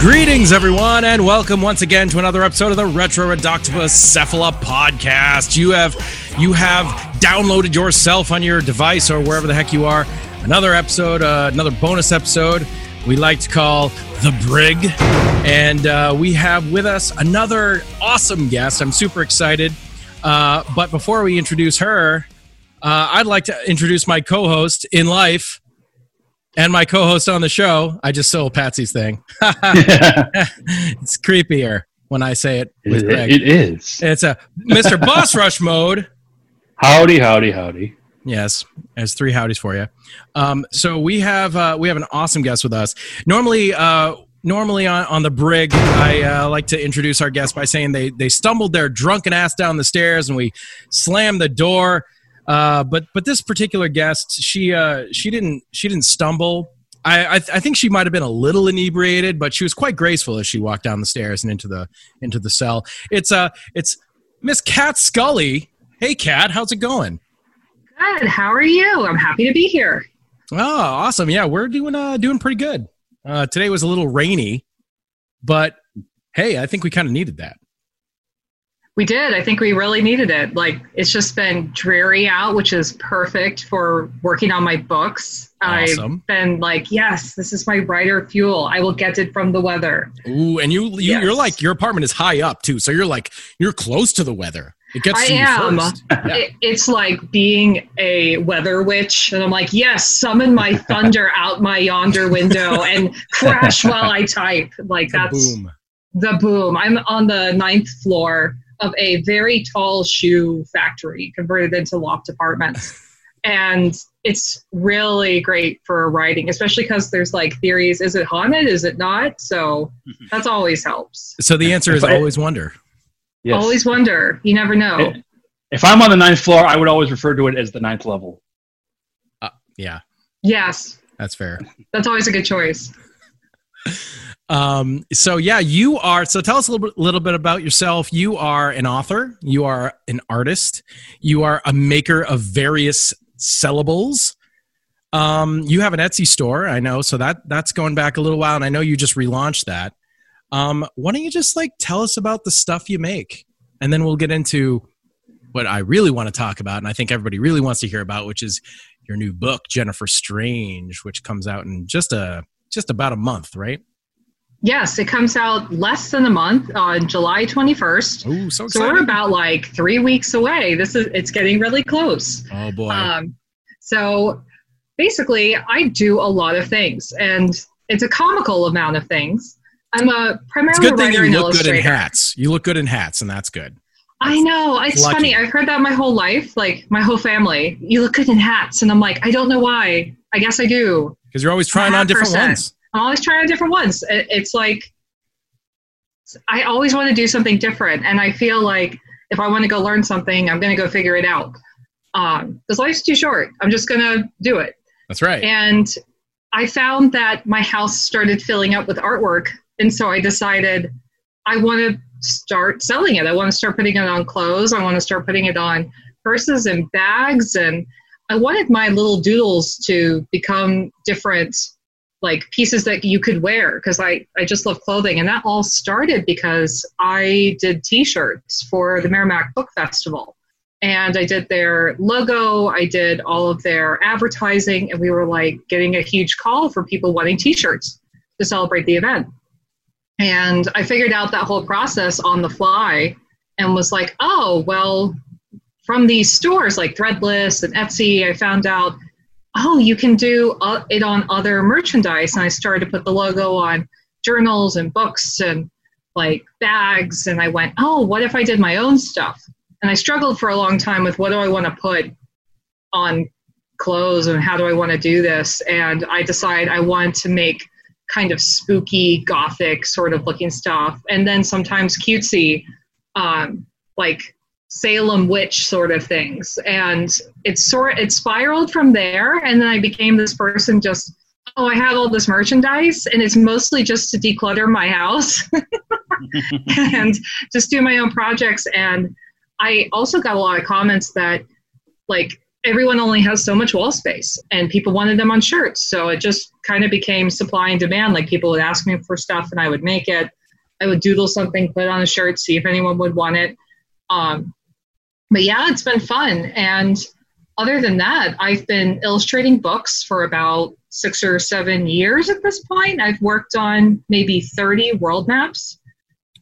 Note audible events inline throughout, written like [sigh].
Greetings, everyone, and welcome once again to another episode of the Retro Reductibus Cephala podcast. You have you have downloaded yourself on your device or wherever the heck you are. Another episode, uh, another bonus episode. We like to call the Brig, and uh, we have with us another awesome guest. I'm super excited. Uh, but before we introduce her, uh, I'd like to introduce my co-host in life and my co-host on the show. I just stole Patsy's thing. [laughs] it's creepier when I say it with It, Greg. it is. It's a Mr. [laughs] Boss Rush mode. Howdy, howdy, howdy. Yes, there's three howdies for you. Um, so we have uh, we have an awesome guest with us. Normally, uh, normally on, on the brig, I uh, like to introduce our guests by saying they they stumbled their drunken ass down the stairs and we slammed the door. Uh, but but this particular guest, she uh, she didn't she didn't stumble. I I, I think she might have been a little inebriated, but she was quite graceful as she walked down the stairs and into the into the cell. It's uh it's Miss Cat Scully. Hey, Cat, how's it going? Good. How are you? I'm happy to be here. Oh, awesome! Yeah, we're doing uh doing pretty good. Uh, today was a little rainy, but hey, I think we kind of needed that. We did. I think we really needed it. Like it's just been dreary out, which is perfect for working on my books. Awesome. I've been like, yes, this is my writer fuel. I will get it from the weather. Ooh, and you, you Yes. you're like your apartment is high up too, so you're like you're close to the weather. It gets I am. Yeah. It, it's like being a weather witch, and I'm like, yes, summon my [laughs] thunder out my yonder window and crash while I type. Like that's Boom. the boom. I'm on the ninth floor of a very tall shoe factory converted into loft apartments. [laughs] And it's really great for writing, especially because there's like theories is it haunted? Is it not? So mm-hmm. that's always helps. So the answer is If I- always wonder. Yes. Always wonder. You never know. If- If I'm on the ninth floor, I would always refer to it as the ninth level. Uh, yeah, Yes, that's fair. that's always a good choice. [laughs] Um, so yeah, you are. So tell us a little bit, little bit about yourself. You are an author. You are an artist. You are a maker of various sellables. Um, you have an Etsy store, I know. So that that's going back a little while, and I know you just relaunched that. Um, why don't you just like tell us about the stuff you make, and then we'll get into what I really want to talk about, and I think everybody really wants to hear about, which is your new book, Jennifer Strange, which comes out in just a just about a month, right? Yes, it comes out less than a month on July 21st. Oh, so So we're about like three weeks away. This is it's getting really close. oh boy, Um, so basically, I do a lot of things, and it's a comical amount of things. I'm a it's a primarily good thing you look good in hats. You look good in hats, and that's good. I know it's Lucky. funny. I've heard that my whole life, like my whole family. You look good in hats, and I'm like, I don't know why. I guess I do. Because you're always trying on different 100%. ones. I'm always trying different ones. It- It's like I always want to do something different, and I feel like if I want to go learn something, I'm going to go figure it out. Um, because life's too short. I'm just going to do it. That's right. And I found that my house started filling up with artwork. And so I decided I want to start selling it. I want to start putting it on clothes. I want to start putting it on purses and bags. And I wanted my little doodles to become different, like pieces that you could wear because I, I just love clothing. And that all started because I did t shirts for the Merrimack Book Festival and I did their logo, I did all of their advertising, and we were like getting a huge call for people wanting t shirts to celebrate the event. And I figured out that whole process on the fly and was like, oh, well, from these stores like Threadless and Etsy, I found out, oh, you can do uh, it on other merchandise. And I started to put the logo on journals and books and like bags. And I went, oh, what if I did my own stuff? and I struggled for a long time with what do I want to put on clothes and how do I want to do this. And I decided I wanted to make kind of spooky, gothic sort of looking stuff, and then sometimes cutesy, um, like Salem witch sort of things. And it sort it spiraled from there, and then I became this person just. Oh, I have all this merchandise, and it's mostly just to declutter my house [laughs] and just do my own projects. And I also got a lot of comments that, like, everyone only has so much wall space and people wanted them on shirts. So it just kind of became supply and demand. Like people would ask me for stuff and I would make it. I would doodle something, put on a shirt, see if anyone would want it. Um, but yeah, it's been fun. And other than that, I've been illustrating books for about six or seven years at this point. I've worked on maybe 30 world maps.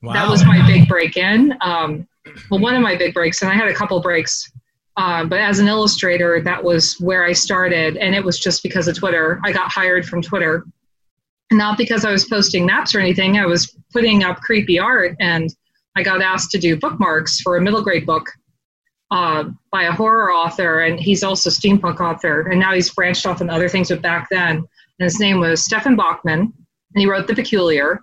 Wow. That was my big break in. Um, well, one of my big breaks, and I had a couple breaks. Um, but as an illustrator, that was where I started, and it was just because of Twitter. I got hired from Twitter, not because I was posting maps or anything. I was putting up creepy art, and I got asked to do bookmarks for a middle grade book uh, by a horror author, and he's also steampunk author, and now he's branched off in other things. But back then, and his name was Stefan Bachmann, and he wrote The Peculiar,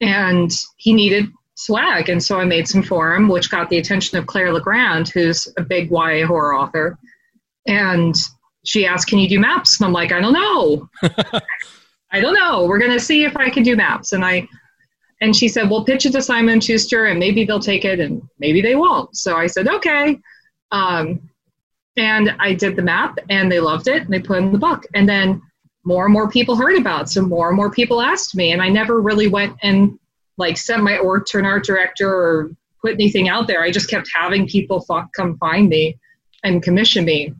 and he needed swag, and so I made some for him, which got the attention of Claire Legrand, who's a big YA horror author, and she asked, "Can you do maps?" And I'm like, "I don't know." [laughs] I don't know. We're gonna see if I can do maps, and I and she said, "Well, pitch it to Simon Schuster, and maybe they'll take it, and maybe they won't." So I said, "Okay." Um, and I did the map, and they loved it, and they put it in the book. And then more and more people heard about, it, so more and more people asked me, and I never really went and like sent my org to an art director or put anything out there. I just kept having people f- come find me and commission me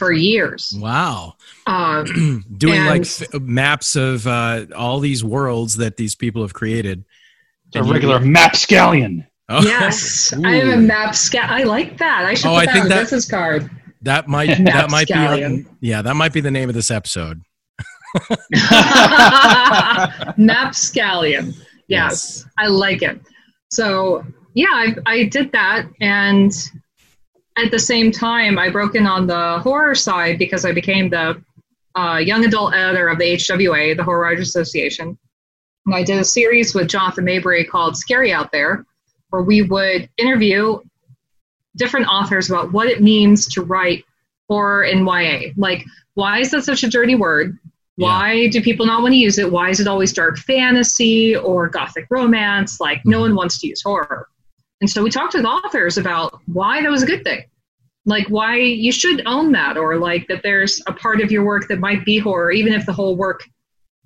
for years. Wow. Um, [clears throat] Doing like f- maps of uh, all these worlds that these people have created. A regular you- map scallion. Oh. Yes, [laughs] I am a map scout. I like that. I should oh, put I that think on that, business card. That might [laughs] that might scallion. be yeah that might be the name of this episode. [laughs] map scallion. Yes, yes, I like it. So yeah, I, I did that, and at the same time, I broke in on the horror side because I became the uh, young adult editor of the HWA, the Horror Writers Association. And I did a series with Jonathan Maberry called Scary Out There, where we would interview different authors about what it means to write horror in YA. Like, why is that such a dirty word? Why yeah. do people not want to use it? Why is it always dark fantasy or gothic romance? Like, no one wants to use horror. And so we talked with authors about why that was a good thing. Like why you should own that, or like that there's a part of your work that might be horror, even if the whole work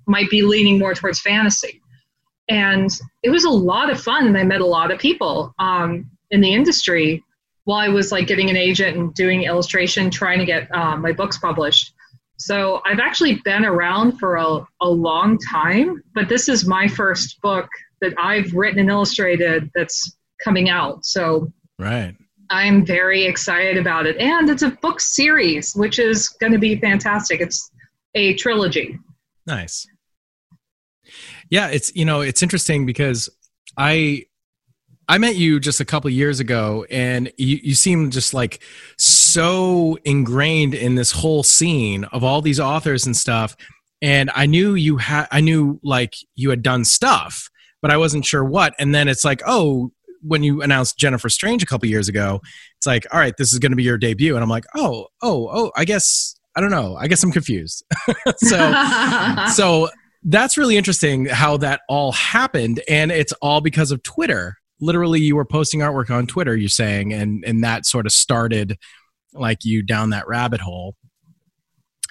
might be leaning more towards fantasy. And it was a lot of fun, and I met a lot of people um, in the industry while I was like getting an agent and doing illustration, trying to get um, my books published. So I've actually been around for a, a long time, but this is my first book that I've written and illustrated that's coming out. So right. I'm very excited about it. And it's a book series, which is going to be fantastic. It's a trilogy. Nice. Yeah, it's you know, it's interesting because I I met you just a couple years ago and you, you seem just like so ingrained in this whole scene of all these authors and stuff. And I knew you had I knew like you had done stuff, but I wasn't sure what. And then it's like, oh, when you announced Jennifer Strange a couple years ago, it's like, all right, this is going to be your debut, and I'm like, oh, oh, oh, I guess I don't know. I guess I'm confused. [laughs] so, [laughs] so that's really interesting how that all happened, and it's all because of Twitter. Literally, you were posting artwork on Twitter. You're saying, and and that sort of started like you down that rabbit hole.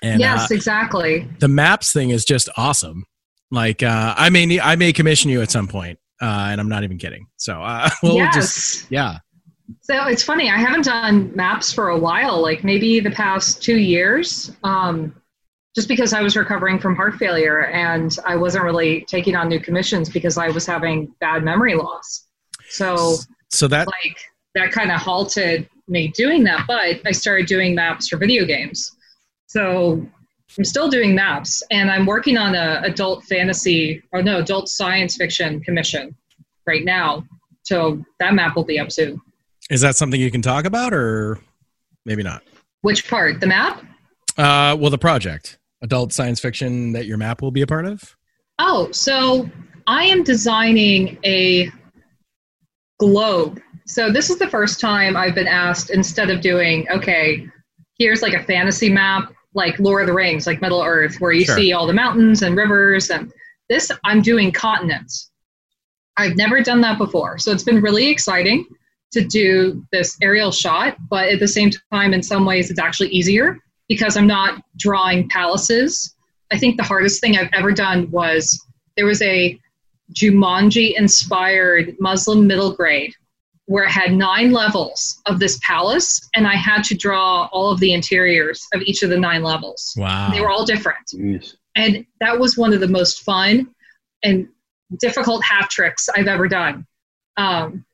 And, yes, uh, exactly. The maps thing is just awesome. Like, uh, I may I may commission you at some point uh, and I'm not even kidding. So uh, [laughs] we'll yes. just yeah. So it's funny. I haven't done maps for a while, like maybe the past two years, um, just because I was recovering from heart failure and I wasn't really taking on new commissions because I was having bad memory loss. So so that like that kind of halted me doing that. But I started doing maps for video games. So I'm still doing maps, and I'm working on a adult fantasy or no adult science fiction commission right now. So that map will be up soon. Is that something you can talk about, or maybe not? Which part? The map? Uh, well, the project, adult science fiction that your map will be a part of. Oh, so I am designing a globe. So this is the first time I've been asked instead of doing okay, here's like a fantasy map like Lord of the Rings, like Middle Earth, where you sure. see all the mountains and rivers. And this, I'm doing continents. I've never done that before. So it's been really exciting to do this aerial shot, but at the same time, in some ways, it's actually easier because I'm not drawing palaces. I think the hardest thing I've ever done was there was a Jumanji inspired Muslim middle grade where it had nine levels of this palace, and I had to draw all of the interiors of each of the nine levels. Wow. They were all different. Jeez. And that was one of the most fun and difficult hat tricks I've ever done. Um,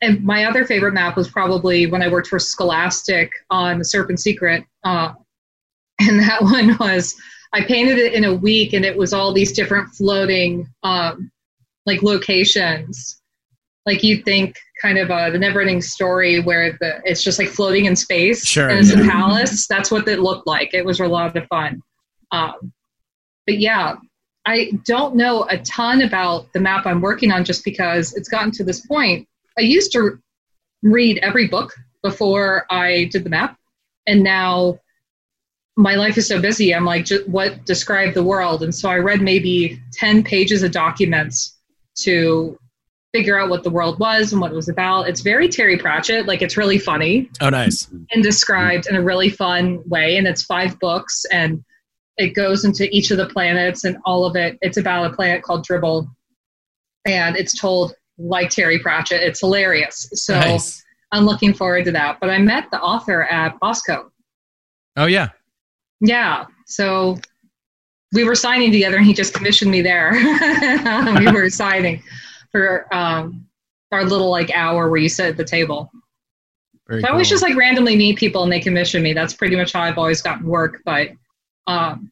and my other favorite map was probably when I worked for Scholastic on The Serpent Secret. Uh, [laughs] and that one was, I painted it in a week, and it was all these different floating, um, like locations. Like you'd think kind of uh, the never-ending story where the it's just like floating in space Sure, and it's yeah. a palace. That's what it looked like. It was a lot of fun. Um, but yeah, I don't know a ton about the map I'm working on just because it's gotten to this point. I used to read every book before I did the map, and now my life is so busy. I'm like, what describe the world? And so I read maybe 10 pages of documents to figure out what the world was and what it was about. It's very Terry Pratchett, like it's really funny Oh, nice. and described in a really fun way. And it's five books and it goes into each of the planets and all of it. It's about a planet called Dribble. And it's told like Terry Pratchett. It's hilarious. So nice. I'm looking forward to that. But I met the author at Boskone. Oh, yeah. Yeah. So we were signing together and he just commissioned me there. [laughs] we were signing for um, our little like hour where you sit at the table. Very So I always just like randomly meet people and they commission me. That's pretty much how I've always gotten work. But um,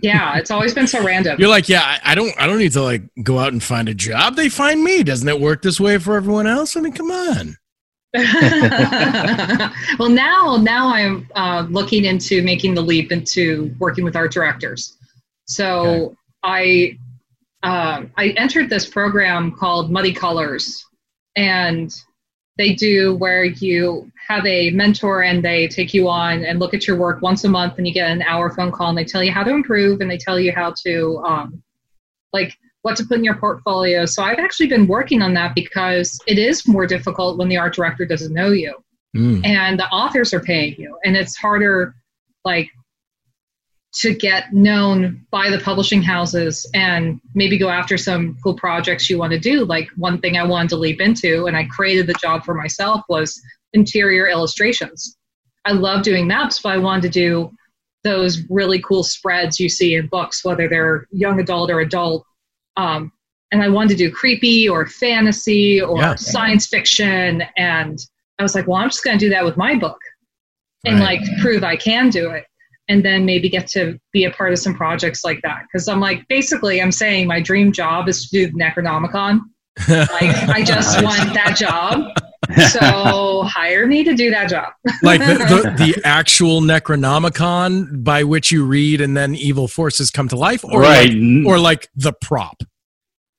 yeah, it's always been so random. You're like, yeah, I, I don't, I don't need to like go out and find a job. They find me. Doesn't it work this way for everyone else? I mean, come on. [laughs] well, now now I'm uh, looking into making the leap into working with art directors. So I um, I entered this program called Muddy Colors, and they do where you have a mentor and they take you on and look at your work once a month, and you get an hour phone call, and they tell you how to improve, and they tell you how to um, like what to put in your portfolio. So I've actually been working on that because it is more difficult when the art director doesn't know you Mm. and the authors are paying you and it's harder like to get known by the publishing houses and maybe go after some cool projects you want to do like one thing i wanted to leap into and i created the job for myself was interior illustrations i love doing maps but i wanted to do those really cool spreads you see in books whether they're young adult or adult um, and i wanted to do creepy or fantasy or Yeah. science fiction and I was like, well, I'm just going to do that with my book and Right. like prove I can do it. And then maybe get to be a part of some projects like that. Because I'm like, basically, I'm saying my dream job is to do the Necronomicon. Like, I just [laughs] want that job. [laughs] So hire me to do that job. [laughs] like the, the, the actual Necronomicon by which you read and then evil forces come to life, or right. like, or like the prop.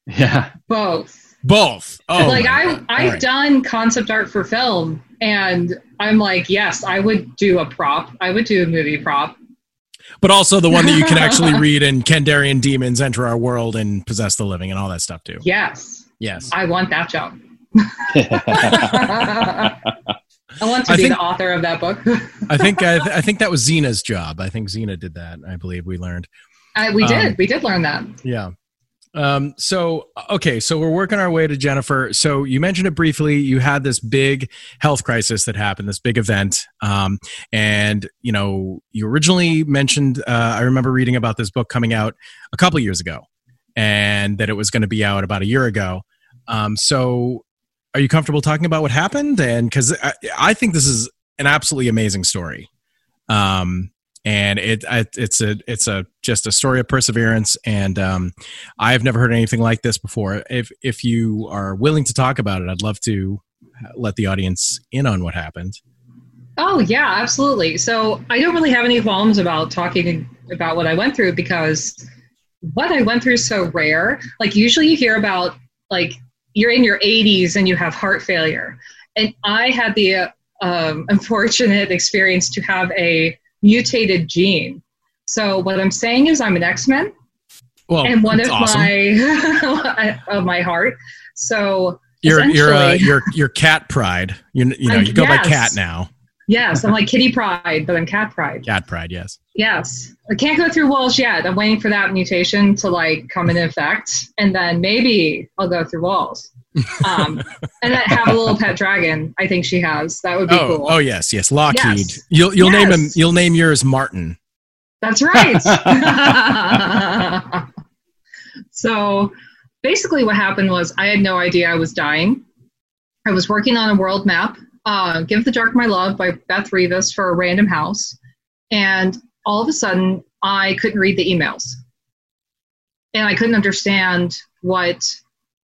yeah. Both. Both. Oh, like I I've All right. done concept art for film, and I'm like, yes, I would do a prop. I would do a movie prop. but also the one that you can actually [laughs] read in Kandarian demons enter our world and possess the living and all that stuff too. Yes, Yes. I want that job. [laughs] I want to I be think- the author of that book. [laughs] I think I, I think that was Xena's job. I think Xena did that. I believe we learned. I, we did. Um, we did learn that. Yeah. Um, so okay, so we're working our way to Jennifer. So you mentioned it briefly. You had this big health crisis that happened, this big event, um, and you know you originally mentioned. Uh, I remember reading about this book coming out a couple years ago, and that it was going to be out about a year ago. Um, so, are you comfortable talking about what happened? And because I, I think this is an absolutely amazing story. Um, and it, it it's a it's a just a story of perseverance and um, I've never heard anything like this before. If if you are willing to talk about it, I'd love to let the audience in on what happened. Oh yeah, absolutely. So I don't really have any qualms about talking about what I went through because what I went through is so rare. Like usually you hear about like you're in your 80s and you have heart failure, and I had the uh, um, [laughs] unfortunate experience to have a mutated gene. So what I'm saying is I'm an X-Men. Well, and one of awesome. my [laughs] of my heart. So You're you're uh, you're you're cat pride. You you know I'm- you go by cat now. Yes, I'm like Kitty Pryde, but I'm cat pride. Cat pride. Yes. Yes. I can't go through walls yet. I'm waiting for that mutation to like come in effect, and then maybe I'll go through walls. Um, and then have a little pet dragon. I think she has. That would be Oh cool. oh yes yes Lockheed. Yes. You'll you'll name him. You'll name yours Martin. That's right. [laughs] so basically, what happened was I had no idea I was dying. I was working on a world map, uh, Give the Dark My Love by Beth Revis for a random house. And all of a sudden, I couldn't read the emails. And I couldn't understand what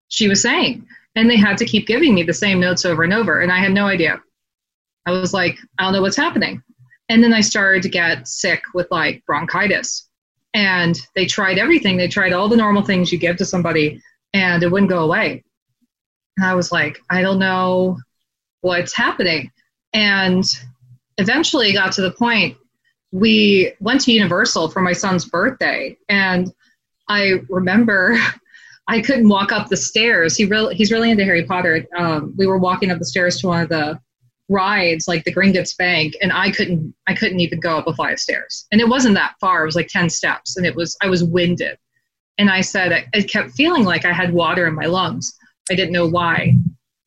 she was saying. And they had to keep giving me the same notes over and over. And I had no idea. I was like, I don't know what's happening. And then I started to get sick with like bronchitis. And they tried everything. They tried all the normal things you give to somebody, and it wouldn't go away. And I was like, I don't know what's happening. And eventually got to the point we went to Universal for my son's birthday. And I remember [laughs] I couldn't walk up the stairs. He really, he's really into Harry Potter. Um, we were walking up the stairs to one of the rides like the Gringotts Bank and I couldn't I couldn't even go up a flight of stairs. And it wasn't that far. It was like 10 steps and it was I was winded. And I said I, I kept feeling like I had water in my lungs. I didn't know why.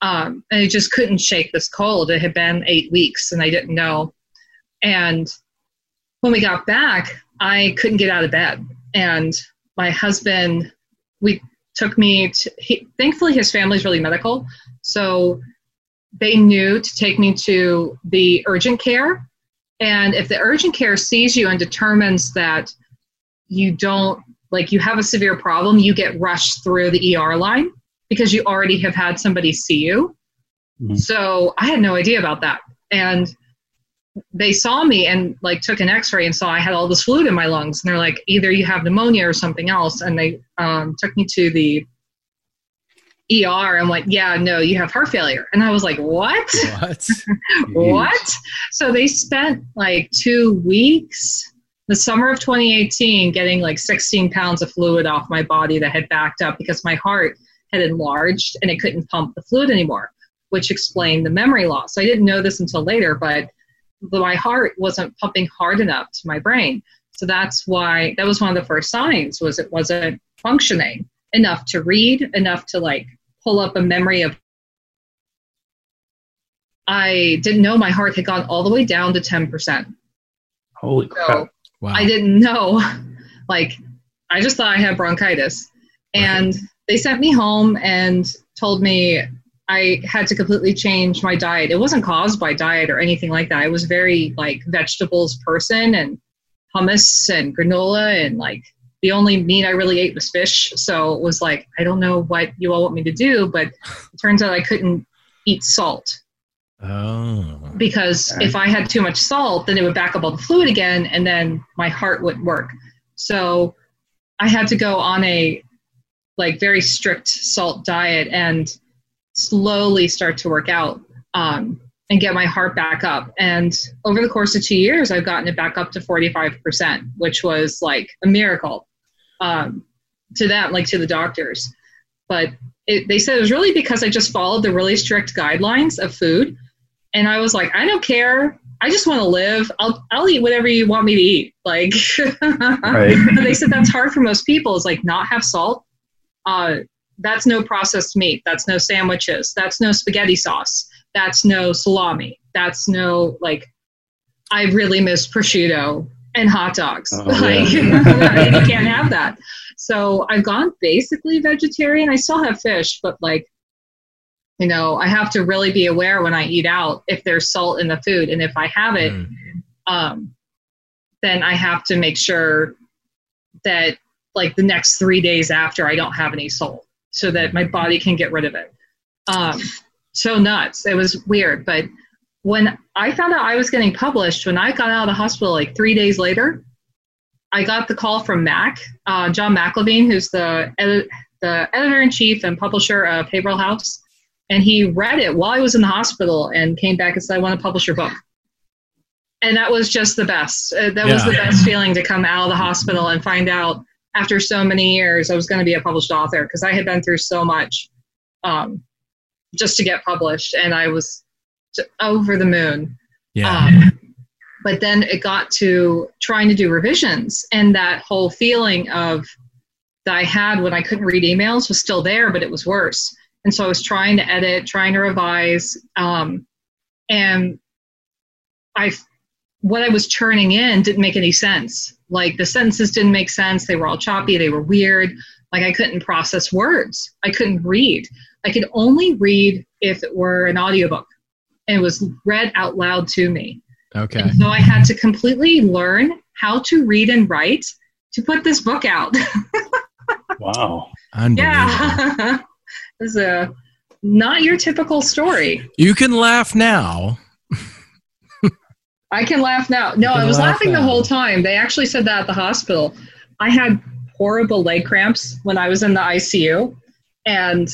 Um, and I just couldn't shake this cold. It had been eight weeks and I didn't know. And when we got back, I couldn't get out of bed. And my husband, we took me to, he, thankfully his family's really medical. So they knew to take me to the urgent care. And if the urgent care sees you and determines that you don't, like, you have a severe problem, you get rushed through the ER line because you already have had somebody see you. Mhm. So I had no idea about that. And they saw me and like took an x-ray and saw I had all this fluid in my lungs. And they're like, either you have pneumonia or something else. And they um, took me to the ER and went, yeah, no, you have heart failure. And I was like, what? What? [laughs] what? So they spent like two weeks, the summer of 2018, getting like 16 pounds of fluid off my body that had backed up because my heart had enlarged and it couldn't pump the fluid anymore, which explained the memory loss. I didn't know this until later, but my heart wasn't pumping hard enough to my brain. So that's why that was one of the first signs was it wasn't functioning enough to read, enough to like pull up a memory of I didn't know my heart had gone all the way down to 10%. Holy So crap. Wow. I didn't know. [laughs] Like, I just thought I had bronchitis. And they sent me home and told me I had to completely change my diet. It wasn't caused by diet or anything like that. I was very like vegetables person and hummus and granola and like the only meat I really ate was fish. So it was like, I don't know what you all want me to do, but it turns out I couldn't eat salt oh. because Okay. if I had too much salt, then it would back up all the fluid again, and then my heart wouldn't work. So I had to go on a like very strict salt diet and slowly start to work out um, and get my heart back up. And over the course of two years, I've gotten it back up to 45%, which was like a miracle um, to them, like to the doctors. But it, they said it was really because I just followed the really strict guidelines of food and I was like, I don't care. I just want to live. I'll I'll eat whatever you want me to eat. Like, [laughs] Right. but they said that's hard for most people. Is like not have salt. Uh, that's no processed meat. That's no sandwiches. That's no spaghetti sauce. That's no salami. That's no like. I really miss prosciutto and hot dogs. Oh, like [laughs] yeah. you can't have that. So I've gone basically vegetarian. I still have fish, but like you know, I have to really be aware when I eat out if there's salt in the food, and if I have it, Mm. um, then I have to make sure that like the next three days after I don't have any salt, so that my body can get rid of it. Um, so nuts. It was weird, but when I found out I was getting published, when I got out of the hospital like three days later, I got the call from Mac, uh, John McIlveen, who's the edit- the editor in chief and publisher of Haverhill House, and he read it while I was in the hospital and came back and said, "I want to publish your book." And that was just the best. Uh, that was the best feeling to come out of the hospital and find out after so many years I was going to be a published author because I had been through so much. Um, just to get published, and I was over the moon. Yeah. Um, but then it got to trying to do revisions, and that whole feeling of that I had when I couldn't read emails was still there, but it was worse. And so I was trying to edit, trying to revise, um, and I what I was churning in didn't make any sense. Like the sentences didn't make sense. They were all choppy. They were weird. Like I couldn't process words. I couldn't read. I could only read if it were an audiobook and it was read out loud to me. Okay. And so I had to completely learn how to read and write to put this book out. [laughs] wow. Unbelievable. yeah. [laughs] it's a not your typical story. You can laugh now. I can laugh now. No, I was laugh laughing the whole time. They actually said that at the hospital. I had horrible leg cramps when I was in the ICU, and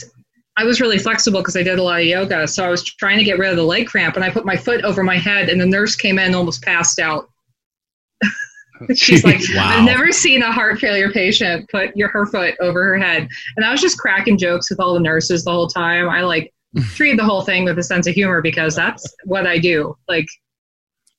I was really flexible because I did a lot of yoga. So I was trying to get rid of the leg cramp, and I put my foot over my head, and the nurse came in and almost passed out. [laughs] She's [laughs] like, Wow. I've never seen a heart failure patient put your her foot over her head. And I was just cracking jokes with all the nurses the whole time. I like [laughs] treated the whole thing with a sense of humor because that's what I do. Like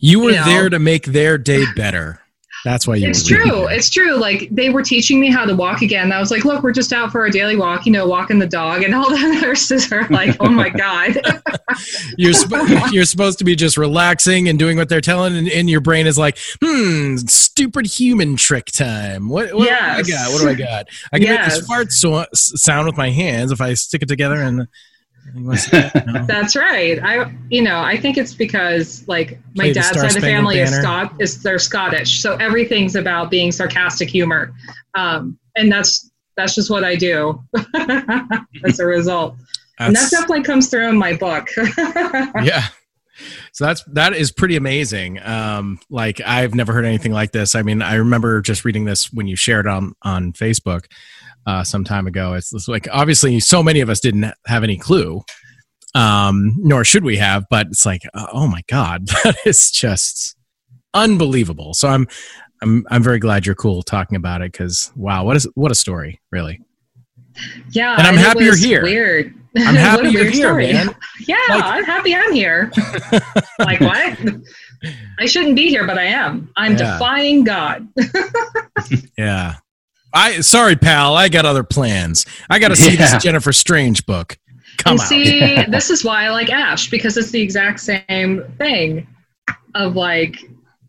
You were You know. there to make their day better. That's why you it's true. It's true. Like they were teaching me how to walk again. I was like, look, we're just out for a daily walk, you know, walking the dog. And all the nurses are like, oh my God. [laughs] You're sp- [laughs] you're supposed to be just relaxing and doing what they're telling, and, and your brain is like, hmm, stupid human trick time. What, what Yes. do I got? What do I got? I can make Yes. this fart so- sound with my hands if I stick it together and. You wanna see that? No? [laughs] That's right. I, you know, I think it's because like my Play dad's side of the Spangled family is Banner. Scot is they're Scottish, so everything's about being sarcastic humor, um, and that's that's just what I do. [laughs] As a result, and that definitely comes through in my book. [laughs] yeah so that's that is pretty amazing um like i've never heard anything like this i mean i remember just reading this when you shared on on facebook uh some time ago it's, it's like obviously so many of us didn't have any clue um nor should we have but it's like uh, oh my god [laughs] that is just unbelievable so i'm i'm i'm very glad you're cool talking about it because wow what is what a story really yeah, And I'm it happy you're here. Weird. i'm [laughs] happy you're here story. man [laughs] Yeah, Like- I'm happy I'm here. like what? I shouldn't be here, but I am. I'm Yeah. defying God. Yeah. I sorry, pal. I got other plans. I got to see Yeah. this Jennifer Strange book. Come and out. see, this is why I like Ash because it's the exact same thing of like,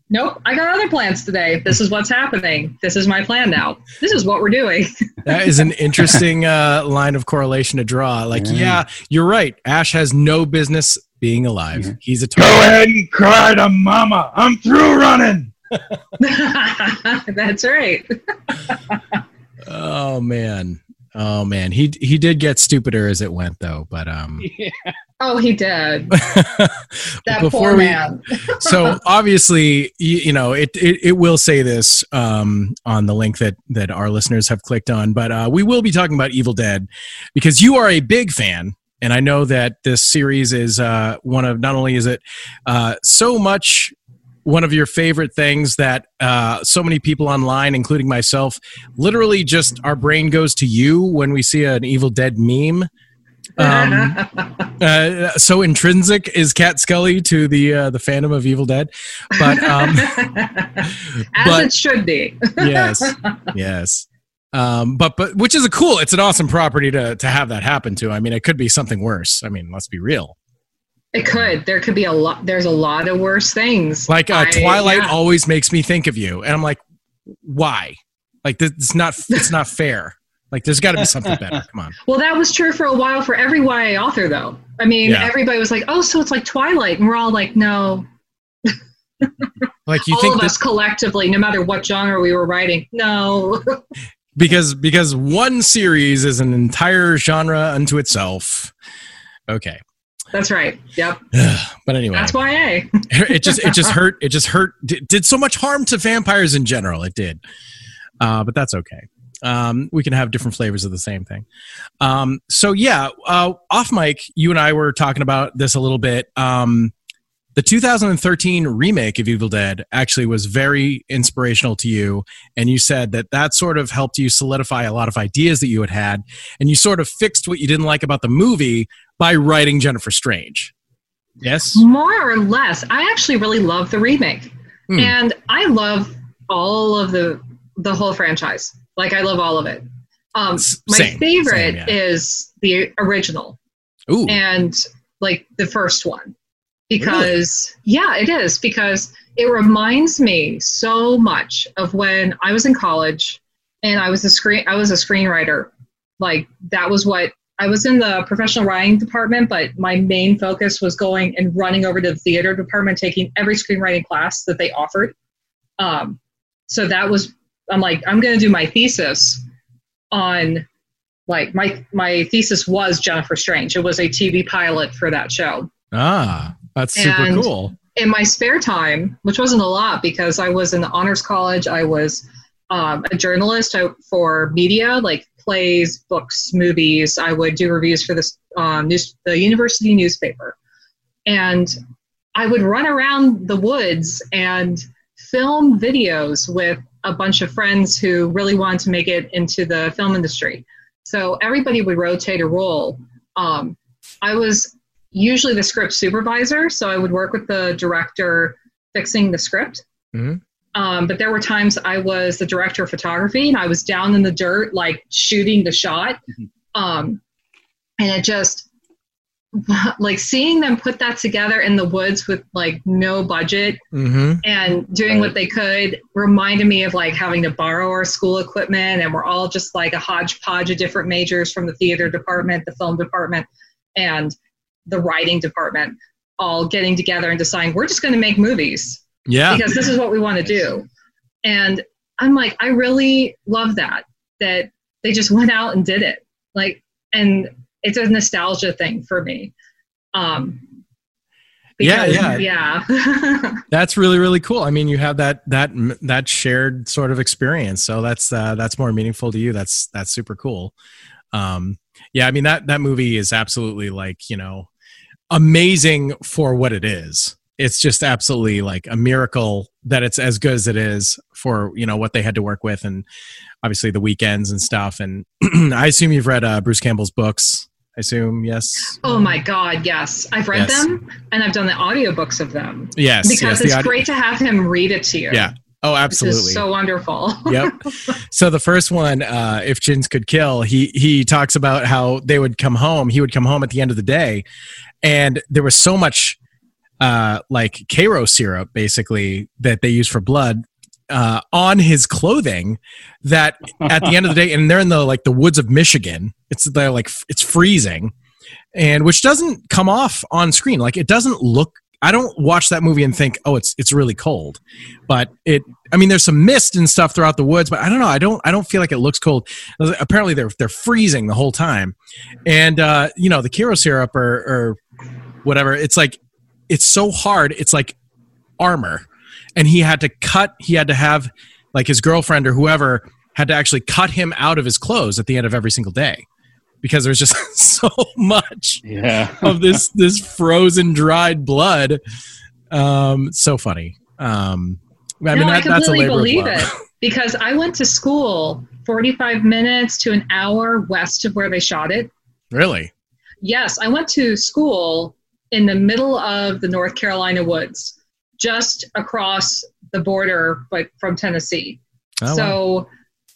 nope, I got other plans today. This is what's happening. This is my plan now. This is what we're doing. [laughs] that is an interesting uh, line of correlation to draw. Like, yeah. Yeah. you're right. Ash has no business being alive. Yeah. He's a Go ahead and cry to mama. I'm through running. [laughs] That's right. Oh man. Oh man. He he did get stupider as it went though. But um. [laughs] Oh, he did. [laughs] That before poor we man. so obviously you, you know it, it it will say this um on the link that that our listeners have clicked on but uh we will be talking about evil dead because you are a big fan and i know that this series is uh one of not only is it uh so much one of your favorite things that uh, so many people online, including myself, literally just our brain goes to you when we see an Evil Dead meme. Um, [laughs] uh, so intrinsic is Cat Scully to the uh, the fandom of Evil Dead, but um, [laughs] As but- it should be. [laughs] yes, yes. Um, but but which is a cool. It's an awesome property to to have that happen to. I mean, it could be something worse. I mean, let's be real. It could. There could be a lot. There's a lot of worse things. Like uh, I- Twilight yeah. always makes me think of you, and I'm like, why? Like this, it's not it's not [laughs] fair. Like there's got to be something better. Come on. Well, that was true for a while for every YA author, though. I mean, Yeah. everybody was like, "Oh, so it's like Twilight," and we're all like, "No." [laughs] Like you all think of that us collectively, no matter what genre we were writing, no. [laughs] because because one series is an entire genre unto itself. Okay, That's right. Yep. [sighs] but anyway, That's YA. it just it just [laughs] hurt. It just hurt. Did, did so much harm to vampires in general. It did, uh, but that's okay. Um, we can have different flavors of the same thing. Um, so yeah, uh, off mic, you and I were talking about this a little bit. Um, the 2013 remake of Evil Dead actually was very inspirational to you, and you said that that sort of helped you solidify a lot of ideas that you had had, and you sort of fixed what you didn't like about the movie by writing Jennifer Strange. Yes. More or less. I actually really love the remake. Hmm. And I love all of the the whole franchise. Like I love all of it. Um S- my same, favorite same, yeah. is the original Ooh. and like the first one. Because yeah, it is because it reminds me so much of when I was in college and I was a screen I was a screenwriter. Like that was what I was in the professional writing department, but my main focus was going and running over to the theater department, taking every screenwriting class that they offered. Um, so that was I'm like I'm going to do my thesis on like my my thesis was Jennifer Strange. It was a TV pilot for that show. ah, that's super and- cool. In my spare time, which wasn't a lot because I was in the honors college, I was um, a journalist for media, like plays, books, movies. I would do reviews for this um, news, the university newspaper, and I would run around the woods and film videos with a bunch of friends who really wanted to make it into the film industry. So everybody would rotate a role. Um, I was usually the script supervisor, so I would work with the director fixing the script. Mhm. Um, but there were times I was the director of photography and I was down in the dirt, like shooting the shot. Um, and it just, [laughs] like seeing them put that together in the woods with like no budget Mm-hmm. and doing what they could reminded me of like having to borrow our school equipment and we're all just like a hodgepodge of different majors from the theater department the film department and the writing department all getting together and deciding we're just going to make movies Yeah. because this is what we want to do and i'm like i really love that that they just went out and did it like and it's a nostalgia thing for me um Yeah, yeah. yeah [laughs] That's really really cool. I mean, you have that that that shared sort of experience, so that's uh, that's more meaningful to you. That's that's super cool. Um, yeah, I mean that that movie is absolutely like you know amazing for what it is. It's just absolutely like a miracle that it's as good as it is for you know what they had to work with, and obviously the weekends and stuff. And [clears throat] I assume you've read uh, Bruce Campbell's books. I assume yes. Oh my God, yes. I've read Yes. them and I've done the audiobooks of them Yes, because yes. it's audio- great to have him read it to you. Yeah. Oh, absolutely. is so wonderful. [laughs] yep. So the first one, uh, if Chins could kill, he he talks about how they would come home. He would come home at the end of the day, and there was so much uh, like Karo syrup, basically that they use for blood. Uh, on his clothing, that at the end of the day, and they're in the like the woods of Michigan. It's they're like it's freezing, and which doesn't come off on screen. Like it doesn't look. I don't watch that movie and think, oh, it's it's really cold, but it I mean, there's some mist and stuff throughout the woods, but I don't know. I don't. I don't feel like it looks cold. Apparently, they're they're freezing the whole time, and uh, you know the Karo syrup or, or whatever. It's like it's so hard. It's like armor, and he had to cut. He had to have like his girlfriend or whoever had to actually cut him out of his clothes at the end of every single day because there's just [laughs] so much Yeah. of this this frozen dried blood. Um, so funny. Um, I mean no, I that, that's a labor believe of love. it because I went to school 45 minutes to an hour west of where they shot it. Really? Yes, I went to school in the middle of the North Carolina woods, just across the border but from Tennessee. Oh, wow. so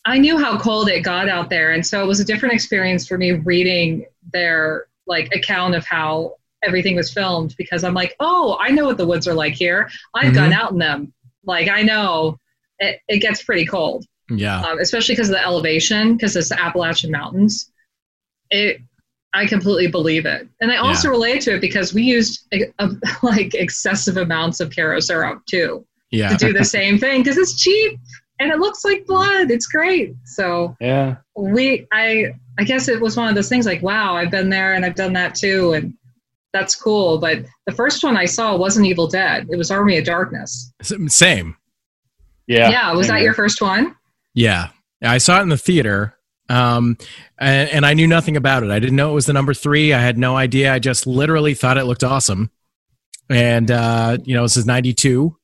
I knew how cold it got out there, and so it was a different experience for me reading their like account of how everything was filmed because I'm like, oh, I know what the woods are like here. I've gone Mm-hmm. out in them. Like I know it, it gets pretty cold, yeah. um, especially because of the elevation, because it's the Appalachian Mountains. It, I completely believe it, and I also relate to it because we used uh, uh, [laughs] like excessive amounts of Karo syrup too Yeah. to do the same [laughs] thing because it's cheap and it looks like blood. It's great. So Yeah. we, I, I guess it was one of those things like, wow, I've been there and I've done that too, and that's cool. But the first one I saw wasn't Evil Dead. It was Army of Darkness. Same. Yeah. Yeah, was that your first one? Yeah. I saw it in the theater. Um, and, and I knew nothing about it. I didn't know it was the number three. I had no idea. I just literally thought it looked awesome. And, uh, you know, this is 92.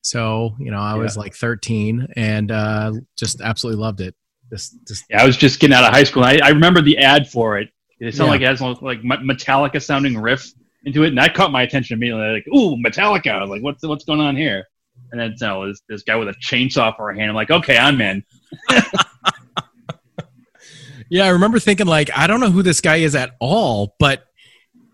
So, you know, I was like 13 and, uh, just absolutely loved it. Just, just, Yeah, I was just getting out of high school. I, I remember the ad for it It sounded Yeah. like it has like Metallica sounding riff into it, and that caught my attention immediately. Like, ooh, Metallica! Like, what's what's going on here? And then so this this guy with a chainsaw for a hand. I'm like, okay, I'm in. [laughs] Yeah, I remember thinking like, I don't know who this guy is at all, but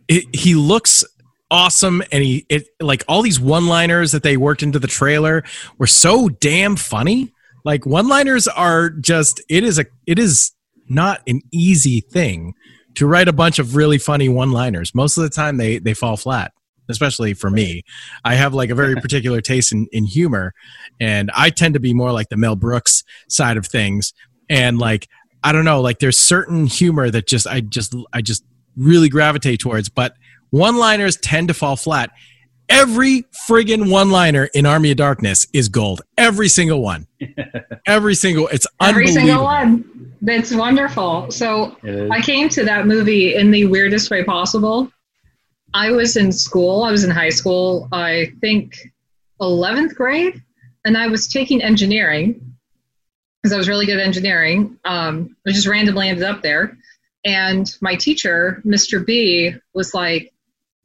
it, he looks awesome, and he it like all these one-liners that they worked into the trailer were so damn funny. Like one-liners are just it is a it is not an easy thing to write a bunch of really funny one-liners. Most of the time, they they fall flat. Especially for me, I have like a very [laughs] particular taste in, in humor, and I tend to be more like the Mel Brooks side of things. And like I don't know, like there's certain humor that just I just I just really gravitate towards, but one-liners tend to fall flat. Every friggin' one-liner in Army of Darkness is gold. Every single one. [laughs] Every single it's Every single one. That's wonderful. So I came to that movie in the weirdest way possible. I was in school, I was in high school, I think 11th grade, and I was taking engineering because I was really good at engineering. Um, I just randomly ended up there. And my teacher, Mr. B, was like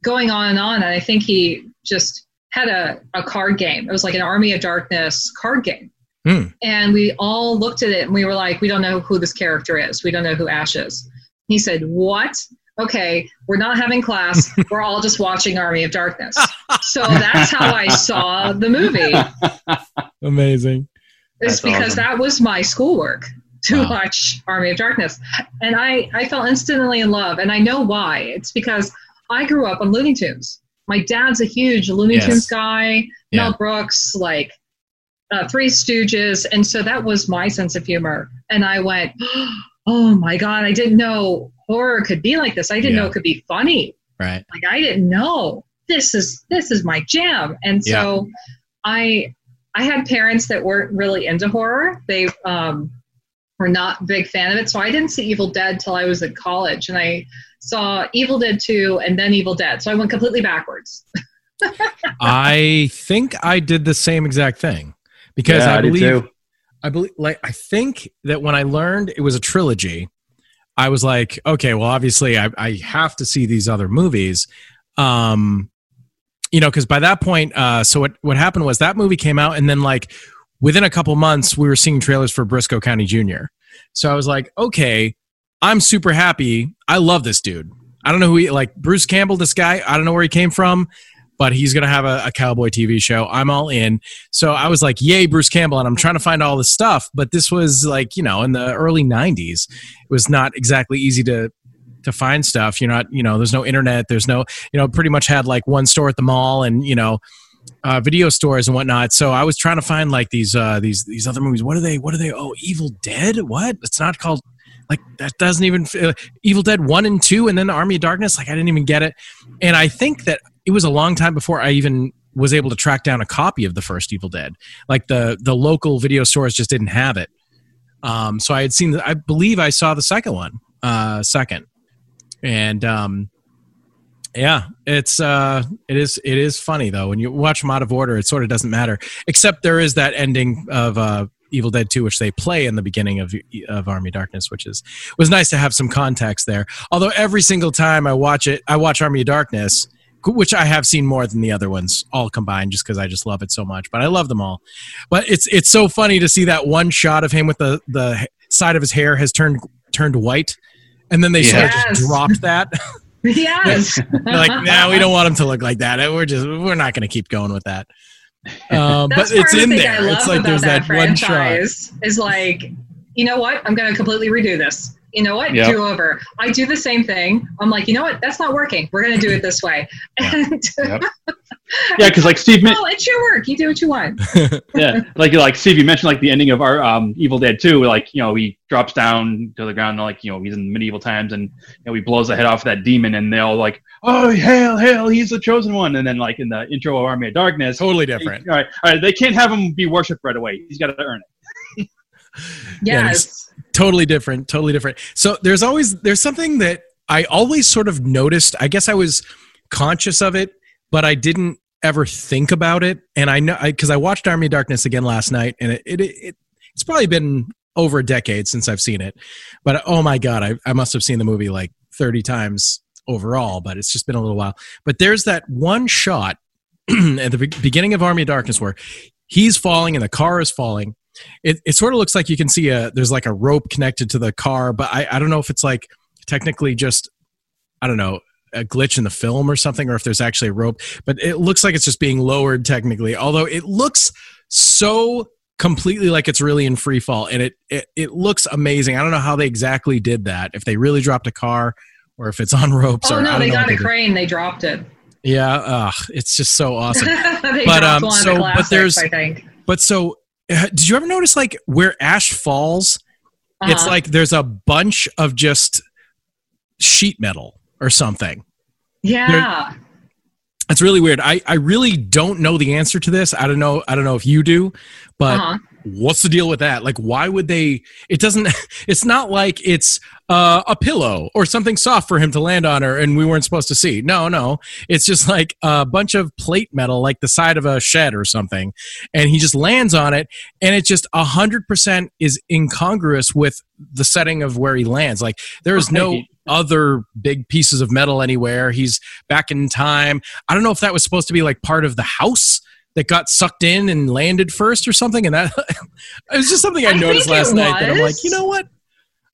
going on and on. And I think he just had a, a card game. It was like an Army of Darkness card game. Hmm. And we all looked at it and we were like, we don't know who this character is. We don't know who Ash is. He said, What? Okay, we're not having class. [laughs] We're all just watching Army of Darkness. So that's how I saw the movie. [laughs] Amazing. It's That's because awesome. that was my schoolwork to Wow. watch Army of Darkness. And I, I fell instantly in love. And I know why. It's because I grew up on Looney Tunes. My dad's a huge Looney Yes. Tunes guy, Yeah. Mel Brooks, like uh, Three Stooges. And so that was my sense of humor. And I went, [gasps] oh my God, I didn't know horror could be like this. I didn't Yeah. know it could be funny Right. like i didn't know this is this is my jam and so i i had parents that weren't really into horror they um were not a big fan of it so i didn't see evil dead till i was in college and i saw evil dead 2 and then evil dead so i went completely backwards [laughs] I think I did the same exact thing because Yeah, I I believe too. I believe like I think that when I learned it was a trilogy, I was like, okay, well, obviously I, I have to see these other movies. Um, you know, because by that point, uh, so what what happened was that movie came out, and then like within a couple months, we were seeing trailers for Brisco County Jr. So I was like, okay, I'm super happy. I love this dude. I don't know who he like Bruce Campbell, this guy. I don't know where he came from, but he's gonna have a, a cowboy TV show. I'm all in. So I was like, yay, Bruce Campbell. And I'm trying to find all this stuff. But this was like, you know, in the early 90s. It was not exactly easy to to find stuff. You're not, you know, there's no internet. There's no, you know, pretty much had like one store at the mall and, you know, uh, video stores and whatnot. So I was trying to find like these uh, these these other movies. What are they? What are they? Oh, Evil Dead. What? It's not called like that. Doesn't even uh, Evil Dead one and two, and then Army of Darkness. Like I didn't even get it. And I think that it was a long time before I even was able to track down a copy of the first Evil Dead. Like the the local video stores just didn't have it. Um, so I had seen. I believe I saw the second one, uh, second, and um, yeah, it's uh, it is it is funny though when you watch them out of order. It sort of doesn't matter, except there is that ending of uh, Evil Dead Two, which they play in the beginning of of Army Darkness, which is was nice to have some context there. Although every single time I watch it, I watch Army Darkness, which I have seen more than the other ones all combined, just because I just love it so much. But I love them all. But it's it's so funny to see that one shot of him with the the side of his hair has turned turned white, and then they sort of just dropped that. [laughs] yes [laughs] like, now we don't want him to look like that. We're just we're not going to keep going with that. Um, but it's in the there. It's like there's that, that, one shot. is like, you know what? I'm going to completely redo this. You know what? Yep. Do over. I do the same thing. I'm like, you know what? That's not working. We're going to do it this way. [laughs] And Yep. Yeah, because like Steve, men- oh, it's your work. You do what you want. [laughs] yeah, like like Steve, you mentioned like the ending of our um, Evil Dead Two. Like you know, he drops down to the ground, and, like you know, he's in medieval times, and you know, he blows the head off that demon, and they all like, oh hail, hail, he's the chosen one. And then like in the intro of Army of Darkness, Totally different. All right, all right, they can't have him be worshipped right away. He's got to earn it. [laughs] Yeah, Yes. Totally different totally different so there's always there's something that i always sort of noticed i guess i was conscious of it but i didn't ever think about it and i know because I, watched army of darkness again last night and it, it, it it's probably been over a decade since i've seen it but oh my god i, I must have seen the movie like 30 times overall, but it's just been a little while. But there's that one shot [clears throat] at the beginning of Army of Darkness where he's falling and the car is falling. It, it sort of looks like you can see a there's like a rope connected to the car, but I, I don't know if it's like technically just I don't know a glitch in the film or something, or if there's actually a rope. But it looks like it's just being lowered technically. Although it looks so completely like it's really in free fall, and it it, it looks amazing. I don't know how they exactly did that. If they really dropped a car, or if it's [laughs] on ropes. Oh or, no, they got a crane. They dropped it. Yeah, ugh, it's just so awesome. [laughs] But, um, so- but there's-. But so, uh, did you ever notice like where Ash falls? It's Uh-huh. like there's a bunch of just sheet metal or something. yeah. It's really weird. I, I really don't know the answer to this. I don't know. I don't know if you do, but Uh-huh. What's the deal with that? Like, why would they? It doesn't. [laughs] It's not like it's uh, a pillow or something soft for him to land on, or and we weren't supposed to see. No, no. It's just like a bunch of plate metal, like the side of a shed or something, and he just lands on it, and it just a hundred percent is incongruous with the setting of where he lands. Like there is no other big pieces of metal anywhere. He's back in time. I don't know if that was supposed to be like part of the house that got sucked in and landed first or something. And that [laughs] it was just something I, I noticed last night that I'm like, you know what?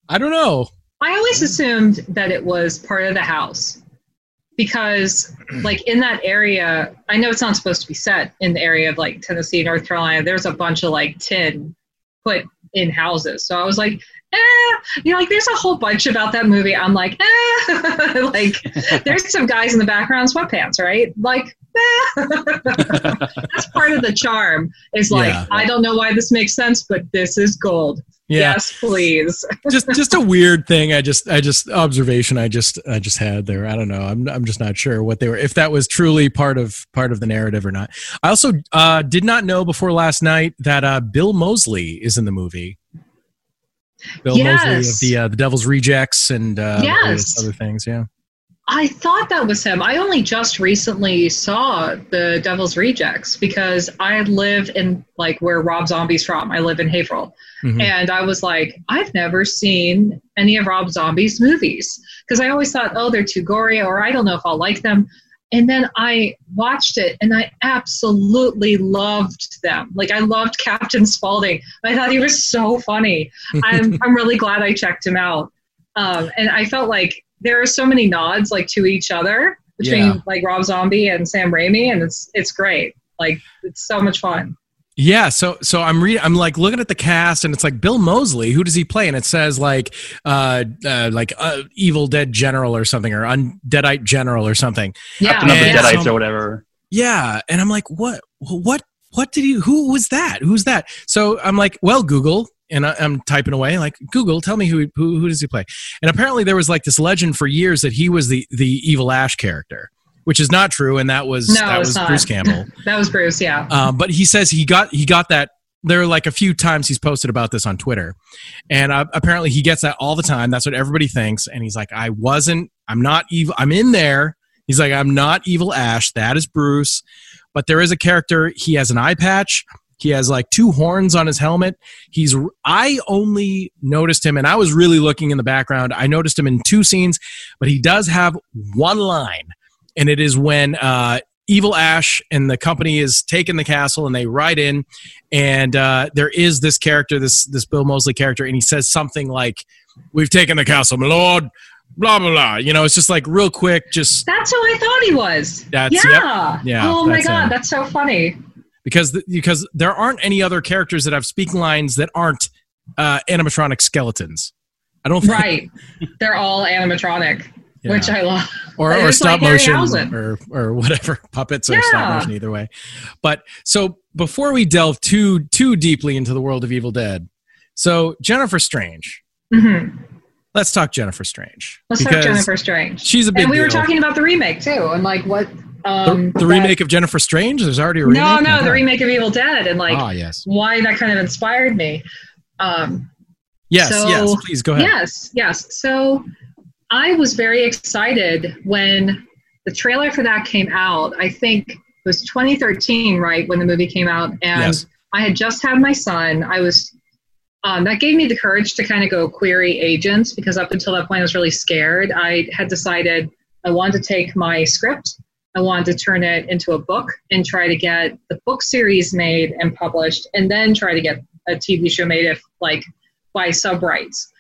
I don't know. I always assumed that it was part of the house because, like, in that area, I know it's not supposed to be set in the area of like Tennessee, North Carolina. There's a bunch of like tin put in houses. So I was like, eh, you know, like there's a whole bunch about that movie. I'm like, eh, [laughs] like there's some guys in the background, sweatpants, right? Like. [laughs] that's part of the charm. Is like, Yeah. I don't know why this makes sense, but this is gold. Yeah. Yes, please. [laughs] just just a weird thing. I just I just observation I just I just had there. I don't know. I'm I'm just not sure what they were if that was truly part of part of the narrative or not. I also uh, did not know before last night that uh, Bill Moseley is in the movie. Bill Moseley of the uh, the Devil's Rejects and uh, Yes. other things. Yeah. I thought that was him. I only just recently saw the Devil's Rejects because I live in like where Rob Zombie's from. I live in Haverhill. Mhm. And I was like, I've never seen any of Rob Zombie's movies because I always thought, oh, they're too gory or I don't know if I'll like them. And then I watched it and I absolutely loved them. Like I loved Captain Spaulding. I thought he was so funny. [laughs] I'm I'm really glad I checked him out. Um, and I felt like there are so many nods like to each other between Yeah. like Rob Zombie and Sam Raimi, and it's it's great. Like it's so much fun. Yeah, so so I'm reading. I'm like looking at the cast, and it's like Bill Moseley. Who does he play? And it says like, uh, uh like uh, Evil Dead General or something, or Undeadite General or something. Yeah, Captain of the Yeah. Deadites Some- or whatever. Yeah, and I'm like, what? What? What did he? Who was that? Who's that? So I'm like, well, Google, and I, I'm typing away, like Google, tell me who who who does he play? And apparently there was like this legend for years that he was the the evil Ash character, which is not true, and that was No, that was not. Bruce Campbell. [laughs] that was Bruce. Yeah, Um, but he says he got he got that. There are like a few times he's posted about this on Twitter, and uh, apparently he gets that all the time. That's what everybody thinks. And he's like, I wasn't. I'm not evil. I'm in there. He's like, I'm not evil Ash. That is Bruce. But there is a character. He has an eye patch. He has like two horns on his helmet. He's. I only noticed him, and I was really looking in the background. I noticed him in two scenes, but he does have one line, and it is when uh, Evil Ash and the company is taking the castle and they ride in, and uh, there is this character, this this Bill Moseley character, and he says something like, "We've taken the castle, my lord." Blah blah blah. You know, it's just like real quick, just that's who I thought he was. That's- yeah. yep. Yeah, Oh my god, him. that's so funny. Because the, because there aren't any other characters that have speaking lines that aren't uh, animatronic skeletons. I don't think, Right. They're all animatronic, Yeah. which I love. or, or stop like motion or or whatever [laughs] puppets or stop motion either way. But so before we delve too too deeply into the world of Evil Dead, so Jennifer Strange. hmm Let's talk Jennifer Strange. Let's talk Jennifer Strange. She's a big And we were talking about the remake too, and like what um, the that- remake of Jennifer Strange. There's already a remake. No, no, Okay. the remake of Evil Dead, and like ah, yes, why that kind of inspired me. Um, yes, So- yes. Please go ahead. Yes, yes. So I was very excited when the trailer for that came out. I think it was 2013, right, when the movie came out. And Yes. I had just had my son. I was um, that gave me the courage to kind of go query agents because up until that point I was really scared. I had decided I wanted to take my script, I wanted to turn it into a book and try to get the book series made and published, and then try to get a TV show made if like by sub rights.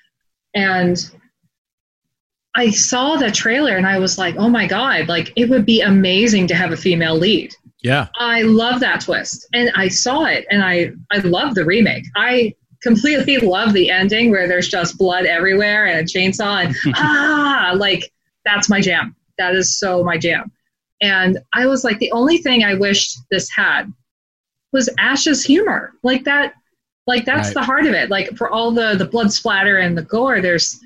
And I saw the trailer and I was like, oh my God, like it would be amazing to have a female lead. Yeah. I love that twist. And I saw it and I, I love the remake. I completely [laughs] love the ending where there's just blood everywhere and a chainsaw and [laughs] ah, like that's my jam. That is so my jam. And I was like, the only thing I wished this had was Ash's humor. Like that, like that's Right. the heart of it. Like for all the the blood splatter and the gore, there's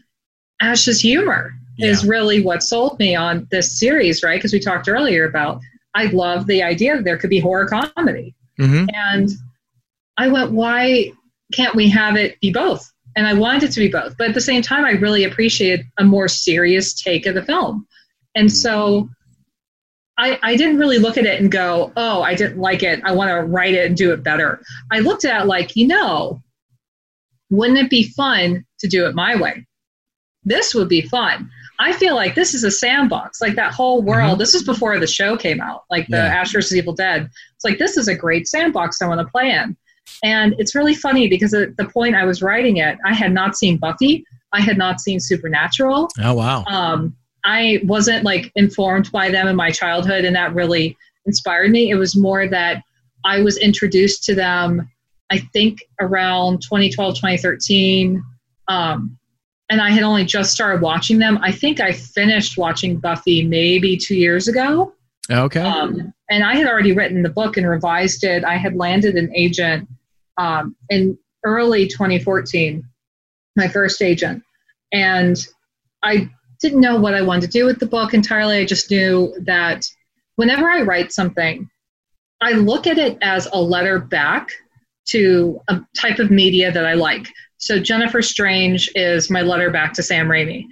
Ash's humor is really what sold me on this series, right? Because we talked earlier about I love the idea that there could be horror comedy. hmm And I went, why can't we have it be both? And I wanted it to be both. But at the same time, I really appreciated a more serious take of the film. And so I, I didn't really look at it and go, oh, I didn't like it. I want to write it and do it better. I looked at it like, you know, wouldn't it be fun to do it my way? This would be fun. I feel like this is a sandbox. Like that whole world, this is before the show came out, like the Yeah. Ash vs. Evil Dead. It's like, this is a great sandbox I want to play in. And it's really funny because at the point I was writing it, I had not seen Buffy. I had not seen Supernatural. Oh wow. Um, I wasn't like informed by them in my childhood, and that really inspired me. It was more that I was introduced to them, I think around 2012, 2013. Um, and I had only just started watching them. I think I finished watching Buffy maybe two years ago. Okay. Um, and I had already written the book and revised it. I had landed an agent um, in early 2014, my first agent. And I didn't know what I wanted to do with the book entirely. I just knew that whenever I write something, I look at it as a letter back to a type of media that I like. So Jennifer Strange is my letter back to Sam Raimi.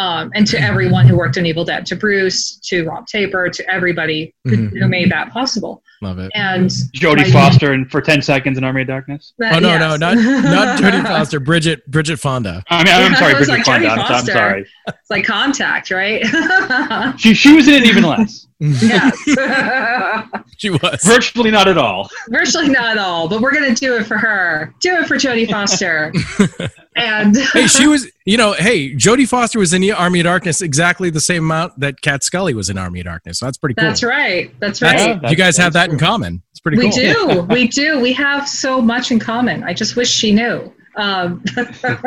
Um, and to everyone who worked on Evil Dead, to Bruce, to Rob Tapert, to everybody who, Mhm. who made that possible. Love it. And Jodie my- Foster and for ten seconds in Army of Darkness. that- Oh no, yes. no, not not [laughs] Jodie Foster. Bridget Bridget Fonda. I mean, I'm Yeah, sorry, Bridget like, Fonda. I'm, I'm sorry. it's like contact, right? [laughs] She she was in it even less. Yes. [laughs] she was. Virtually not at all. Virtually not at all, but we're gonna do it for her. Do it for Jodie Foster. [laughs] and [laughs] hey, she was. You know, hey, Jodie Foster was in the Army of Darkness exactly the same amount that Kat Scully was in Army of Darkness. So that's pretty cool. that's right. That's That's- right. You guys have that's that in common. It's pretty we cool. do. We do. We have so much in common. I just wish she knew. Um, I think.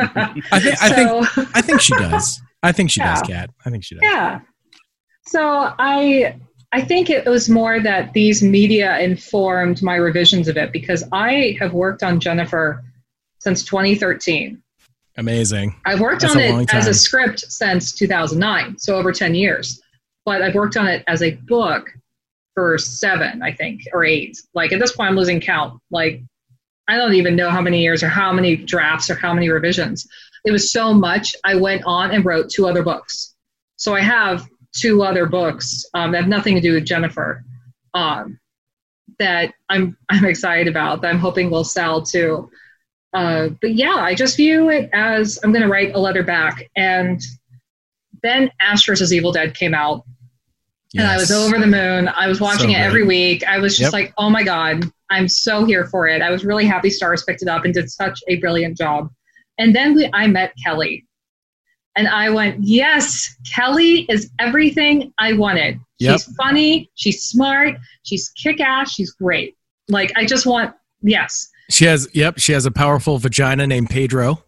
I think. I think she does. I think she does, Kat. I think she does. Yeah. So I I think it was more that these media informed my revisions of it because I have worked on Jennifer since 2013. Amazing. I've worked That's on it as a script since 2009, so over 10 years. But I've worked on it as a book for seven, I think, or eight. Like at this point, I'm losing count. Like I don't even know how many years or how many drafts or how many revisions. It was so much. I went on and wrote two other books. So I have two other books um, that have nothing to do with Jennifer um, that I'm I'm excited about. That I'm hoping will sell too. Uh, but yeah, I just view it as I'm going to write a letter back. And then Ash vs. Evil Dead came out, and I was over the moon. I was watching So it every week. I was Yep. just like, oh my God, I'm so here for it. I was really happy Starz picked it up and did such a brilliant job. And then we, I met Kelly. And I went, yes, Kelly is everything I wanted. Yep. She's funny, she's smart, she's kick ass, she's great. Like, I just want, yes, She has. Yep. She has a powerful vagina named Pedro.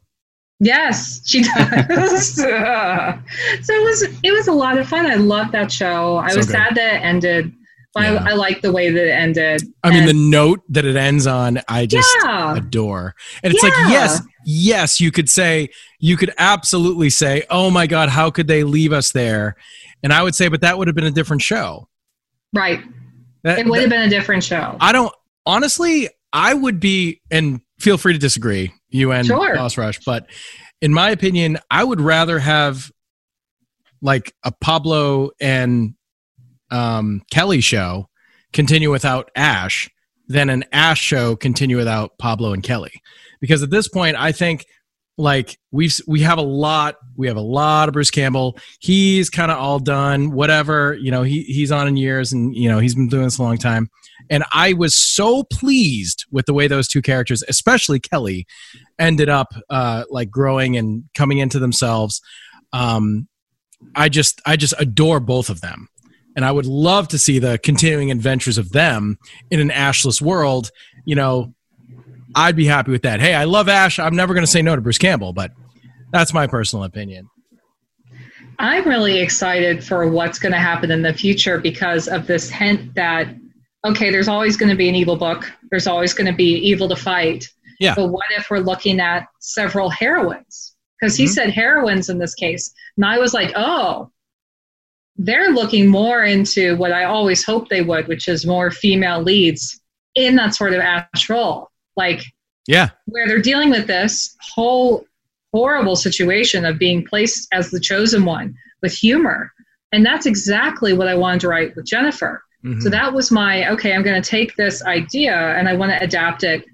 Yes, she does. [laughs] so it was it was a lot of fun. I loved that show. I So was good. sad that it ended, but Yeah. I, I liked the way that it ended. I mean, the note that it ends on, I just yeah, adore. And it's like, yes, yes, you could say, you could absolutely say, oh my God, how could they leave us there? And I would say, but that would have been a different show. right. That, It would that- have been a different show. I don't, honestly, I would be, and feel free to disagree, you and Sure. Boss Rush, but in my opinion, I would rather have like a Pablo and um, Kelly show continue without Ash than an Ash show continue without Pablo and Kelly. Because at this point, I think like we've we have a lot we have a lot of Bruce Campbell. He's kind of all done. Whatever you know, he he's on in years, and you know he's been doing this a long time. And I was so pleased with the way those two characters, especially Kelly, ended up uh, like growing and coming into themselves. Um, I just I just adore both of them. And I would love to see the continuing adventures of them in an Ashless world. You know, I'd be happy with that. Hey, I love Ash. I'm never going to say no to Bruce Campbell, but that's my personal opinion. I'm really excited for what's going to happen in the future because of this hint that, okay, there's always going to be an evil book, there's always going to be evil to fight. Yeah. But what if we're looking at several heroines? Because he Mhm. said heroines in this case. And I was like, oh, they're looking more into what I always hoped they would, which is more female leads in that sort of Ash role. Like, Yeah. where they're dealing with this whole horrible situation of being placed as the chosen one with humor. And that's exactly what I wanted to write with Jennifer. Mhm. So that was my okay, I'm going to take this idea and I want to adapt it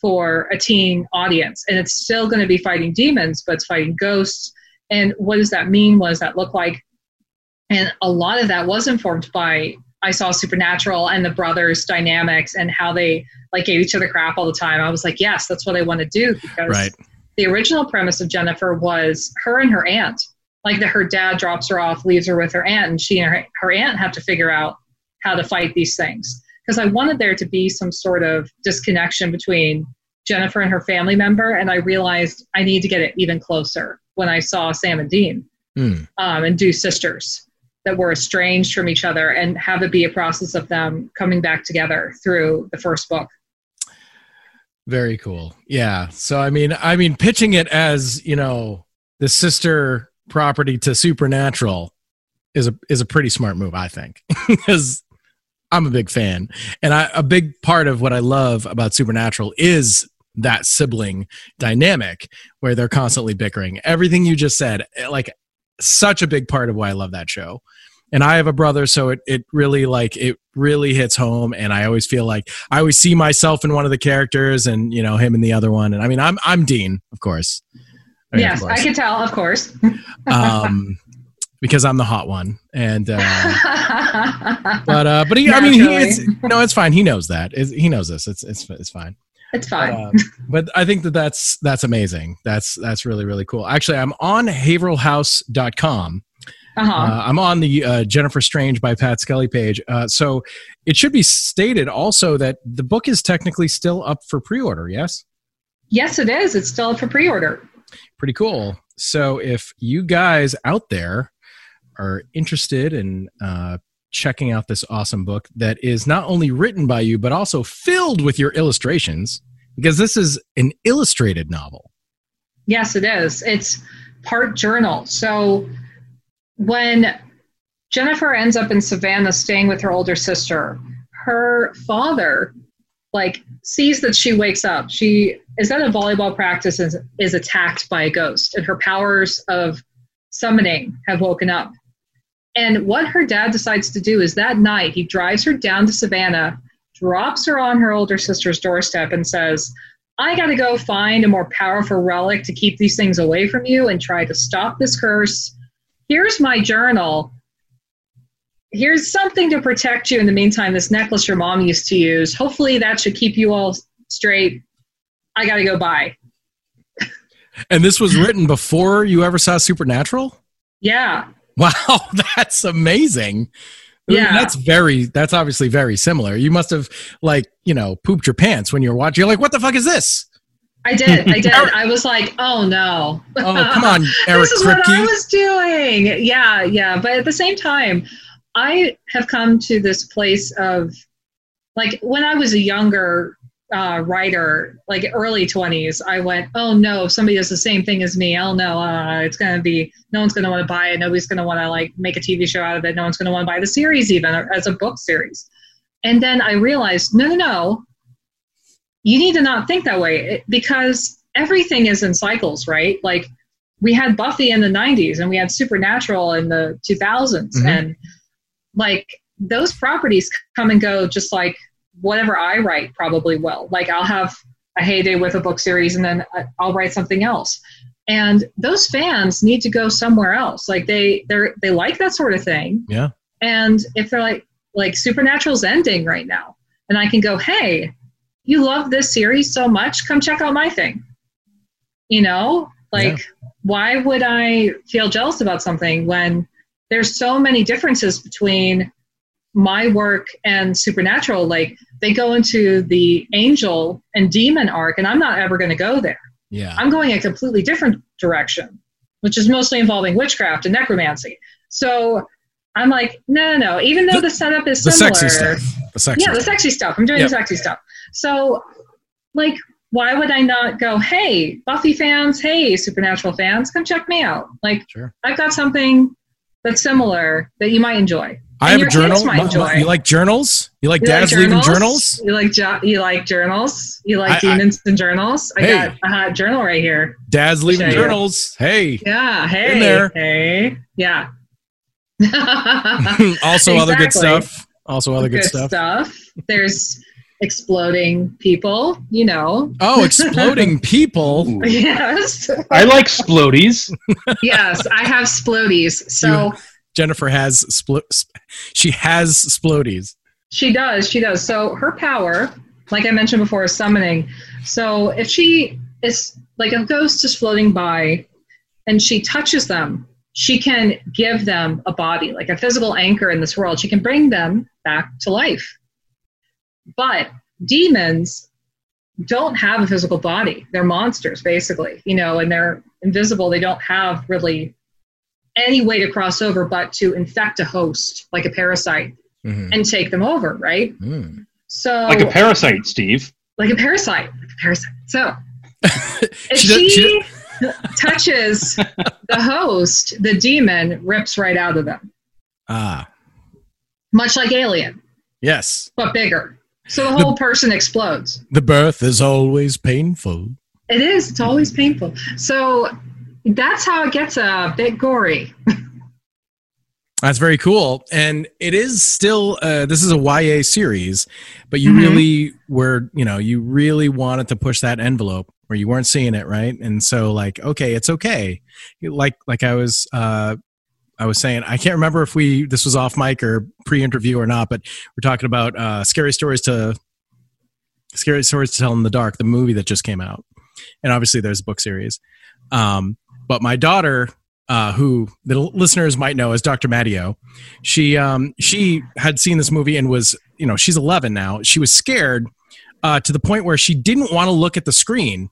for a teen audience. And it's still going to be fighting demons, but it's fighting ghosts. And what does that mean? What does that look like? And a lot of that was informed by I saw Supernatural and the brothers' dynamics and how they like gave each other crap all the time. I was like, yes, that's what I want to do because Right. the original premise of Jennifer was her and her aunt. Like that her dad drops her off, leaves her with her aunt, and she and her, her aunt have to figure out how to fight these things. Because I wanted there to be some sort of disconnection between Jennifer and her family member, and I realized I need to get it even closer when I saw Sam and Dean Mm. um, and do sisters that were estranged from each other and have it be a process of them coming back together through the first book. Very cool. Yeah. So I mean, I mean, pitching it as you know the sister property to Supernatural is a is a pretty smart move, I think, [laughs] because I'm a big fan, and I, a big part of what I love about Supernatural is that sibling dynamic where they're constantly bickering. Everything you just said, eh, like, such a big part of why I love that show. And I have a brother, so it, it really like it really hits home. And I always feel like I always see myself in one of the characters, and you know him in the other one. And I mean, I'm I'm Dean, of course. I mean, yes, I course. can tell, of course. [laughs] um, because I'm the hot one. And uh, [laughs] but uh, but he, I mean, he, it's, no, it's fine. He knows that. It's, he knows this. It's it's it's fine. it's But, fine. um, but I think that that's that's amazing. That's that's really really cool. Actually, I'm on haverhillhouse.com. Uh-huh. Uh, I'm on the uh, Jennifer Strange by Kat Scully page. Uh, so it should be stated also that the book is technically still up for pre-order. Yes, yes, it is. It's still up for pre-order. pretty cool. So if you guys out there are interested in uh, checking out this awesome book that is not only written by you but also filled with your illustrations, because this is an illustrated novel. Yes, it is. It's part journal. So when Jennifer ends up in Savannah staying with her older sister, her father like sees that she wakes up. She is at a volleyball practice and is attacked by a ghost, and her powers of summoning have woken up. And what her dad decides to do is that night he drives her down to Savannah, drops her on her older sister's doorstep, and says, I got to go find a more powerful relic to keep these things away from you and try to stop this curse. Here's my journal. Here's something to protect you in the meantime. This necklace your mom used to use. Hopefully, that should keep you all straight. I got to go buy. [laughs] And this was written before you ever saw Supernatural? Yeah. Wow, [laughs] that's amazing. Yeah. That's very that's obviously very similar. You must have like, you know, pooped your pants when you were watching. You're like, what the fuck is this? I did. I did. I was like, oh no. Oh, come [laughs] on, Eric this is what I was doing. Yeah, yeah. But at the same time, I have come to this place of like when I was a younger uh, writer, like early 20s, I went, oh no, if somebody does the same thing as me, oh no, uh, it's going to be, no one's going to want to buy it. Nobody's going to want to like make a TV show out of it. No one's going to want to buy the series even or as a book series. And then I realized, no, no, no, you need to not think that way because everything is in cycles, right? Like we had Buffy in the 90s and we had Supernatural in the 2000s. Mhm. And like those properties come and go just like whatever I write probably will. Like I'll have a heyday with a book series and then I'll write something else. And those fans need to go somewhere else. Like they they they like that sort of thing. Yeah. And if they're like like Supernatural's ending right now, and I can go, hey, you love this series so much, come check out my thing. You know, like yeah. why would I feel jealous about something when there's so many differences between my work and supernatural? Like they go into the angel and demon arc and i'm not ever going to go there. Yeah. I'm going a completely different direction which is mostly involving witchcraft and necromancy. So i'm like no no no. Even though the, the setup is similar the sexy stuff. The sexy yeah the sexy stuff. I'm doing yep. the sexy stuff so like why would i not go hey buffy fans hey supernatural fans come check me out like sure. i've got something that's similar that you might enjoy I have a journal. you like journals? You like you dad's like leaving journals? You like jo- you like journals? You like I, demons I, and journals? I hey, got a hot journal right here. Dad's leaving journals. You. Hey. Yeah. Hey. Hey. Yeah. [laughs] also, exactly. other good stuff. Also, other good, good stuff. stuff. There's exploding people. You know. Oh, exploding [laughs] people. yes. I like splodies. yes, I have splodies. So. You, Jennifer has split. She has splodies. She does. She does. So her power, like I mentioned before, is summoning. So if she is like a ghost is floating by, and she touches them, she can give them a body, like a physical anchor in this world. She can bring them back to life. But demons don't have a physical body. They're monsters, basically, you know, and they're invisible. They don't have really any way to cross over but to infect a host like a parasite mm-hmm. and take them over, right? Mm. So like a parasite, Steve. Like a parasite, like a parasite. So [laughs] if she, she, [laughs] touches the host, the demon rips right out of them. Ah. Much like Alien. Yes. But bigger. So the whole the, person explodes. The birth is always painful. It is. It's always painful. So that's how it gets a bit gory. [laughs] That's very cool. And it is still, uh, this is a YA series, but you mm-hmm. really were, you know, you really wanted to push that envelope where you weren't seeing it, right? And so, like, okay, it's okay. Like, like I was, uh, I was saying, I can't remember if we, this was off mic or pre interview or not, but we're talking about uh, scary stories to, scary stories to tell in the dark, the movie that just came out. And obviously there's a book series. Um, but my daughter, uh, who the listeners might know as Dr. Mattio, she um, she had seen this movie and was you know she's 11 now. She was scared uh, to the point where she didn't want to look at the screen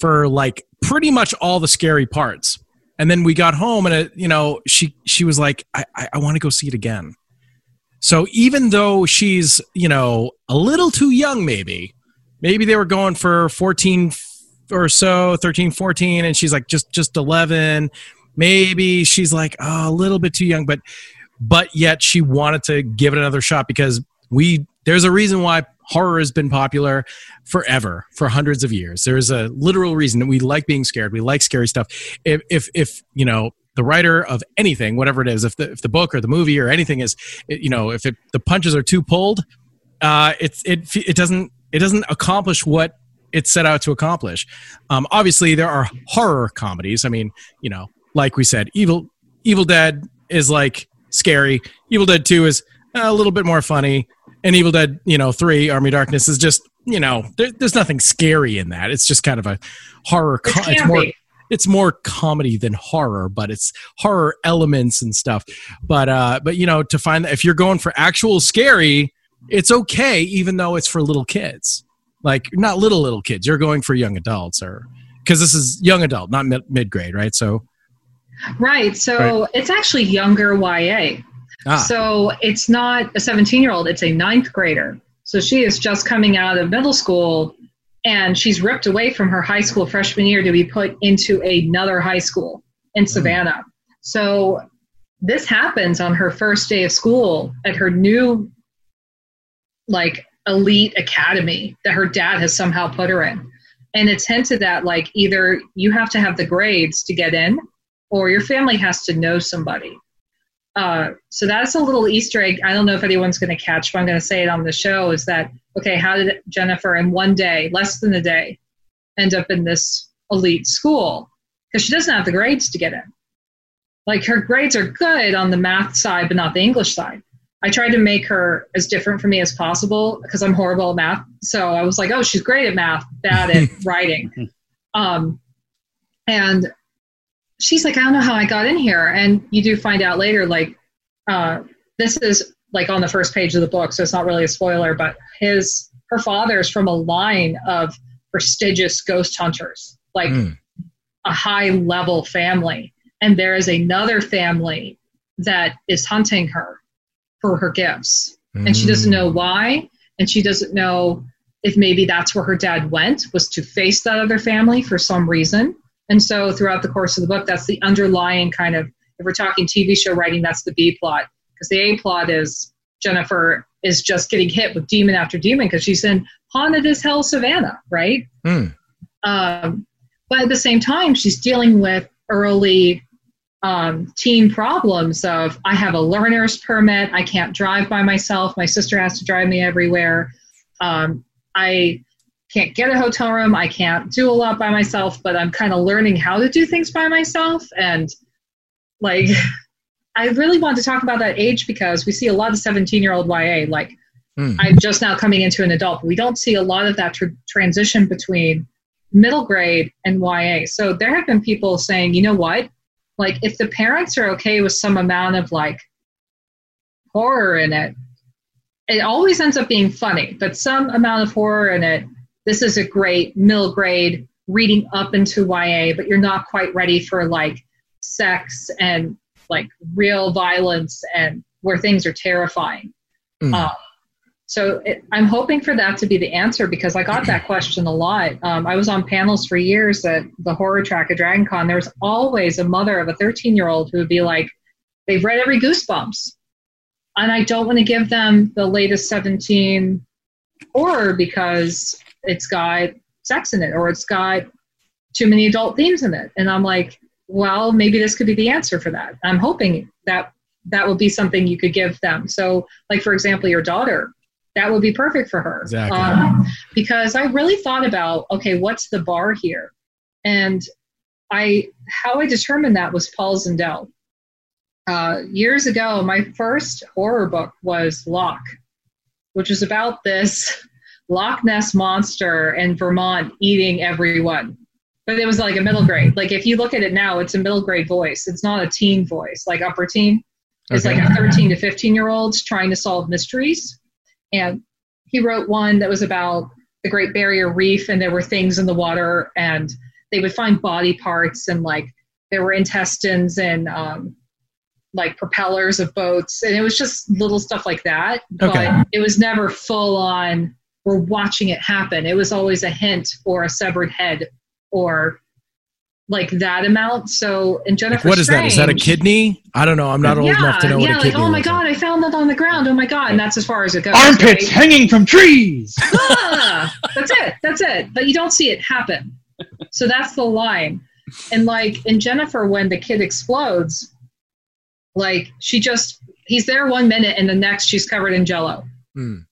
for like pretty much all the scary parts. And then we got home and it, you know she she was like I, I, I want to go see it again. So even though she's you know a little too young, maybe maybe they were going for 14 or so 13 14 and she's like just just 11 maybe she's like oh, a little bit too young but but yet she wanted to give it another shot because we there's a reason why horror has been popular forever for hundreds of years there's a literal reason that we like being scared we like scary stuff if if if you know the writer of anything whatever it is if the if the book or the movie or anything is you know if it, the punches are too pulled uh it's it it doesn't it doesn't accomplish what it set out to accomplish. Um, obviously, there are horror comedies. I mean, you know, like we said, Evil Evil Dead is like scary. Evil Dead Two is a little bit more funny, and Evil Dead, you know, Three Army Darkness is just you know, there, there's nothing scary in that. It's just kind of a horror. Com- it's more. It's more comedy than horror, but it's horror elements and stuff. But uh, but you know, to find that if you're going for actual scary, it's okay, even though it's for little kids like not little little kids you're going for young adults or because this is young adult not mid, mid grade right so right so right. it's actually younger ya ah. so it's not a 17 year old it's a ninth grader so she is just coming out of middle school and she's ripped away from her high school freshman year to be put into another high school in hmm. savannah so this happens on her first day of school at her new like elite academy that her dad has somehow put her in. And it's hinted that like either you have to have the grades to get in or your family has to know somebody. Uh, so that's a little Easter egg. I don't know if anyone's going to catch, but I'm going to say it on the show. Is that okay? How did Jennifer in one day, less than a day, end up in this elite school? Because she doesn't have the grades to get in. Like her grades are good on the math side, but not the English side. I tried to make her as different from me as possible because I'm horrible at math. So I was like, oh, she's great at math, bad at [laughs] writing. Um, and she's like, I don't know how I got in here. And you do find out later, like, uh, this is like on the first page of the book, so it's not really a spoiler, but his her father is from a line of prestigious ghost hunters, like mm. a high level family. And there is another family that is hunting her for her gifts. Mm. And she doesn't know why. And she doesn't know if maybe that's where her dad went, was to face that other family for some reason. And so throughout the course of the book, that's the underlying kind of, if we're talking TV show writing, that's the B plot. Because the A plot is Jennifer is just getting hit with demon after demon because she's in haunted as hell Savannah, right? Mm. Um, but at the same time, she's dealing with early um, teen problems of I have a learner's permit, I can't drive by myself, my sister has to drive me everywhere. Um, I can't get a hotel room, I can't do a lot by myself, but I'm kind of learning how to do things by myself. And like, [laughs] I really want to talk about that age because we see a lot of 17 year old YA. Like, mm. I'm just now coming into an adult. We don't see a lot of that tr- transition between middle grade and YA. So there have been people saying, you know what? like if the parents are okay with some amount of like horror in it it always ends up being funny but some amount of horror in it this is a great middle grade reading up into ya but you're not quite ready for like sex and like real violence and where things are terrifying mm. um, so it, I'm hoping for that to be the answer because I got that question a lot. Um, I was on panels for years at the horror track at Dragon Con. There was always a mother of a 13 year old who would be like, they've read every Goosebumps. And I don't want to give them the latest 17 horror because it's got sex in it or it's got too many adult themes in it. And I'm like, well, maybe this could be the answer for that. I'm hoping that that will be something you could give them. So, like, for example, your daughter that would be perfect for her. Exactly. Um, because I really thought about, okay, what's the bar here? And I, how I determined that was Paul Zindel. Uh, years ago, my first horror book was Loch, which is about this Loch Ness monster in Vermont eating everyone. But it was like a middle grade. Like if you look at it now, it's a middle grade voice. It's not a teen voice, like upper teen. It's okay. like a 13 to 15 year olds trying to solve mysteries. And he wrote one that was about the Great Barrier Reef, and there were things in the water, and they would find body parts, and like there were intestines and um, like propellers of boats, and it was just little stuff like that. Okay. But it was never full on. We're watching it happen. It was always a hint or a severed head or like that amount. So in Jennifer, like what is Strange, that? Is that a kidney? I don't know. I'm not old yeah, enough to know yeah, what a kidney. Like, oh my god, I found that on the ground. Oh my god, and that's as far as it goes. Armpits right? hanging from trees. [laughs] ah, that's it. That's it. But you don't see it happen. So that's the line. And like in Jennifer, when the kid explodes, like she just he's there one minute and the next she's covered in jello. Mm.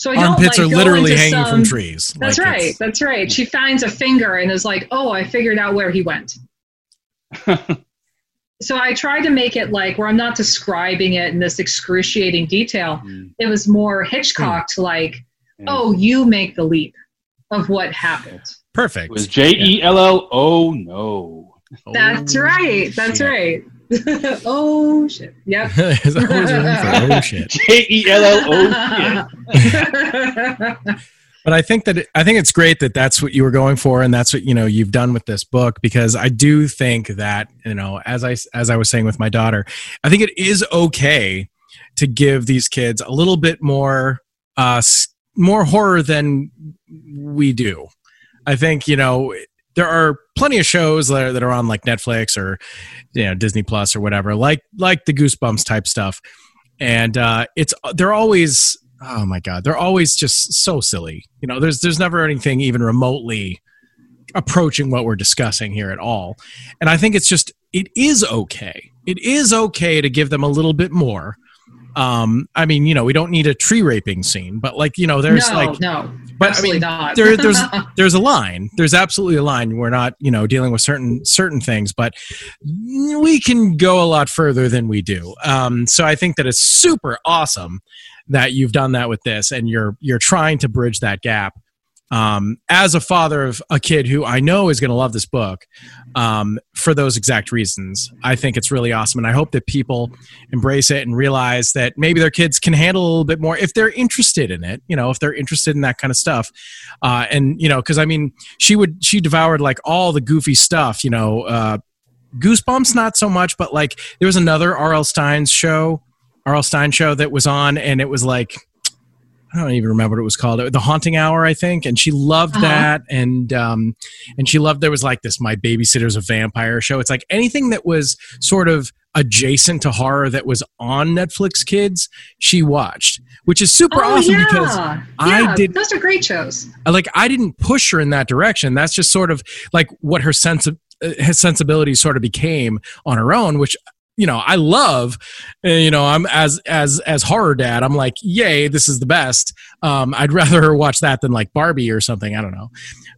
So I armpits like, are literally hanging some, from trees. That's like right. That's right. She finds a finger and is like, "Oh, I figured out where he went." [laughs] so I tried to make it like where I'm not describing it in this excruciating detail. Mm. It was more Hitchcock mm. like, "Oh, you make the leap of what happened." Perfect. It was J E L L O no. That's right. That's shit. right. [laughs] oh shit! Yep. [laughs] There's always room for oh [laughs] shit. J E L L O shit. but I think that it, I think it's great that that's what you were going for, and that's what you know you've done with this book because I do think that you know as I as I was saying with my daughter, I think it is okay to give these kids a little bit more uh more horror than we do. I think you know there are plenty of shows that are, that are on like Netflix or you know Disney Plus or whatever, like like the Goosebumps type stuff, and uh, it's they're always oh my god, they're always just so silly. You know, there's there's never anything even remotely approaching what we're discussing here at all, and I think it's just it is okay. It is okay to give them a little bit more. Um, I mean, you know, we don't need a tree raping scene, but like, you know, there's no, like, no, but I mean, there, there's [laughs] there's a line. There's absolutely a line. We're not, you know, dealing with certain certain things, but we can go a lot further than we do. Um, so I think that it's super awesome that you've done that with this, and you're you're trying to bridge that gap. Um, as a father of a kid who I know is going to love this book, um, for those exact reasons, I think it's really awesome, and I hope that people embrace it and realize that maybe their kids can handle a little bit more if they're interested in it. You know, if they're interested in that kind of stuff, uh, and you know, because I mean, she would she devoured like all the goofy stuff. You know, uh, Goosebumps not so much, but like there was another R.L. Stine's show, R.L. Stine show that was on, and it was like. I don't even remember what it was called. The Haunting Hour, I think, and she loved Uh-huh. that, and um, and she loved there was like this My Babysitter's a Vampire show. It's like anything that was sort of adjacent to horror that was on Netflix Kids, she watched, which is super oh, awesome yeah. because I did- Those are great shows. like I didn't push her in that direction. That's just sort of like what her sense of uh, his sensibility sort of became on her own, which you know I love. Uh, you know, I'm as as as horror dad. I'm like, yay, this is the best. Um, I'd [laughs] rather her watch that than like Barbie or something. I don't know.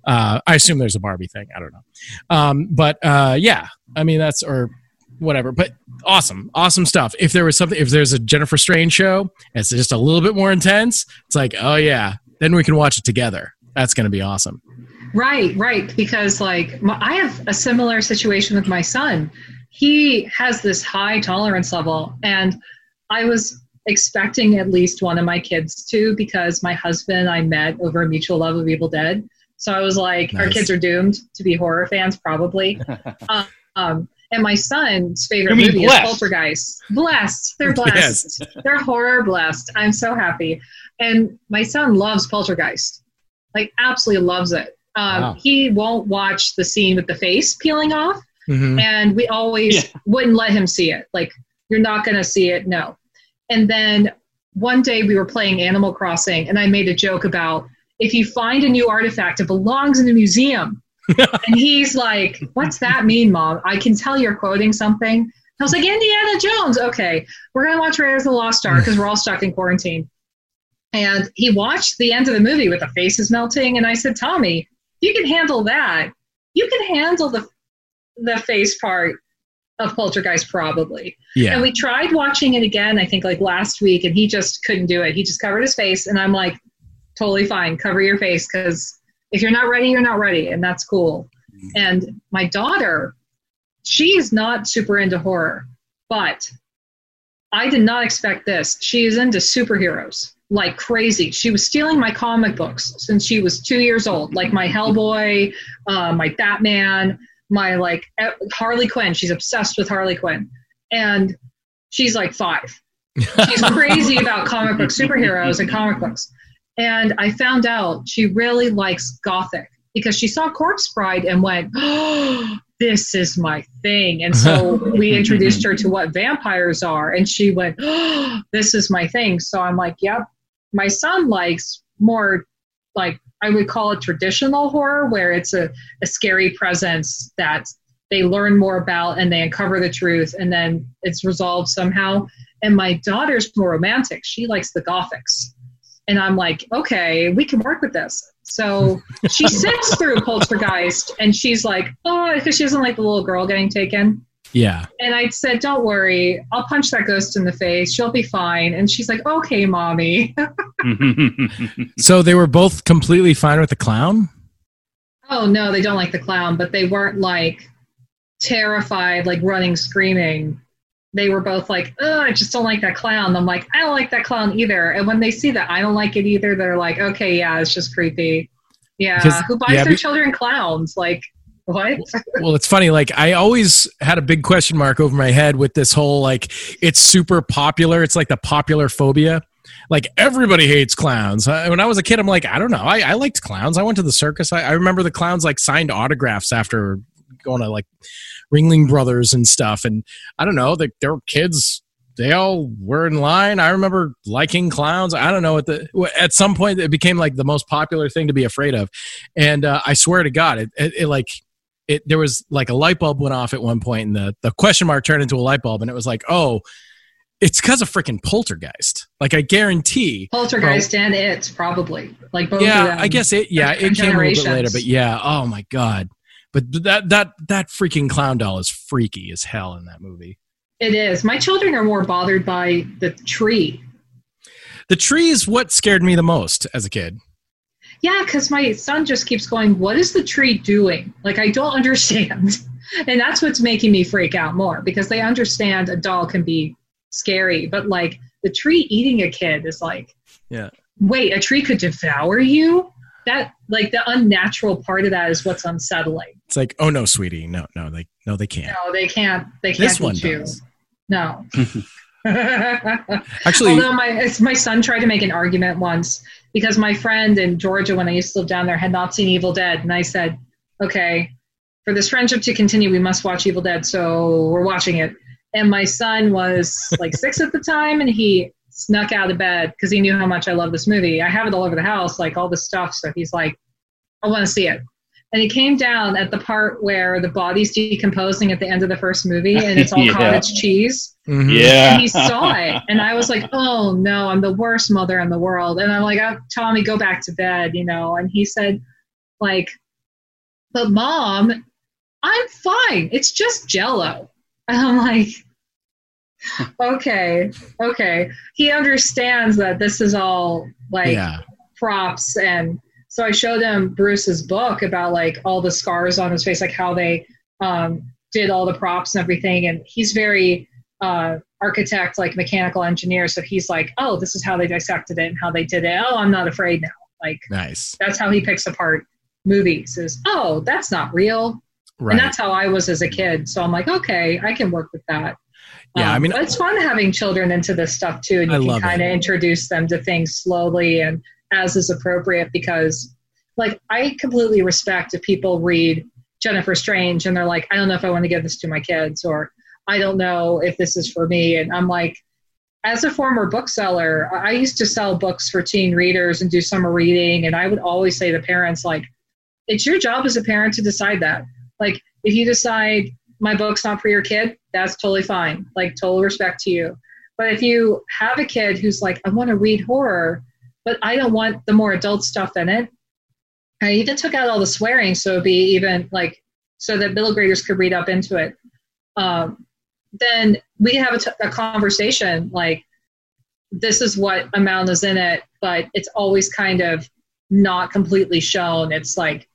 Uh, I assume there's a Barbie thing. I don't know. Um, but uh, yeah, I mean that's or whatever. But awesome, awesome stuff. If there was something, if there's a Jennifer Strange show, it's just a little bit more intense. It's like, oh yeah, then we can watch it together. That's going to be awesome. Right, right. Because like I have a similar situation with my son. He has this high tolerance level, and I was expecting at least one of my kids to because my husband and I met over a mutual love of Evil Dead. So I was like, our kids are doomed to be horror fans, probably. um, [laughs] um, and my son's favorite movie blessed. is Poltergeist. Blessed. They're blessed. Yes. They're horror blessed. I'm so happy. And my son loves Poltergeist. Like absolutely loves it. Um, Wow. He won't watch the scene with the face peeling off, Mhm. and we always Yeah. wouldn't let him see it. Like you're not going to see it, no. And then one day we were playing Animal Crossing, and I made a joke about if you find a new artifact, it belongs in a museum. [laughs] and he's like, "What's that mean, Mom? I can tell you're quoting something." I was like, "Indiana Jones." Okay, we're gonna watch Raiders of the Lost Ark because we're all stuck in quarantine. And he watched the end of the movie with the faces melting, and I said, "Tommy, you can handle that. You can handle the the face part of Poltergeist probably." Yeah. And we tried watching it again, I think like last week, and he just couldn't do it. He just covered his face, and I'm like, totally fine, cover your face because if you're not ready, you're not ready, and that's cool. And my daughter, she is not super into horror, but I did not expect this. She is into superheroes like crazy. She was stealing my comic books since she was two years old, like my Hellboy, uh, my Batman, my like Harley Quinn. She's obsessed with Harley Quinn, and she's like five. She's crazy [laughs] about comic book superheroes and comic books. And I found out she really likes Gothic because she saw Corpse Bride and went, oh, [gasps] this is my thing. And so [laughs] we introduced her to what vampires are, and she went, oh, [gasps] this is my thing. So I'm like, yep. My son likes more like I would call it traditional horror, where it's a, a scary presence that they learn more about and they uncover the truth and then it's resolved somehow. And my daughter's more romantic. She likes the gothics. And I'm like, okay, we can work with this. So she [laughs] sits through Poltergeist and she's like, oh, because she doesn't like the little girl getting taken. Yeah. And I said, don't worry, I'll punch that ghost in the face. She'll be fine. And she's like, okay, mommy. [laughs] So they were both completely fine with the clown. oh, no, they don't like the clown, but they weren't like terrified, like running, screaming. They were both like, oh, I just don't like that clown. I'm like, I don't like that clown either. And when they see that I don't like it either, they're like, okay, yeah, it's just creepy. Yeah. Because- Who buys yeah, their be- children clowns? Like, what? Well, it's funny. Like I always had a big question mark over my head with this whole like it's super popular. It's like the popular phobia. Like everybody hates clowns. When I was a kid, I'm like, I don't know. I, I liked clowns. I went to the circus. I, I remember the clowns like signed autographs after going to like Ringling Brothers and stuff. And I don't know. They, they were kids. They all were in line. I remember liking clowns. I don't know. At the at some point, it became like the most popular thing to be afraid of. And uh, I swear to God, it, it, it like it there was like a light bulb went off at one point, and the the question mark turned into a light bulb, and it was like, oh, it's because of freaking Poltergeist. Like I guarantee. Poltergeist and it probably like both. yeah, of them. I guess it. Yeah, it came a little bit later, but yeah. Oh my god. But that that that freaking clown doll is freaky as hell in that movie. it is. My children are more bothered by the tree. The tree is what scared me the most as a kid. Yeah, because my son just keeps going, What is the tree doing? Like, I don't [laughs] understand. And that's what's making me freak out more because they understand a doll can be scary, but like the tree eating a kid is like, Yeah. Wait, a tree could devour you? That, like, the unnatural part of that is what's unsettling. It's like, oh no, sweetie, no, no, they no, they can't. No, they can't, they can't This eat one you. does. No. [laughs] [laughs] Actually, Although my my son tried to make an argument once because my friend in Georgia when I used to live down there had not seen Evil Dead, and I said, "Okay, for this friendship to continue, we must watch Evil Dead." So we're watching it, and my son was like six at the time, and he snuck out of bed because he knew how much I love this movie. I have it all over the house, like all this stuff. So he's like, "I want to see it." And he came down at the part where the body's decomposing at the end of the first movie, and it's [laughs] all Yeah. cottage cheese. Mhm. Yeah. and he saw it and i was like oh no i'm the worst mother in the world. And i'm like oh, tommy go back to bed you know? And he said like but mom i'm fine. It's just jello. And i'm like okay okay. He understands that this is all like yeah, props and so i showed him bruce's book about like all the scars on his face like how they um, did all the props and everything. And he's very uh, architect like mechanical engineer. So he's like oh this is how they dissected it and how they did it. Oh i'm not afraid now. Like nice, that's how he picks apart movies is oh that's not real. Right? and that's how i was as a kid. So i'm like okay i can work with that. Yeah, I Um, mean- it's fun having children into this stuff too and you love can kind of introduce them to things slowly and as is appropriate because like i completely respect if people read jennifer strange and they're like i don't know if i want to give this to my kids or i don't know if this is for me and i'm like as a former bookseller i used to sell books for teen readers and do summer reading and i would always say to parents like it's your job as a parent to decide that. Like if you decide my book's not for your kid that's totally fine. Like total respect to you. But if you have a kid who's like i want to read horror but i don't want the more adult stuff in it. I even took out all the swearing so it'd be even like so that middle graders could read up into it. Um, then we have a, t- a conversation like this is what amount is in it but it's always kind of not completely shown. It's like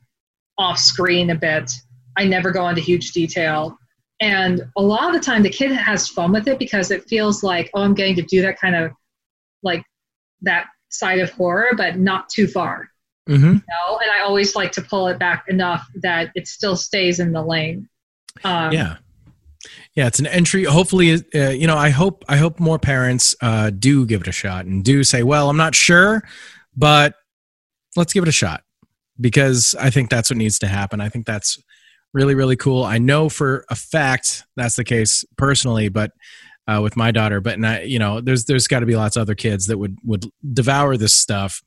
off screen a bit. I never go into huge detail. And a lot of the time the kid has fun with it because it feels like oh i'm getting to do that kind of like that side of horror but not too far. Mm-hmm. you know? And i always like to pull it back enough that it still stays in the lane. Um, yeah. Yeah it's an entry. Hopefully uh, you know i hope i hope more parents uh, do give it a shot and do say well i'm not sure but let's give it a shot because i think that's what needs to happen. I think that's really really cool. I know for a fact that's the case personally but uh, with my daughter but not, you know there's there's got to be lots of other kids that would would devour this stuff.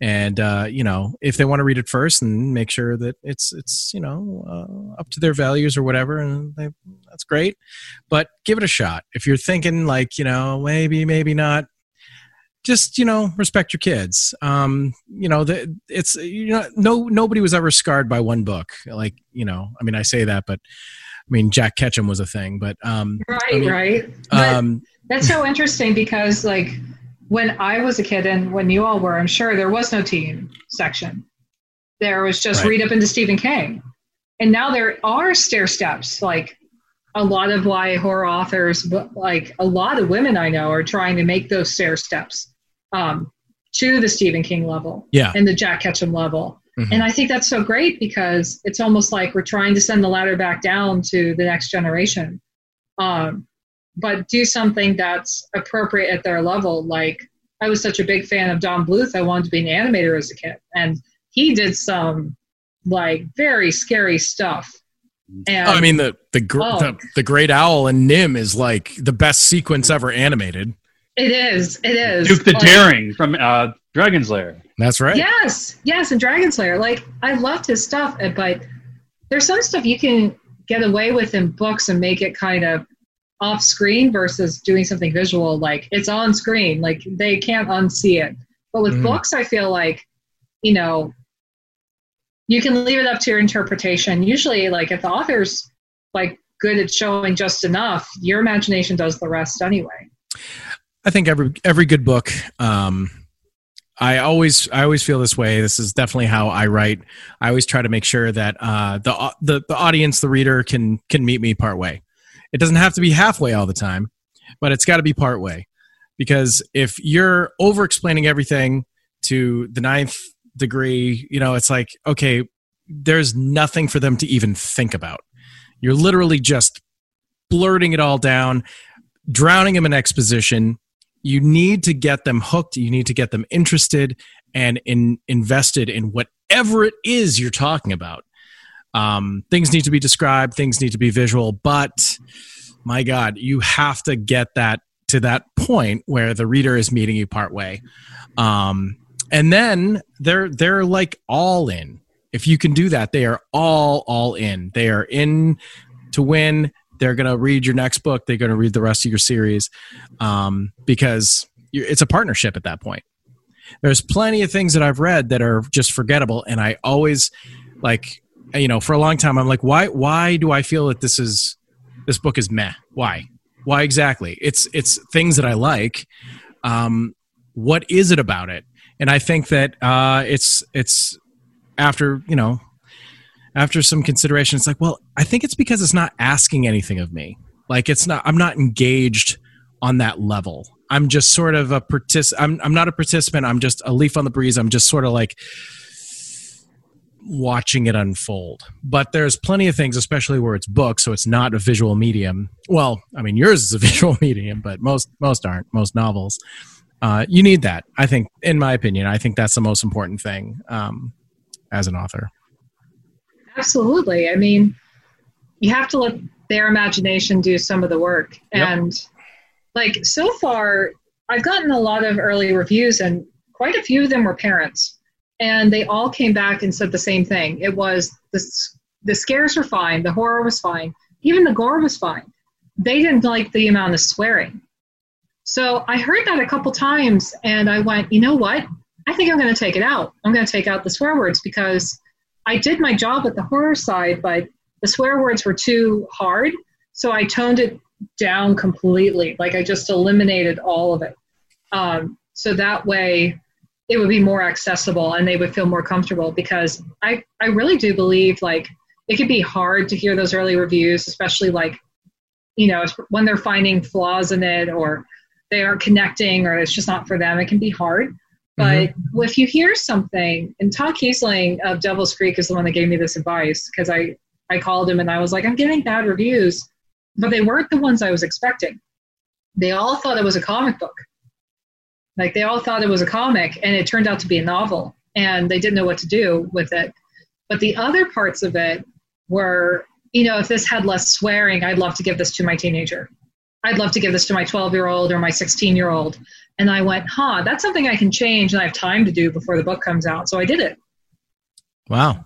And uh, you know if they want to read it first and make sure that it's it's you know uh, up to their values or whatever and they, that's great. But give it a shot. If you're thinking like you know maybe maybe not just you know respect your kids. Um you know the, it's you know no nobody was ever scarred by one book. Like you know i mean i say that but mean jack ketchum was a thing but um right I mean, right um That's so interesting because, like, when I was a kid and when you all were, I'm sure there was no teen section. There was just Right. read up into Stephen King. And now there are stair steps. Like, a lot of why horror authors, but like a lot of women I know, are trying to make those stair steps um, to the Stephen King level yeah and the Jack Ketchum level. Mhm. And I think that's so great because it's almost like we're trying to send the ladder back down to the next generation. Um, but do something that's appropriate at their level. Like I was such a big fan of Don Bluth, I wanted to be an animator as a kid, and he did some like very scary stuff. And Oh, I mean the the, gr- Oh. the the Great Owl and NIMH is like the best sequence ever animated. it is, it is. Dirk the Like, Daring from uh, Dragon's Lair. That's right. Yes, yes, and Dragon Slayer. Like I loved his stuff, but there's some stuff you can get away with in books and make it kind of off screen versus doing something visual like it's on screen like they can't unsee it but with Mhm. books i feel like you know you can leave it up to your interpretation usually like if the author's like good at showing just enough your imagination does the rest anyway I think every every good book. Um, I always I always feel this way. This is definitely how I write. I always try to make sure that uh, the the the audience, the reader, can can meet me part way. It doesn't have to be halfway all the time, but it's got to be part way. Because if you're over explaining everything to the ninth degree, you know, it's like okay, there's nothing for them to even think about. You're literally just blurting it all down, drowning them in exposition, you need to get them hooked you need to get them interested and in, invested in whatever it is you're talking about. Um, things need to be described things need to be visual but my god you have to get that to that point where the reader is meeting you part way. Um, and then they're they're like all in. If you can do that they are all all in. They are in to win they're going to read your next book they're going to read the rest of your series um, because it's a partnership at that point. There's plenty of things that i've read that are just forgettable and i always like you know for a long time i'm like why why do i feel that this is this book is meh? Why? Why exactly? It's it's things that i like. Um, what is it about it? And i think that uh, it's it's after you know after some consideration it's like well i think it's because it's not asking anything of me. Like it's not i'm not engaged on that level. I'm just sort of a partic- I'm, I'm not a participant. I'm just a leaf on the breeze. I'm just sort of like watching it unfold. But there's plenty of things especially where it's book so it's not a visual medium. Well i mean yours is a [laughs] visual medium but most most aren't. Most novels. Uh, you need that i think in my opinion. I think that's the most important thing um, as an author Absolutely. I mean, you have to let their imagination do some of the work. Yep. And like so far, I've gotten a lot of early reviews, and quite a few of them were parents. And they all came back and said the same thing. It was the, the scares were fine, the horror was fine, even the gore was fine. They didn't like the amount of swearing. So I heard that a couple times, and I went, you know what? I think I'm going to take it out. I'm going to take out the swear words because I did my job at the horror side, but the swear words were too hard. So I toned it down completely. Like I just eliminated all of it. Um, so that way it would be more accessible and they would feel more comfortable because I, I really do believe like it could be hard to hear those early reviews, especially like, you know, when they're finding flaws in it or they aren't connecting or it's just not for them. It can be hard. Mm-hmm. But if you hear something, and Todd Keisling of Devil's Creek is the one that gave me this advice because I, I called him and I was like, I'm getting bad reviews, but they weren't the ones I was expecting. They all thought it was a comic book. Like they all thought it was a comic, and it turned out to be a novel, and they didn't know what to do with it. But the other parts of it were, you know, if this had less swearing, I'd love to give this to my teenager. I'd love to give this to my 12 year old or my 16 year old. And I went, huh, that's something I can change and I have time to do before the book comes out. So I did it. Wow.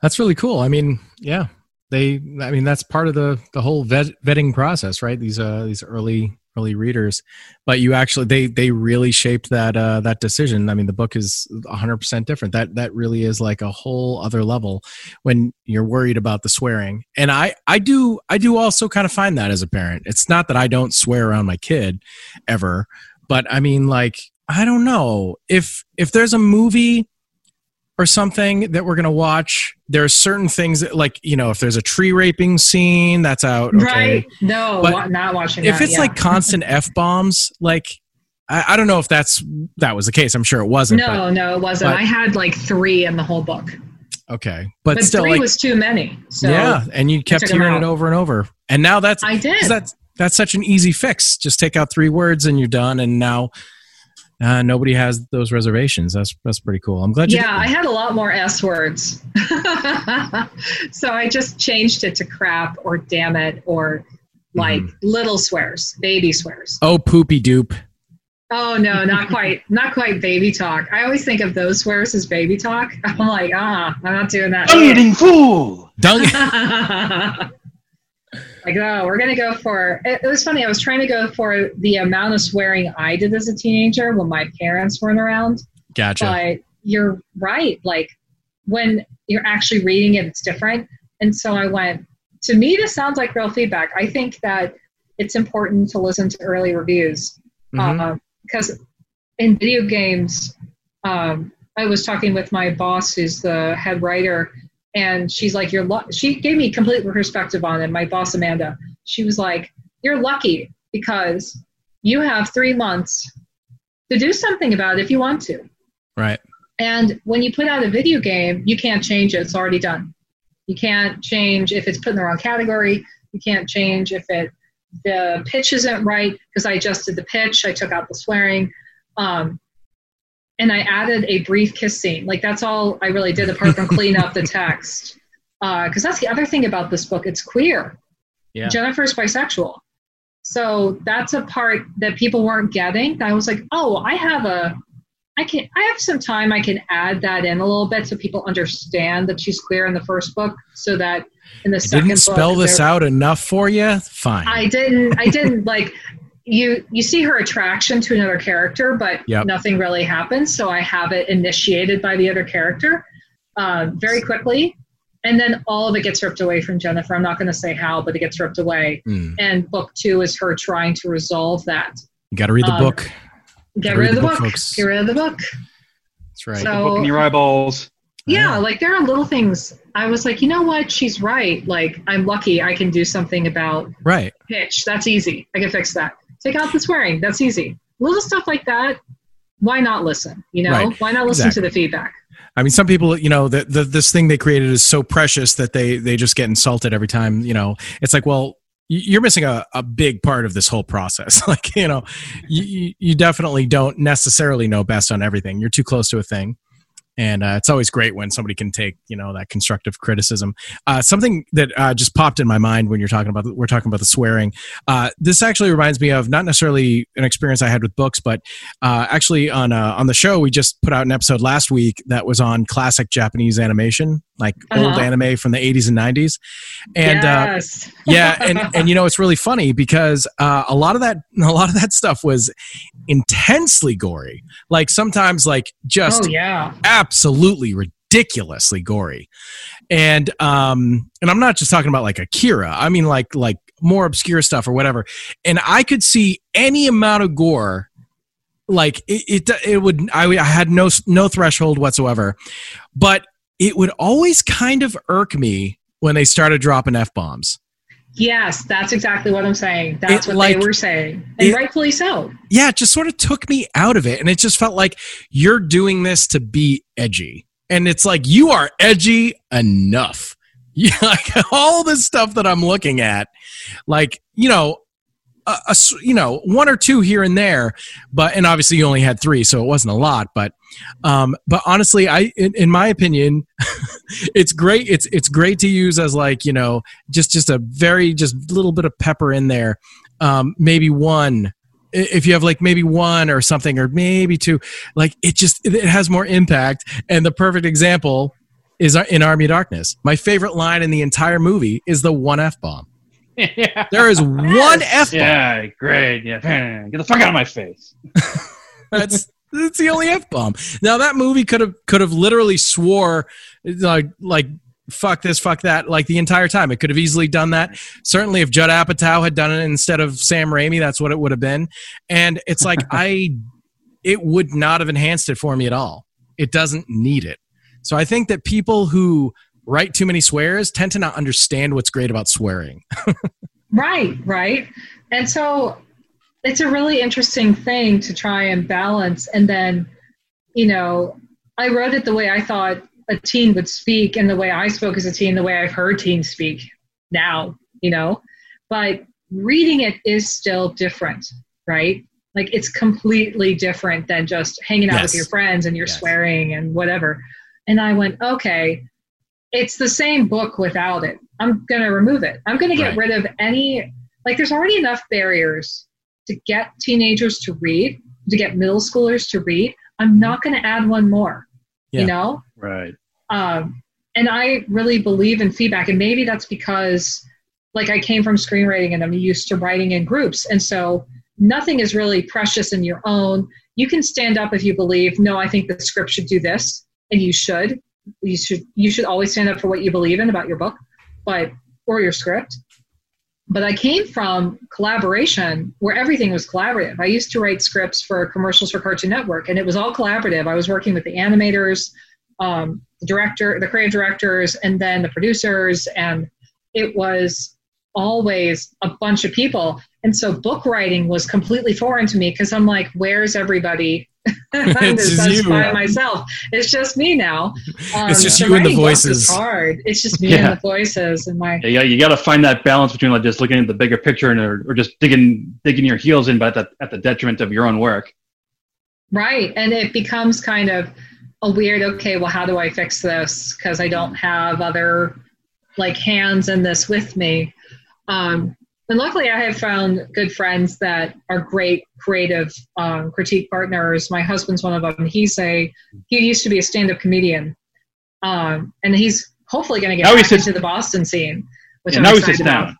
That's really cool. I mean, yeah. They I mean that's part of the the whole vet, vetting process, right? These uh these early early readers. But you actually they they really shaped that uh that decision. I mean, the book is 100% different. That that really is like a whole other level when you're worried about the swearing. And I I do I do also kind of find that as a parent. It's not that I don't swear around my kid ever, but I mean like I don't know. If if there's a movie or something that we're gonna watch, there are certain things that, like you know, if there's a tree raping scene, that's out. Okay. Right? No, But not watching If that, it's yeah. like constant [laughs] f bombs, like I, I don't know if that's that was the case. I'm sure it wasn't. no, no, it wasn't. but- I had like three in the whole book, okay, but, but still, three like was too many. So yeah, and you kept hearing it over and over, and now that's I did that's that's such an easy fix. Just take out three words and you're done. And now uh, nobody has those reservations. That's that's pretty cool. I'm glad you. yeah, I had a lot more S words. [laughs] so I just changed it to crap or damn it or like Mm-hmm. little swears, baby swears. oh, poopy doop. Oh no, not quite, [laughs] not quite baby talk. I always think of those swears as baby talk. I'm like, ah, I'm not doing that. Dung-eating fool. Dung. [laughs] like, oh, we're gonna go for. It, it was funny. I was trying to go for the amount of swearing I did as a teenager when my parents weren't around. Gotcha. But you're right. Like when you're actually reading it, it's different. And so I went. To me, this sounds like real feedback. I think that it's important to listen to early reviews Mhm. because in video games, um, I was talking with my boss, who's the head writer, and she's like, "You're." Lu-. She gave me complete perspective on it. My boss, Amanda, she was like, "You're lucky because you have three months to do something about it if you want to." right. And when you put out a video game, you can't change it. It's already done. You can't change if it's put in the wrong category. You can't change if it the pitch isn't right because I adjusted the pitch. I took out the swearing. Um, and I added a brief kiss scene. Like that's all I really did apart from clean up the [laughs] text. Uh, because that's the other thing about this book. It's queer. Yeah. Jennifer's bisexual. So that's a part that people weren't getting. I was like, oh, I have a, I can, I have some time. I can add that in a little bit so people understand that she's queer in the first book, so that in the I second didn't spell book, this out enough for you. Fine. I didn't. I didn't [laughs] like. You you see her attraction to another character, but Yep. nothing really happens. So I have it initiated by the other character uh, very quickly, and then all of it gets ripped away from Jennifer. I'm not going to say how, but it gets ripped away. Hmm. And book two is her trying to resolve that. You got to read the Um, book. Get rid of the book. folks. Get rid of the book. That's right. so- Book in your eyeballs. Yeah, like there are little things. I was like, you know what? She's right. Like I'm lucky. I can do something about right. pitch. That's easy. I can fix that. Take out the swearing. That's easy. Little stuff like that. Why not listen? You know, Right. why not listen Exactly. to the feedback? I mean, some people, you know, the, the this thing they created is so precious that they they just get insulted every time. You know, it's like, well, you're missing a, a big part of this whole process. [laughs] like, you know, you, you- you definitely don't necessarily know best on everything. You're too close to a thing. And uh, it's always great when somebody can take, you know, that constructive criticism. Uh, something that uh, just popped in my mind when you're talking about, the, we're talking about the swearing. Uh, this actually reminds me of not necessarily an experience I had with books, but uh, actually on uh, on the show we just put out an episode last week that was on classic Japanese animation, like old Uh-huh. anime from the 80s and 90s, and uh, [laughs] yeah, and and you know it's really funny because uh, a lot of that [laughs] a lot of that stuff was intensely gory, like sometimes like just oh yeah. absolutely ridiculously gory. And um and i'm not just talking about like akira. I mean like like more obscure stuff or whatever. And i could see any amount of gore like it it, it would I, I had no no threshold whatsoever. But it would always kind of irk me when they started dropping f-bombs Yes, that's exactly what I'm saying. That's It, what like, they were saying, and it- rightfully so. yeah, it just sort of took me out of it. And it just felt like you're doing this to be edgy. And it's like, you are edgy enough. Yeah, [laughs] like all this stuff that I'm looking at, like, you know, a, a you know, one or two here and there, but, and obviously you only had three, so it wasn't a lot, but, um, but honestly, I, in, in my opinion, [laughs] it's great. It's, it's great to use as like, you know, just, just a very, just little bit of pepper in there. Um, maybe one, if you have like maybe one or something or maybe two like it just it has more impact and the perfect example is in army darkness my favorite line in the entire movie is the one f-bomb yeah. [laughs] there is one f-bomb Yeah, great. Yeah, [laughs] get the fuck out of my face. [laughs] that's that's the only f-bomb now that movie could have could have literally swore like like fuck this fuck that like the entire time. It could have easily done that. Certainly if judd apatow had done it instead of sam raimi that's what it would have been. And it's like i it would not have enhanced it for me at all. It doesn't need it. So i think that people who write too many swears tend to not understand what's great about swearing [laughs] Right, right. And so it's a really interesting thing to try and balance. And then, you know, I wrote it the way I thought a teen would speak and the way I spoke as a teen, the way I've heard teens speak now, you know, but reading it is still different, right? Like it's completely different than just hanging out Yes. with your friends and you're Yes. swearing and whatever. And I went, okay, it's the same book without it. I'm going to remove it. I'm going to get Right. rid of any, like, there's already enough barriers to get teenagers to read to get middle schoolers to read, I'm not going to add one more. Yeah. You know, Right. um, and I really believe in feedback, and maybe that's because, like, I came from screenwriting and I'm used to writing in groups, and so nothing is really precious in your own. You can stand up if you believe. No, I think the script should do this, and you should. You should. You should always stand up for what you believe in about your book, but or your script. But I came from collaboration where everything was collaborative. I used to write scripts for commercials for Cartoon Network, and it was all collaborative. I was working with the animators, um, the director, the creative directors, and then the producers, and it was always a bunch of people. And so book writing was completely foreign to me because I'm like, where's everybody? [laughs] I'm It's just just you. by myself. It's just me now. [laughs] Um, It's just so you and the voices. is hard. It's just me Yeah. and the voices and my Yeah, you got to find that balance between like just looking at the bigger picture and or, or just digging digging your heels in, but at the, at the detriment of your own work. Right. And it becomes kind of a weird, okay, well, how do I fix this? Because I don't have other like hands in this with me. Um, and luckily, I have found good friends that are great creative um, critique partners. My husband's one of them. He's a he used to be a stand-up comedian, um, and he's hopefully going to get Now he back sits- into the Boston scene. Which Yeah, I'm now he sits about. down.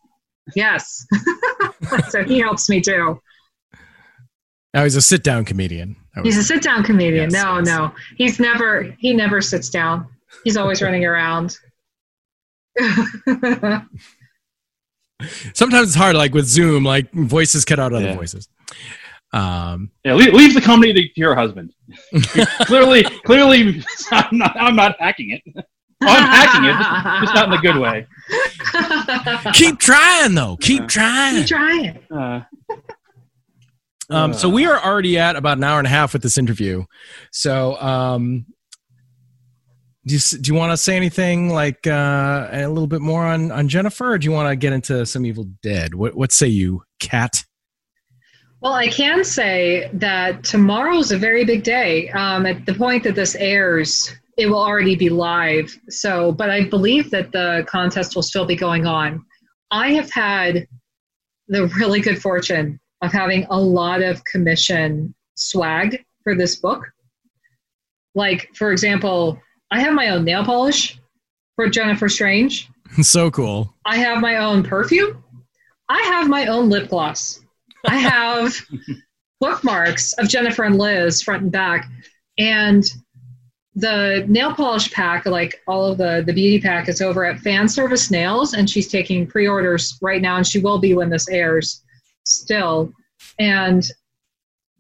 Yes, [laughs] so he helps me too. Now he's a sit down comedian. He's a sit down comedian. Yes, no, yes. no. He's never he never sits down. He's always [laughs] running around. [laughs] Sometimes it's hard, like with Zoom, like voices cut out other Yeah. voices. Um, Yeah, leave, leave the comedy to your husband. [laughs] clearly, clearly, [laughs] I'm not. I'm not hacking it. Oh, I'm hacking it, just not in a good way. keep trying though. Keep Yeah. trying. Keep trying. Uh, Um, so we are already at about an hour and a half with this interview. So, um, do you, do you want to say anything like uh, a little bit more on, on Jennifer, or do you want to get into some Evil Dead? What what say you, Kat? Well, I can say that tomorrow's a very big day. Um, at the point that this airs, it will already be live. So, but I believe that the contest will still be going on. I have had the really good fortune of having a lot of commission swag for this book. Like, for example, I have my own nail polish for Jennifer Strange. [laughs] so cool. I have my own perfume. I have my own lip gloss. I [laughs] have bookmarks of Jennifer and Liz front and back. And the nail polish pack, like all of the, the beauty pack, is over at Fan Service Nails, and she's taking pre orders right now, and she will be when this airs still. And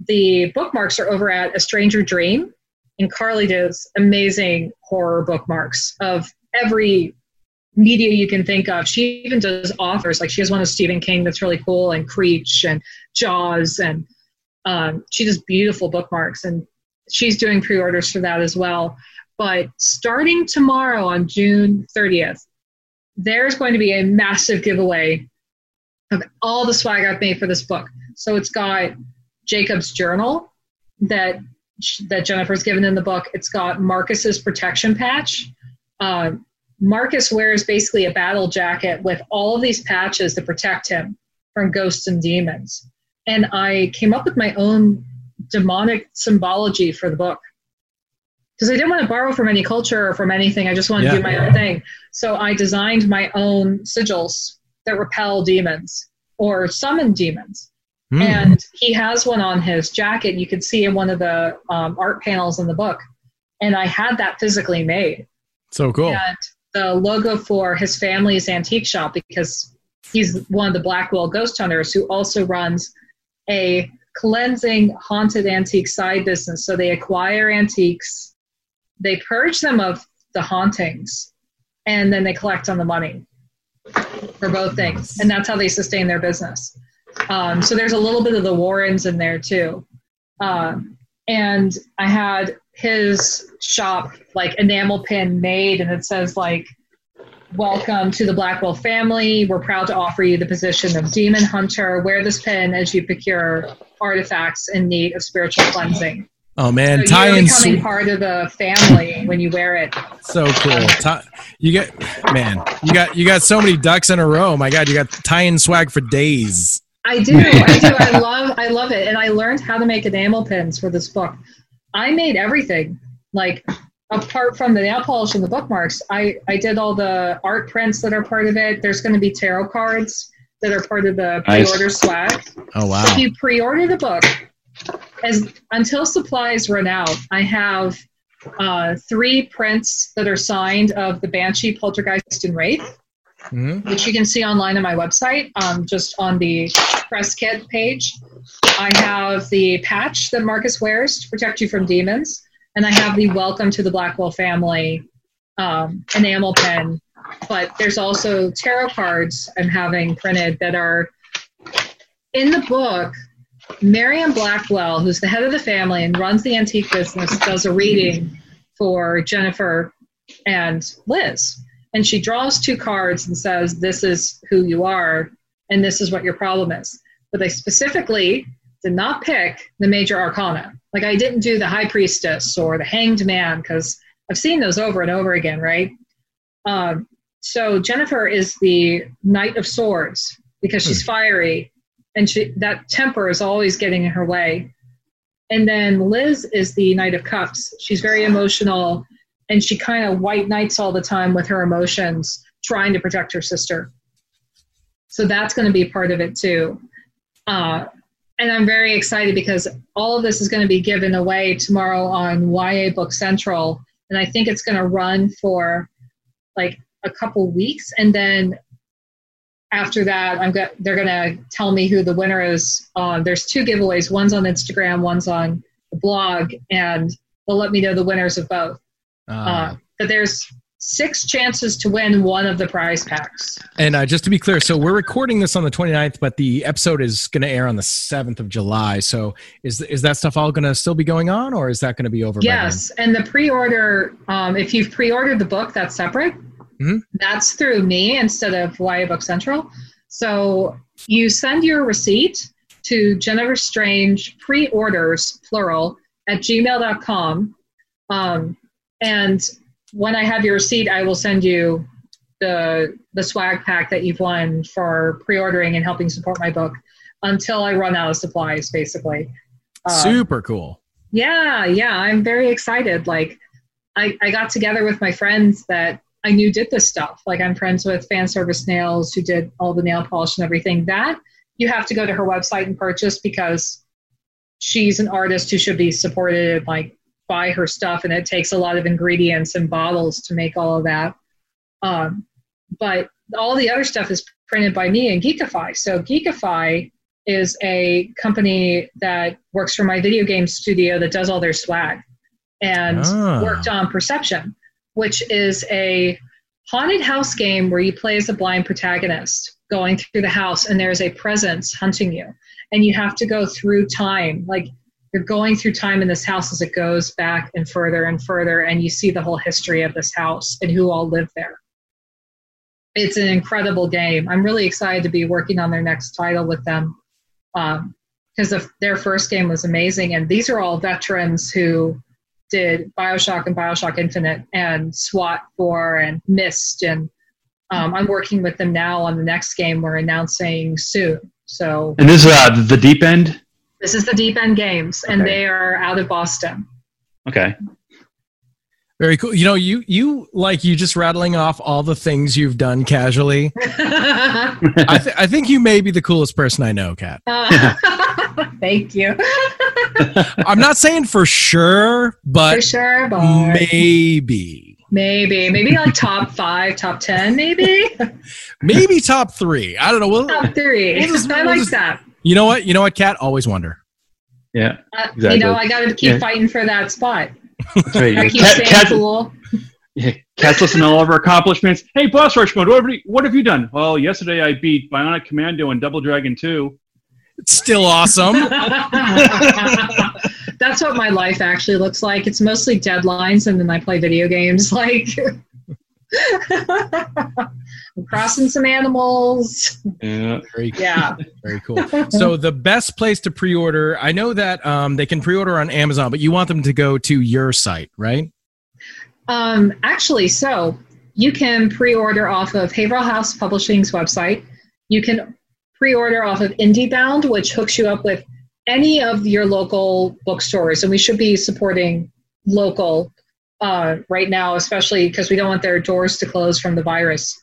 the bookmarks are over at A Stranger Dream, and Carly does amazing horror bookmarks of every media you can think of. She even does authors. Like she has one of Stephen King that's really cool, and Creech and Jaws, and um, she does beautiful bookmarks. And she's doing pre-orders for that as well. But starting tomorrow on June 30th, there's going to be a massive giveaway of all the swag I've made for this book. So it's got Jacob's journal that that Jennifer's given in the book. It's got Marcus's protection patch. Uh, Marcus wears basically a battle jacket with all of these patches to protect him from ghosts and demons. And I came up with my own demonic symbology for the book because I didn't want to borrow from any culture or from anything. I just wanted Yeah. to do my own thing. So I designed my own sigils that repel demons or summon demons. Hmm. And he has one on his jacket. You can see in one of the um, art panels in the book. And I had that physically made so cool. and the logo for his family's antique shop because he's one of the Blackwell ghost hunters who also runs a cleansing haunted antique side business. So they acquire antiques, they purge them of the hauntings, and then they collect on the money for both things. And that's how they sustain their business. Um, so there's a little bit of the Warrens in there too. Um, and I had his shop like enamel pin made, and it says like, "Welcome to the Blackwell family. We're proud to offer you the position of demon hunter. Wear this pin as you procure artifacts in need of spiritual cleansing." Oh man, so tie you're in becoming sw- part of the family when you wear it. so cool. Ti- you get man, you got you got so many ducks in a row. My God, you got tie in swag for days. I do. I do. I love I love it. And I learned how to make enamel pins for this book. I made everything. Like apart from the nail polish and the bookmarks, I, I did all the art prints that are part of it. There's going to be tarot cards that are part of the pre-order Nice. swag. Oh wow. If you pre-order the book, as until supplies run out, I have uh, three prints that are signed of the Banshee, Poltergeist, and Wraith, Mhm. which you can see online on my website, um, just on the press kit page. I have the patch that Marcus wears to protect you from demons, and I have the Welcome to the Blackwell Family um, enamel pen. But there's also tarot cards I'm having printed that are in the book. Marion Blackwell, who's the head of the family and runs the antique business, does a reading for Jennifer and Liz. And she draws two cards and says, This is who you are, and this is what your problem is. But I specifically did not pick the major arcana. Like I didn't do the high priestess or the hanged man because I've seen those over and over again, right? Um, so Jennifer is the knight of swords because she's fiery and she, that temper is always getting in her way. And then Liz is the knight of cups. She's very emotional and she kind of white knights all the time with her emotions, trying to protect her sister. So that's going to be part of it too. Uh, and I'm very excited because all of this is going to be given away tomorrow on YA Book Central, and I think it's going to run for like a couple weeks, and then after that, I'm go- they're going to tell me who the winner is. Um, there's two giveaways. One's on Instagram, one's on the blog, and they'll let me know the winners of both. Uh, Uh, but there's six chances to win one of the prize packs. and uh, just to be clear, so we're recording this on the 29th, but the episode is going to air on the 7th of July. So is is that stuff all going to still be going on, or is that going to be over? by then? Yes, and the pre-order, um, if you've pre-ordered the book, that's separate. Mhm. That's through me instead of YA Book Central. So you send your receipt to Jennifer Strange pre-orders plural at gmail.com. Um, and when I have your receipt, I will send you the the swag pack that you've won for pre-ordering and helping support my book until I run out of supplies, basically. Uh, Super cool. yeah, yeah, I'm very excited. Like, I, I got together with my friends that I knew did this stuff. Like, I'm friends with Fan Service Nails, who did all the nail polish and everything. That you have to go to her website and purchase because she's an artist who should be supported like buy her stuff, and it takes a lot of ingredients and bottles to make all of that. Um, but all the other stuff is printed by me and Geekify. So Geekify is a company that works for my video game studio that does all their swag and Ah. worked on Perception, which is a haunted house game where you play as a blind protagonist going through the house and there's a presence hunting you and you have to go through time like you're going through time in this house as it goes back and further and further and you see the whole history of this house and who all lived there it's an incredible game i'm really excited to be working on their next title with them because the their first game was amazing and these are all veterans who did bioshock and bioshock infinite and swat 4 and mist and um, i'm working with them now on the next game we're announcing soon so And this is uh, the deep end. This is the deep end games and they are out of boston Okay. Very cool. You know, you you like you just rattling off all the things you've done casually. [laughs] I, th- I think you may be the coolest person I know, Kat. Uh, [laughs] thank you [laughs] I'm not saying for sure, for but sure but maybe, maybe maybe like top five top ten maybe maybe top three. I don't know. We'll, top three We'll just- i we'll like just- that you know what? You know what, Kat? Always wonder. Yeah. Uh, You know, I got to keep Yeah. fighting for that spot. That's right. I keep Cat, staying cat, cool. yeah, Cat's listening to all of our accomplishments. Hey, Boss Rush Mode, what have, you, what have you done? Well, yesterday I beat Bionic Commando and Double Dragon 2. It's still awesome. [laughs] [laughs] That's what my life actually looks like. It's mostly deadlines, and then I play video games. [laughs] Like, I'm crossing some animals. Yeah. Very Yeah. Very cool. So the best place to pre-order, I know that um, they can pre-order on Amazon, but you want them to go to your site, right? Um, actually, so you can pre-order off of Haverhill House Publishing's website. You can pre-order off of IndieBound, which hooks you up with any of your local bookstores, and we should be supporting local uh, right now, especially because we don't want their doors to close from the virus.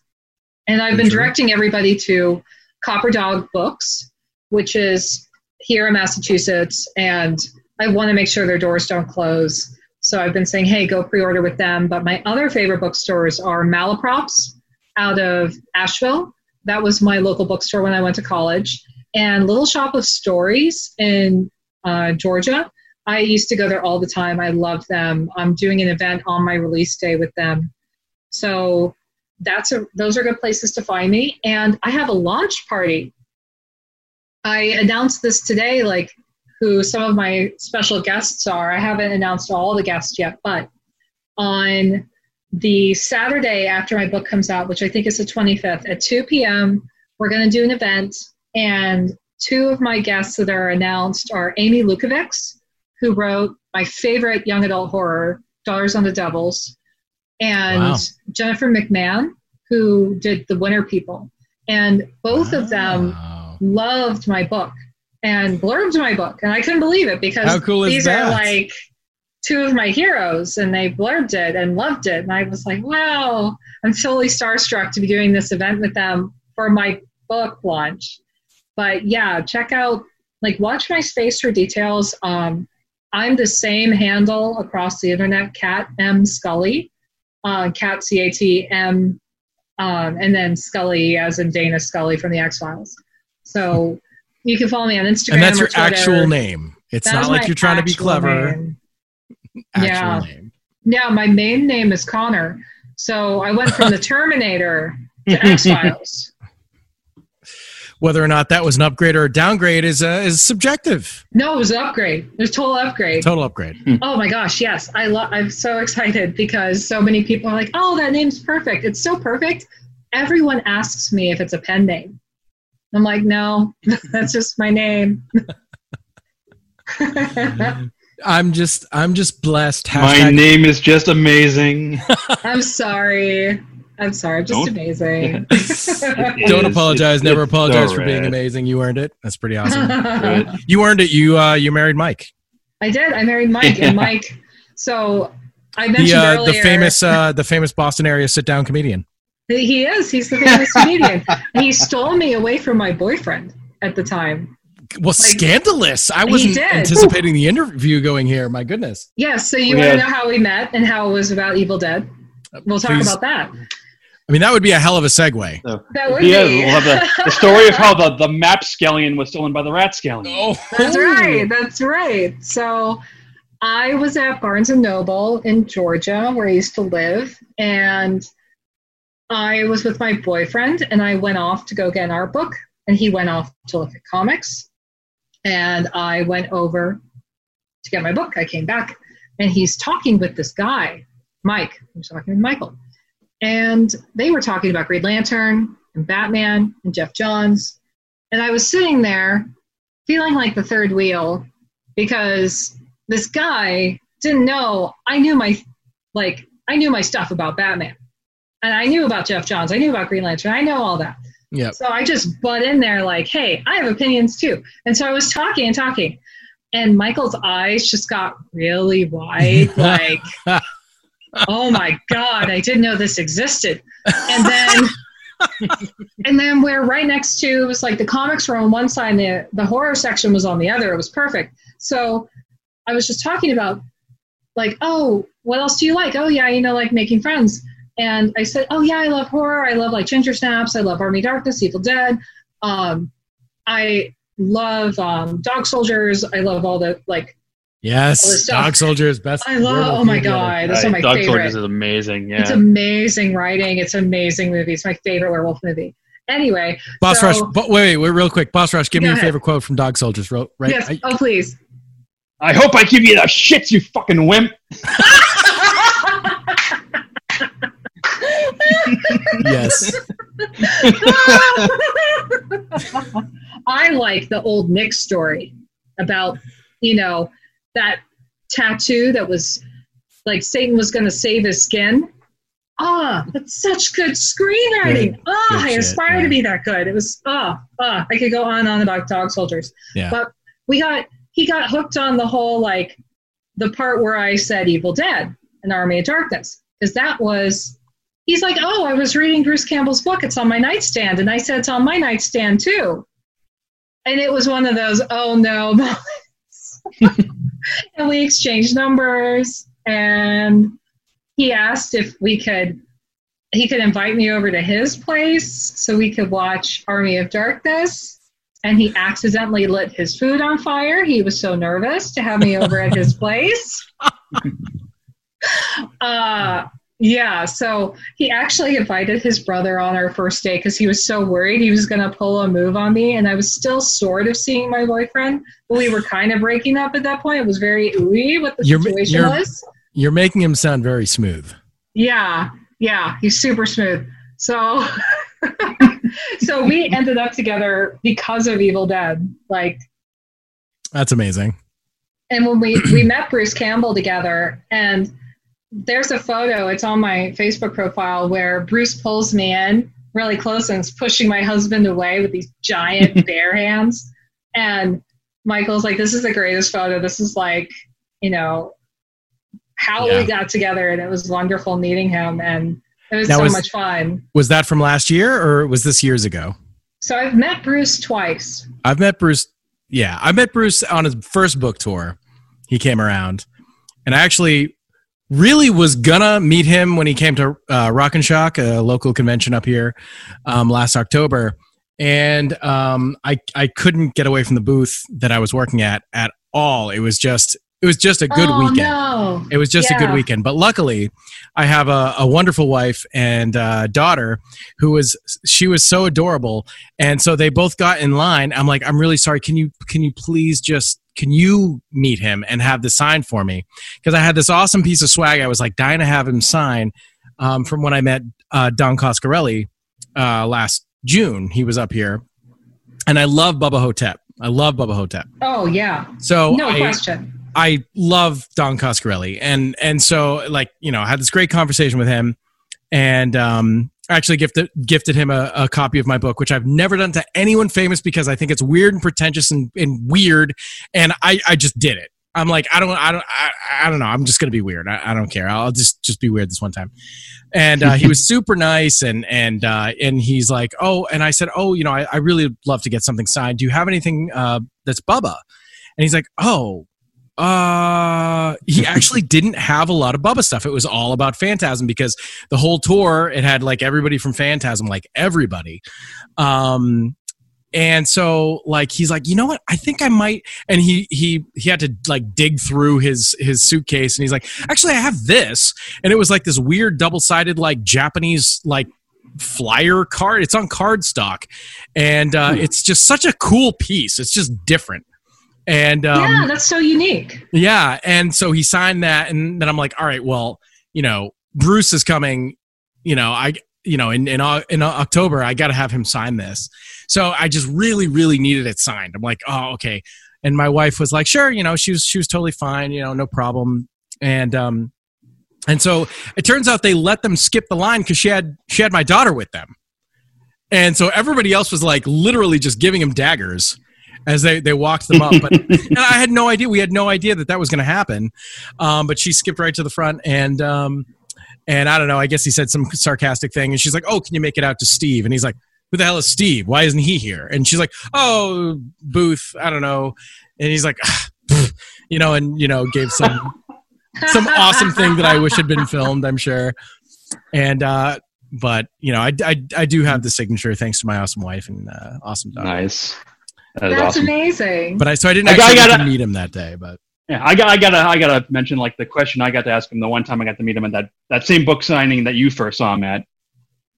And I've been True. directing everybody to Copper Dog Books, which is here in Massachusetts, and I want to make sure their doors don't close. So I've been saying, hey, go pre-order with them. But my other favorite bookstores are Malaprop's out of Asheville. That was my local bookstore when I went to college, and Little Shop of Stories in uh, Georgia. I used to go there all the time. I love them. I'm doing an event on my release day with them. So that's a those are good places to find me. And I have a launch party. I announced this today, like who some of my special guests are. I haven't announced all the guests yet, but on the Saturday after my book comes out, which I think is the 25th at 2 p.m., we're going to do an event. And two of my guests that are announced are Amy Lukavics, who wrote my favorite young adult horror, Daughters on the Devils, and Wow. Jennifer McMahon, who did The Winter People. And both of them loved my book and blurbed my book. And I couldn't believe it because cool these that? are like two of my heroes and they blurbed it and loved it. And I was like, wow, I'm totally starstruck to be doing this event with them for my book launch. But yeah, check out, like, watch my space for details. Um, I'm the same handle across the internet, Kat M Scully, uh, Kat C A T M, um, and then Scully as in Dana Scully from the X Files. So you can follow me on Instagram. And that's your actual name. It's That not like you're trying to be clever. name. Actual Yeah. name. Yeah, my main name is Connor. So I went from the [laughs] Terminator to X Files. [laughs] Whether or not that was an upgrade or a downgrade is uh, is subjective. No, it was an upgrade. It was a total upgrade. Total upgrade. Oh my gosh, yes. I lo- I'm so excited because so many people are like, "Oh, that name's perfect. It's so perfect." Everyone asks me if it's a pen name. I'm like, "No, [laughs] that's just my name." [laughs] I'm just I'm just blessed. My name is just amazing. [laughs] I'm sorry. I'm sorry. Just Don't- amazing. [laughs] [laughs] Don't It's- apologize. it's- Never it's apologize so for being amazing. You earned it. That's pretty [laughs] awesome. Right. you earned it. You uh you married Mike. I did. I married Mike, Yeah. and Mike. So I mentioned The uh, earlier the famous uh the famous Boston area sit down comedian. He is. He's the famous comedian. And he stole me away from my boyfriend at the time. Well, scandalous. I wasn't anticipating the interview going here. My goodness. Yes. So you We want to know how we met and how it was about Evil Dead? We'll talk Please. about that. I mean, that would be a hell of a segue. So, That would yeah, be. we'll the, the story of how the, the map scallion was stolen by the rat scallion. Oh, That's right. That's right. So I was at Barnes and Noble in Georgia, where I used to live, and I was with my boyfriend, and I went off to go get an art book, and he went off to look at comics, and I went over to get my book. I came back, and he's talking with this guy, Mike. He was talking with Michael, and they were talking about Green Lantern and Batman and Geoff Johns, and I was sitting there feeling like the third wheel because this guy didn't know I knew my like I knew my stuff about Batman. And I knew about Geoff Johns. I knew about Green Lantern. I know all that. Yep. So I just butt in there like, hey, I have opinions too. And so I was talking and talking. And Michael's eyes just got really wide, [laughs] like, oh my God, I didn't know this existed. And then [laughs] and then we're right next to it was like the comics were on one side and the, the horror section was on the other. It was perfect. So I was just talking about like, oh, what else do you like? Oh yeah, you know, like making friends. And I said, oh yeah, I love horror. I love like Ginger Snaps. I love Army Darkness, Evil Dead. Um, I love um, Dog Soldiers. I love all the like. All Yes, this stuff. Dog Soldiers best. I love. Oh my movie ever. god, that's Right, one of my Dog favorite. Soldiers is amazing. Yeah. It's amazing writing. It's an amazing movie. It's my favorite werewolf movie. Anyway, Boss so- Rush. But wait, wait, real quick. Boss Rush, give me Go your ahead. favorite quote from Dog Soldiers. Ro- Right? yes. I- oh please. I hope I give you the shits, you fucking wimp. [laughs] yes. [laughs] I like the old Nick story about, you know, that tattoo that was like Satan was going to save his skin. ah, that's such good screenwriting. Good- Ah, good I shit, aspire yeah. to be that good. It was ah, ah. I could go on and on about dog soldiers. Yeah. But we got he got hooked on the whole like the part where I said Evil Dead, an Army of Darkness, because that was he's like, oh, I was reading Bruce Campbell's book. It's on my nightstand, and I said it's on my nightstand too. And it was one of those oh no moments. [laughs] [laughs] and we exchanged numbers, and he asked if we could he could invite me over to his place so we could watch Army of Darkness. And he accidentally lit his food on fire. He was so nervous to have me over at his [laughs] place. uh, yeah, so he actually invited his brother on our first day because he was so worried he was going to pull a move on me. And I was still sort of seeing my boyfriend, but we were kind of breaking up at that point. It was very ooey what the You're- situation you're- was. You're making him sound very smooth. Yeah, yeah, he's super smooth. So, [laughs] so we ended up together because of Evil Dead. Like, That's amazing. and when we we met Bruce Campbell together, and there's a photo. It's on my Facebook profile where Bruce pulls me in really close and is pushing my husband away with these giant [laughs] bare hands. And Michael's like, "This is the greatest photo. This is like, you know." How Yeah. we got together, and it was wonderful meeting him, and it was Now, so was- much fun. Was that from last year or was this years ago? So I've met Bruce twice. I've met Bruce. Yeah, I met Bruce on his first book tour. He came around, and I actually really was gonna meet him when he came to uh, Rock and Shock, a local convention up here, um, last October. And um, I I couldn't get away from the booth that I was working at at all. It was just it was just a good oh, weekend. No. It was just a good weekend. But luckily, I have a, a wonderful wife and uh, daughter who was she was so adorable, and so they both got in line. I'm like, I'm really sorry. Can you can you please just can you meet him and have the sign for me? Because I had this awesome piece of swag. I was like dying to have him sign um, from when I met uh, Don Coscarelli uh, last June. He was up here, and I love Bubba Ho-Tep. I love Bubba Ho-Tep. Oh yeah. So No I, question. I love Don Coscarelli, and and so like you know, I had this great conversation with him, and um, actually gifted gifted him a, a copy of my book, which I've never done to anyone famous because I think it's weird and pretentious and, and weird, and I I just did it. I'm like I don't I don't I, I don't know. I'm just gonna be weird. I, I don't care. I'll just just be weird this one time. And uh, he was [laughs] super nice, and and uh, and he's like, oh, and I said, oh, you know, I, I really love to get something signed. Do you have anything uh, that's Bubba? And he's like, oh, uh, he actually [laughs] didn't have a lot of Bubba stuff. It was all about Phantasm because the whole tour it had like everybody from Phantasm, like everybody. Um, and so like he's like, you know what? I think I might. And he he he had to like dig through his his suitcase, and he's like, actually, I have this, and it was like this weird double sided like Japanese like flyer card. It's on cardstock, and uh, it's just such a cool piece. It's just different. And um, yeah, that's so unique. yeah, and so he signed that, and then I'm like, all right, well, you know, Bruce is coming. You know, I, you know, in in, in October, I got to have him sign this. So I just really, really needed it signed. I'm like, oh, okay. And my wife was like, sure, you know, she was she was totally fine, you know, no problem. And um, and so it turns out they let them skip the line because she had she had my daughter with them, and so everybody else was like literally just giving him daggers as they, they walked them up. But [laughs] and I had no idea. We had no idea that that was going to happen. Um, but she skipped right to the front, and um, and I don't know. I guess he said some sarcastic thing, and she's like, "Oh, can you make it out to Steve?" And he's like, "Who the hell is Steve? Why isn't he here?" And she's like, "Oh, Booth. I don't know." And he's like, "Ah, you know, and you know, gave some some awesome thing that I wish had been filmed. I'm sure. And uh, but you know, I, I I do have the signature thanks to my awesome wife and uh, awesome daughter. Nice. That is That's awesome. amazing. But I so I didn't I got- actually I gotta- meet him that day. But Yeah, I got, I gotta, I gotta mention like the question I got to ask him the one time I got to meet him at that that same book signing that you first saw him at.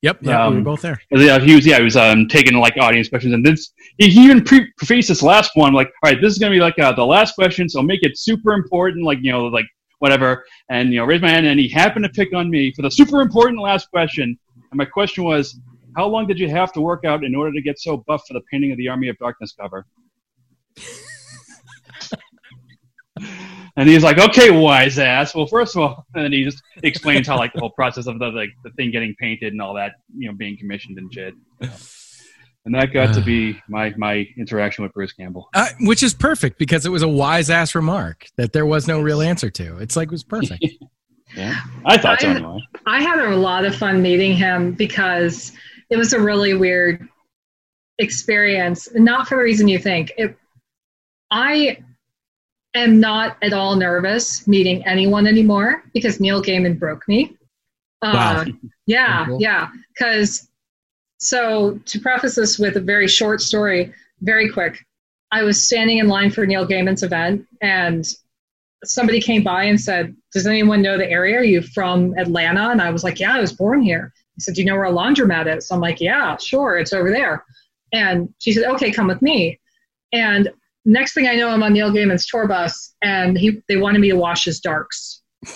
yep, yeah, we were Um, both there. Yeah, he was, yeah, he was um, taking like audience questions, and this he, he even pre- prefaced this last one like, all right, this is gonna be like uh, the last question, so make it super important, like you know, like whatever, and you know, raise my hand, and he happened to pick on me for the super important last question, and my question was, how long did you have to work out in order to get so buff for the painting of the Army of Darkness cover? [laughs] And he's like, okay, wise ass. Well, first of all, [laughs] and then he just explains how like the whole process of the like the thing getting painted and all that, you know, being commissioned and shit. And that got to be [sighs] my my interaction with Bruce Campbell. Uh, which is perfect because it was a wise ass remark that there was no real answer to. It's like it was perfect. [laughs] Yeah, I thought so anyway. I had a lot of fun meeting him because it was a really weird experience. Not for the reason you think. It, I am not at all nervous meeting anyone anymore because Neil Gaiman broke me. Wow. Uh, yeah, Cool. yeah. Because so to preface this with a very short story, very quick. I was standing in line for Neil Gaiman's event, and somebody came by and said, "Does anyone know the area? Are you from Atlanta?" And I was like, "Yeah, I was born here." He said, "Do you know where a laundromat is?" So I'm like, "Yeah, sure, it's over there." And she said, "Okay, come with me." And next thing I know, I'm on Neil Gaiman's tour bus, and he they wanted me to wash his darks. [laughs]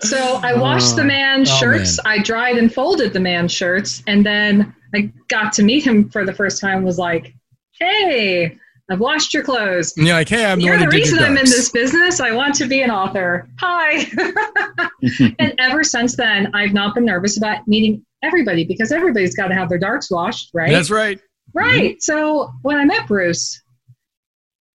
So I washed the oh, man's Oh, shirts. I dried and folded the man's shirts, and then I got to meet him for the first time. Was like, "Hey, I've washed your clothes. And you're like, hey, I'm the You're one the reason I'm in this business. I want to be an author. Hi." [laughs] and ever since then, I've not been nervous about meeting everybody because everybody's got to have their darks washed, right? That's right. Right. So when I met Bruce,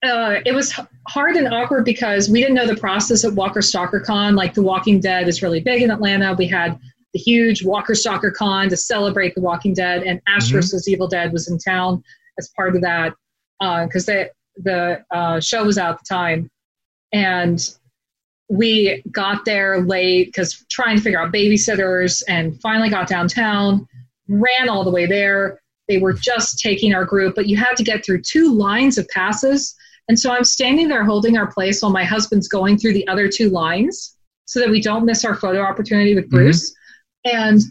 uh, it was hard and awkward because we didn't know the process at Walker Stalker Con. Like The Walking Dead is really big in Atlanta. We had the huge Walker Stalker Con to celebrate The Walking Dead, and Ash Mhm. vs. Evil Dead was in town as part of that because the the uh, show was out at the time, and we got there late because trying to figure out babysitters, and finally got downtown. Ran all the way there they were just taking our group, but you had to get through two lines of passes. And so I'm standing there holding our place while my husband's going through the other two lines so that we don't miss our photo opportunity with Bruce. And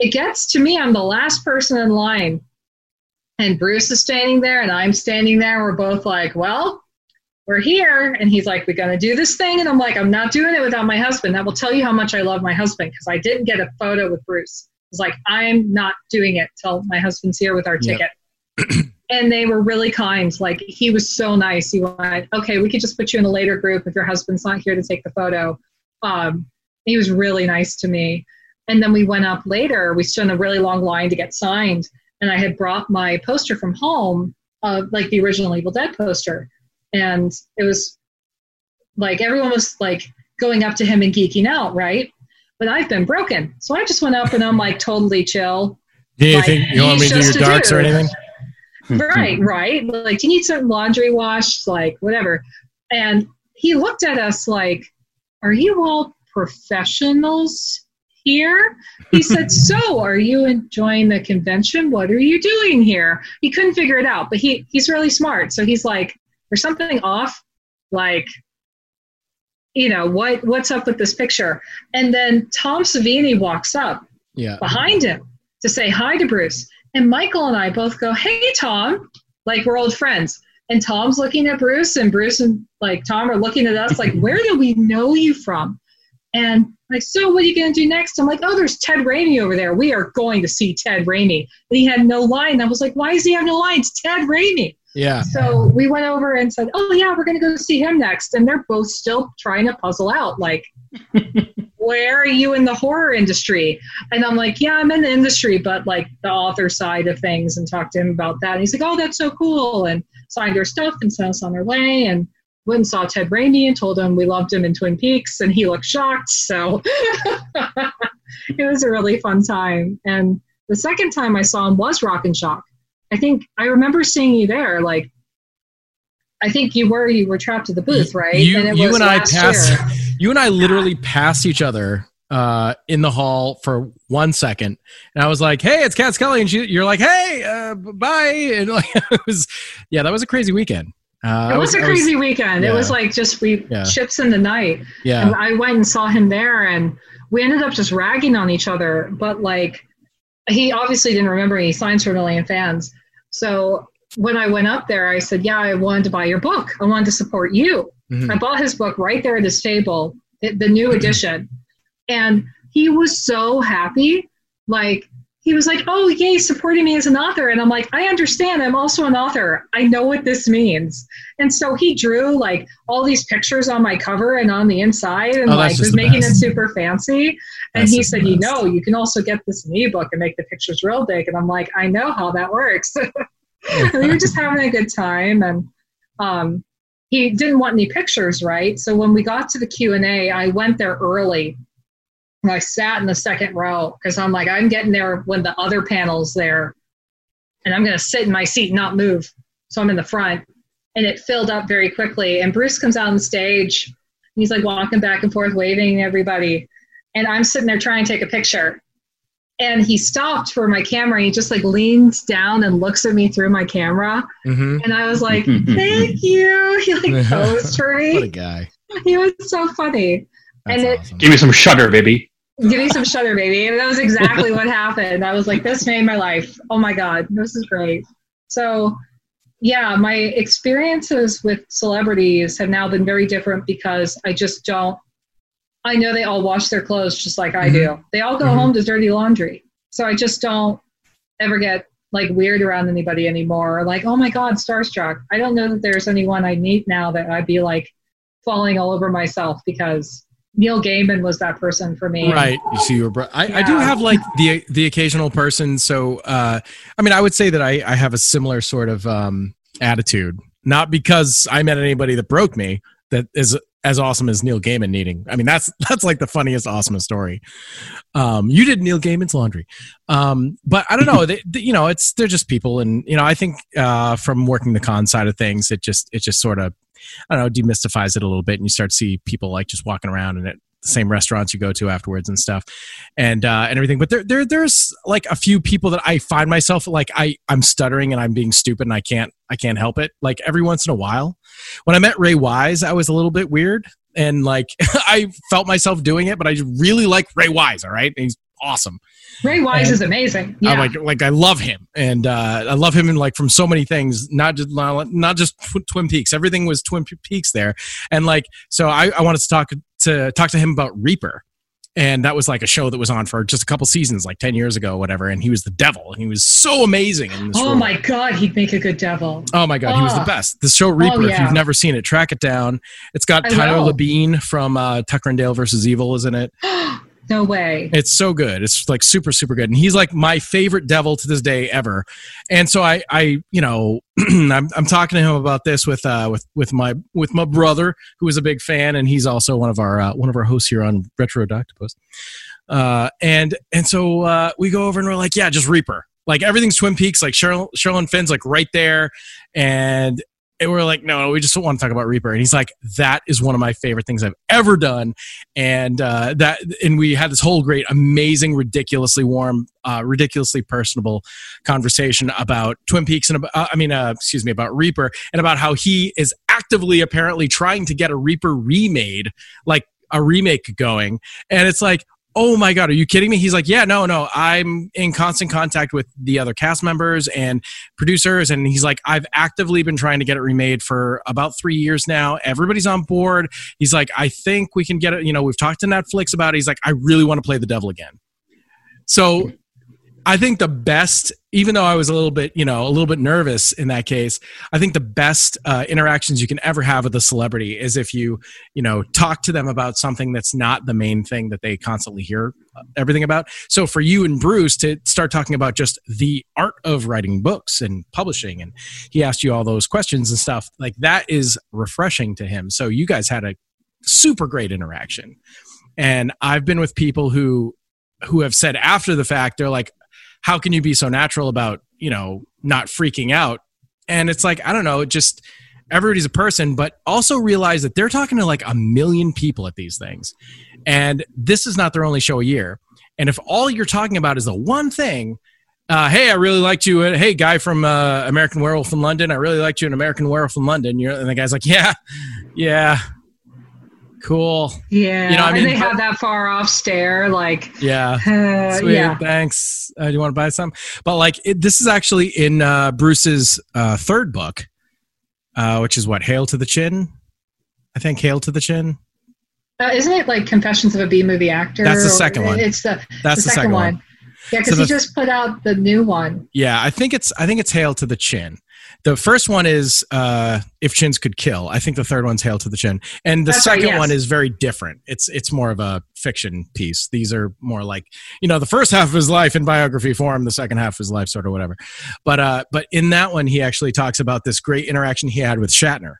it gets to me, I'm the last person in line. And Bruce is standing there and I'm standing there. We're both like, well, we're here. And he's like, we're going to do this thing. And I'm like, I'm not doing it without my husband. That will tell you how much I love my husband because I didn't get a photo with Bruce. It's like, I'm not doing it till my husband's here with our ticket. [clears throat] and they were really kind. Like, he was so nice. He went, okay, we could just put you in a later group if your husband's not here to take the photo. Um, he was really nice to me. And then we went up later. We stood in a really long line to get signed. And I had brought my poster from home, uh, like the original Evil Dead poster. And it was like everyone was like going up to him and geeking out, right? But I've been broken. So I just went up and I'm like totally chill. Do you Like, think you want me to do your a darks or anything? right, right. Like, do you need some laundry washed? Like, whatever. And he looked at us like, Are you all professionals here? He [laughs] said, So, are you enjoying the convention? What are you doing here? He couldn't figure it out, but he, he's really smart. So he's like, There's something off. Like, you know, what what's up with this picture? And then Tom Savini walks up Yeah. behind him to say hi to Bruce. And Michael and I both go, Hey, Tom, like we're old friends. And Tom's looking at Bruce, and Bruce and like Tom are looking at us, like, [laughs] Where do we know you from? And like, so what are you going to do next? I'm like, Oh, there's Ted Raimi over there. We are going to see Ted Raimi. And he had no line. I was like, Why does he have no line? It's Ted Raimi. Yeah. So we went over and said, "Oh yeah, we're going to go see him next." And they're both still trying to puzzle out, like, [laughs] where are you in the horror industry? And I'm like, "Yeah, I'm in the industry, but like the author side of things." And talked to him about that. And he's like, "Oh, that's so cool!" And signed our stuff and sent us on our way. And went and saw Ted Raimi and told him we loved him in Twin Peaks, and he looked shocked. So [laughs] it was a really fun time. And the second time I saw him was Rock and Shock. I think I remember seeing you there. Like, I think you were you were trapped at the booth, right? You, and it you and I passed. year. [laughs] You and I literally passed each other uh, in the hall for one second, and I was like, "Hey, it's Kat Scully," and she, you're like, "Hey, uh, bye," and like [laughs] it was, yeah, that was a crazy weekend. Uh, It I was, a crazy weekend. It was like just we Yeah. ships in the night. And yeah, I went and saw him there, and we ended up just ragging on each other. But like, he obviously didn't remember any signs for a million fans. So when I went up there, I said, "Yeah, I wanted to buy your book. I wanted to support you." Mhm. I bought his book right there at his table, the the new edition, and he was so happy. Like he was like, "Oh, yay, supporting me as an author," and I'm like, "I understand. I'm also an author. I know what this means." And so he drew like all these pictures on my cover and on the inside, and Oh, like was making it super fancy. And That's he said, "You know, you can also get this in ebook and make the pictures real big." And I'm like, "I know how that works." [laughs] We were just having a good time, and um, he didn't want any pictures, right? So when we got to the Q and A, I went there early. And I sat in the second row because I'm like, I'm getting there when the other panel's there, and I'm going to sit in my seat and not move. So I'm in the front, and it filled up very quickly. And Bruce comes out on stage, and he's like walking back and forth, waving everybody, and I'm sitting there trying to take a picture. And he stopped for my camera. And he just like leans down and looks at me through my camera, hmm and I was like, [laughs] "Thank you." [laughs] He like [laughs] posed for What a guy. He was so funny. That's And it- awesome. Give me some shutter, baby. Give me some shutter, baby. And that was exactly what happened. I was like, this made my life. Oh my God, this is great. So, yeah, my experiences with celebrities have now been very different because I just don't, I know they all wash their clothes just like I do. They all go Mhm. home to dirty laundry. So I just don't ever get like weird around anybody anymore or like, oh my God, starstruck. I don't know that there's anyone I meet now that I'd be like falling all over myself because Neil Gaiman was that person for me. Right. You see, your bro- I, I do have like the the occasional person. So, uh, I mean, I would say that I, I have a similar sort of um, attitude, not because I met anybody that broke me that is as awesome as Neil Gaiman needing. I mean, that's [laughs] that's like the funniest, awesomest story. Um, you did Neil Gaiman's laundry, um, but I don't know. they, they- you know, it's they're just people, and you know, I think uh, from working the con side of things, it just it just sort of I don't know demystifies it a little bit, and you start to see people like just walking around and the same restaurants you go to afterwards and stuff, and uh, and everything. But there there there's like a few people that I find myself like I I'm stuttering and I'm being stupid and I can't I can't help it. Like every once in a while, when I met Ray Wise, I was a little bit weird and like [laughs] I felt myself doing it, but I really like Ray Wise. All right, he's awesome. Ray Wise And is amazing. Yeah. I'm like like I love him, and uh, I love him in like from so many things, not just not just Twin Peaks. Everything was Twin Peaks there, and like so I, I wanted to talk to talk to him about Reaper, and that was like a show that was on for just a couple seasons, like ten years ago, or whatever. And he was the devil. He was so amazing in this. oh role. my God, he'd make a good devil. Oh my god, he was the Oh. best. The show Reaper, if yeah. you've never seen it, track it down. It's got I Tyler will. Labine from uh, Tucker and Dale versus Evil, isn't it? [gasps] no way. It's so good. It's like super, super good. And he's like my favorite devil to this day ever. And so I, I, you know, [clears throat] I'm, I'm talking to him about this with, uh, with, with my, with my brother who is a big fan. And he's also one of our, uh, one of our hosts here on Retro Doctopus. Uh, and, and so, uh, we go over and we're like, yeah, just Reaper. Like everything's Twin Peaks, like Sheryl, Cheryl and Finn's like right there. And, and we're like, no, we just don't want to talk about Reaper. And he's like, that is one of my favorite things I've ever done and uh, that and we had this whole great amazing ridiculously warm uh, ridiculously personable conversation about twin peaks and about, uh, i mean uh, excuse me about reaper and about how he is actively apparently trying to get a reaper remade like a remake going and it's like oh my god are you kidding me? He's like yeah no no i'm in constant contact with the other cast members and producers. And he's like i've actively been trying to get it remade for about three years now. Everybody's on board. He's like i think we can get it. You know we've talked to netflix about it. He's like i really want to play the devil again. So i think the best even though i was a little bit you know a little bit nervous in that case i think the best uh, interactions you can ever have with a celebrity is if you you know talk to them about something that's not the main thing that they constantly hear uh, everything about. So for you and bruce to start talking about just the art of writing books and publishing and he asked you all those questions and stuff like that is refreshing to him. So you guys had a super great interaction. And i've been with people who who have said after the fact they're like how can you be so natural about you know not freaking out and it's like i don't know just everybody's a person but also realize that they're talking to like a million people at these things and this is not their only show a year and if all you're talking about is the one thing uh, hey, I really liked you. Hey, guy from uh, American Werewolf in London, I really liked you in American Werewolf in London. You're, and the guy's like, yeah, yeah, cool, Yeah. You know, I mean, and they have that far off stare, like, yeah. uh, Sweet, yeah. thanks. Uh, do you want to buy some? But like, it, this is actually in uh, Bruce's uh, third book, uh, which is what Hail to the Chin. I think Hail to the Chin. Uh, isn't it like Confessions of a B movie actor? That's the second one. It's the, That's the, second, one. Yeah, because So he just put out the new one. Yeah, I think it's I think it's Hail to the Chin. The first one is uh, If Chins Could Kill. I think the third one's Hail to the Chin, and the That's right, second yes. one is very different. It's it's more of a fiction piece. These are more like you know the first half of his life in biography form, the second half of his life sort of whatever. But uh, but in that one, he actually talks about this great interaction he had with Shatner,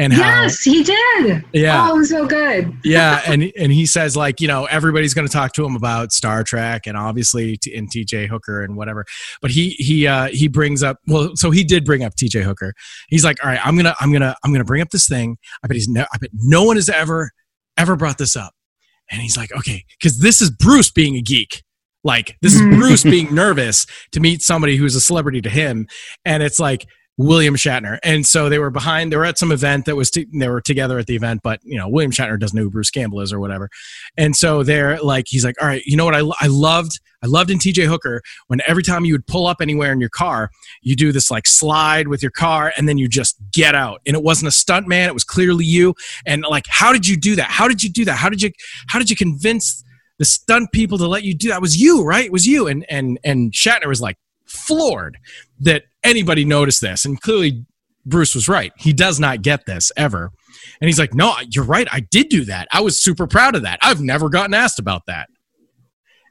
and how Yes, he did. yeah Oh, it was so good. [laughs] yeah, and and he says like you know everybody's going to talk to him about Star Trek and obviously t- and T.J. Hooker and whatever, but he he uh, he brings up well, so he did bring up T.J. Hooker. He's like, all right, I'm gonna I'm gonna I'm gonna bring up this thing. I bet he's no, I bet no one has ever ever brought this up, and he's like, okay, because this is Bruce being a geek. Like this is. [laughs] Bruce being nervous to meet somebody who's a celebrity to him, and it's like William Shatner. And so they were behind, they were at some event that was, t- they were together at the event, but you know, William Shatner doesn't know who Bruce Campbell is or whatever. And so they're like, he's like, all right, you know what? I, I loved, I loved in TJ Hooker when every time you would pull up anywhere in your car, you do this like slide with your car and then you just get out. And it wasn't a stunt man. It was clearly you. And like, how did you do that? How did you do that? How did you, how did you convince the stunt people to let you do that? It was you, right? It was you. And, and, and Shatner was like floored that anybody noticed this. And clearly Bruce was right. He does not get this ever. And he's like, no, you're right. I did do that. I was super proud of that. I've never gotten asked about that.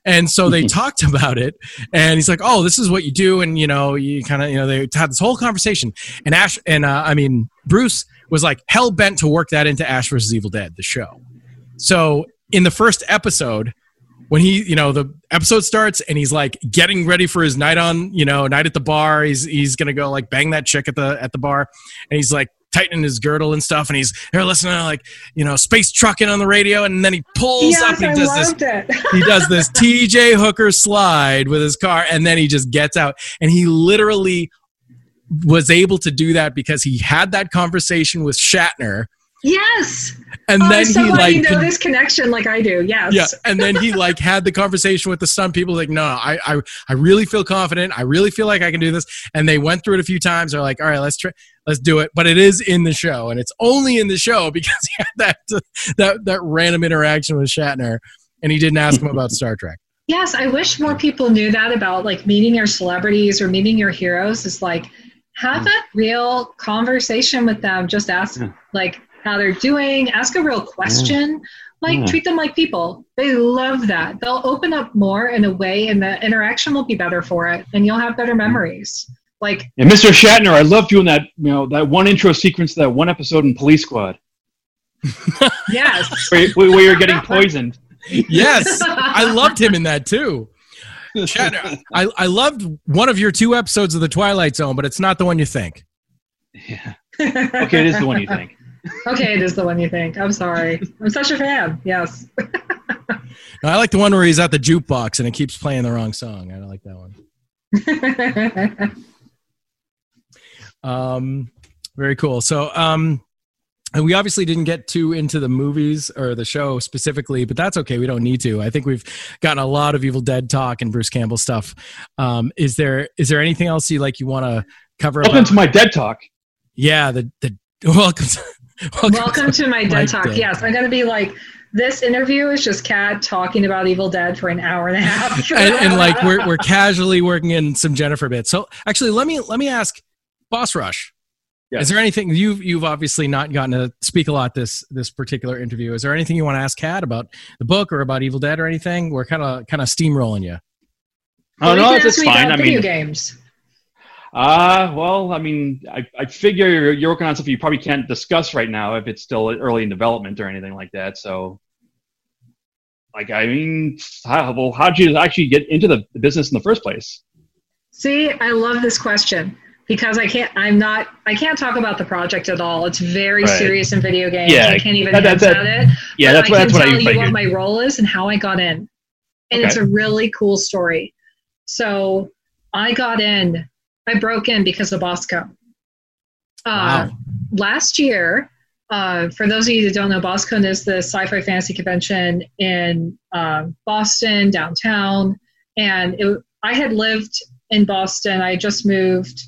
And so they [laughs] talked about it, and he's like, "Oh, this is what you do," and you know, you kind of, you know, they had this whole conversation. And Ash, and uh, I mean, Bruce was like hell bent to work that into Ash versus Evil Dead, the show. So in the first episode, when he, you know, the episode starts and he's like getting ready for his night on, you know, night at the bar. He's he's gonna go like bang that chick at the at the bar, and he's like tightening his girdle and stuff, and he's there listening to like you know space trucking on the radio, and then he pulls up and he does this [laughs] he does this TJ Hooker slide with his car, and then he just gets out. And he literally was able to do that because he had that conversation with Shatner, yes. and oh, then he like you know this connection like I do. Yes. yeah, and then he like [laughs] had the conversation with the stunt people. Like, no, I, I, I really feel confident. I really feel like I can do this. And they went through it a few times. They're like, all right, let's try, let's do it. But it is in the show, and it's only in the show [laughs] because he had that that that random interaction with Shatner, and he didn't ask him about Star Trek. Yes, I wish more people knew that about like meeting your celebrities or meeting your heroes. Is like have hmm. a real conversation with them. Just ask Yeah. like how they're doing. Ask a real question. Like Yeah. treat them like people. They love that. They'll open up more in a way, and the interaction will be better for it, and you'll have better memories. Like And Mr. Shatner, I loved you in that you know that one intro sequence, that one episode in Police Squad [laughs] yes, where, where you're getting poisoned. Yes, I [laughs] loved him in that too. Shatner, I, I loved one of your two episodes of The Twilight Zone, but it's not the one you think. Yeah. Okay, it is the one you think. Okay, it is the one you think. I'm sorry. I'm such a fan. Yes. [laughs] No, I like the one where he's at the jukebox and it keeps playing the wrong song. I like that one. [laughs] Um, very cool. So, um, and we obviously didn't get too into the movies or the show specifically, but that's okay. We don't need to. I think we've gotten a lot of Evil Dead talk and Bruce Campbell stuff. Um, is there is there anything else you like you want to cover? Welcome about- to my dead talk. yeah, the the [laughs] welcome. To, welcome, Welcome to my [laughs] Dead Talk. Dead. Yes, I'm going to be like, this interview is just Kat talking about Evil Dead for an hour and a half. [laughs] and, and like we're we're casually working in some Jennifer bits. So actually, let me let me ask Boss Rush. Yes. Is there anything you've you've obviously not gotten to speak a lot this this particular interview? Is there anything you want to ask Kat about the book or about Evil Dead or anything? We're kind of kind of steamrolling you. Oh Well, you no, can it's ask fine. about I video mean, games. Uh, well, I mean, I, I figure you're, you're working on stuff you probably can't discuss right now if it's still early in development or anything like that. So, like, I mean, how, well, how'd you actually get into the, business in the first place? See, I love this question because I can't. I'm not. I can't talk about the project at all. It's very Right. serious in video games. Yeah, I can't even that- that- that- at it. Yeah, that's I what can that's what tell I you what my role is and how I got in, and Okay. it's a really cool story. So I got in. I broke in because of Boskone. Uh, Wow. Last year, uh, for those of you that don't know, Boskone is the sci-fi fantasy convention in um, Boston downtown, and it, I had lived in Boston. I just moved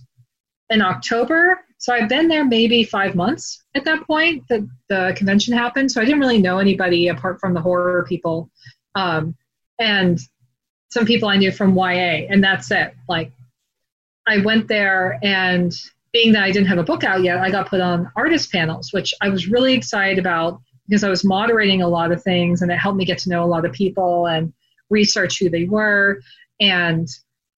in October, so I've been there maybe five months at that point that the convention happened. So I didn't really know anybody apart from the horror people, um, and some people I knew from YA, and that's it. Like, I went there, and being that I didn't have a book out yet, I got put on artist panels, which I was really excited about because I was moderating a lot of things, and it helped me get to know a lot of people and research who they were. And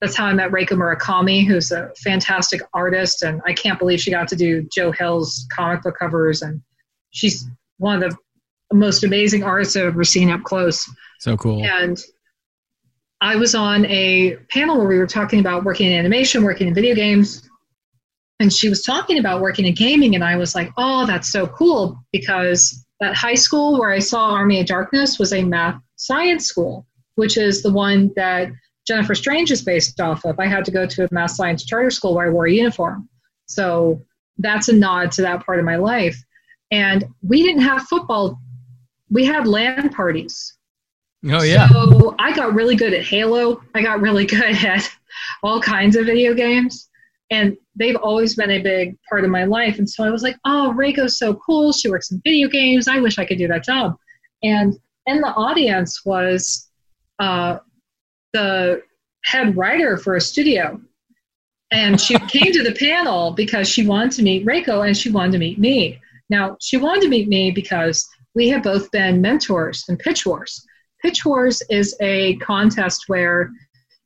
that's how I met Reiko Murakami, who's a fantastic artist, and I can't believe she got to do Joe Hill's comic book covers, and she's one of the most amazing artists I've ever seen up close. So cool. And I was on a panel where we were talking about working in animation, working in video games, and she was talking about working in gaming, and I was like, "Oh, that's so cool!" Because that high school where I saw Army of Darkness was a math science school, which is the one that Jennifer Strange is based off of. I had to go to a math science charter school where I wore a uniform, so that's a nod to that part of my life. And we didn't have football; we had LAN parties Oh yeah. so I got really good at Halo. I got really [laughs] good at all kinds of video games. And they've always been a big part of my life. And so I was like, oh, Reiko's so cool. She works in video games. I wish I could do that job. And in the audience was uh, the head writer for a studio. And she [laughs] came to the panel because she wanted to meet Reiko and she wanted to meet me. Now, she wanted to meet me because we have both been mentors in Pitch Wars. Pitch Wars is a contest where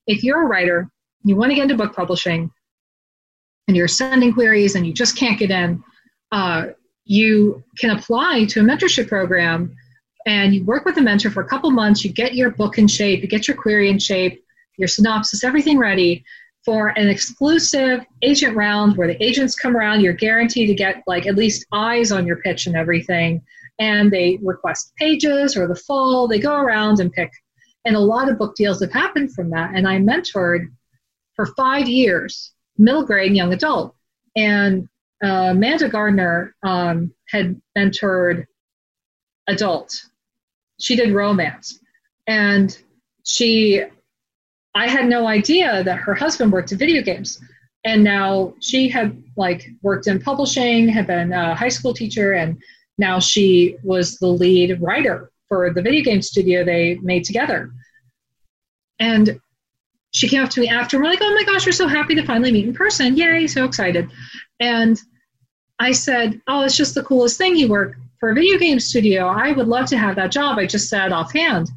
if you're a writer, you want to get into book publishing, and you're sending queries and you just can't get in, uh, you can apply to a mentorship program and you work with a mentor for a couple months. You get your book in shape, you get your query in shape, your synopsis, everything ready for an exclusive agent round where the agents come around. You're guaranteed to get like at least eyes on your pitch and everything and they request pages or the full. They go around and pick. And a lot of book deals have happened from that. And I mentored for five years, middle grade and young adult. And uh, Amanda Gardner um, had mentored adult. She did romance. And she, I had no idea that her husband worked in video games. And now she had like worked in publishing, had been a high school teacher, and now she was the lead writer for the video game studio they made together. And she came up to me after, and we're like, oh my gosh, we're so happy to finally meet in person. Yay, so excited. And I said, oh, it's just the coolest thing. You work for a video game studio. I would love to have that job. I just said offhand. She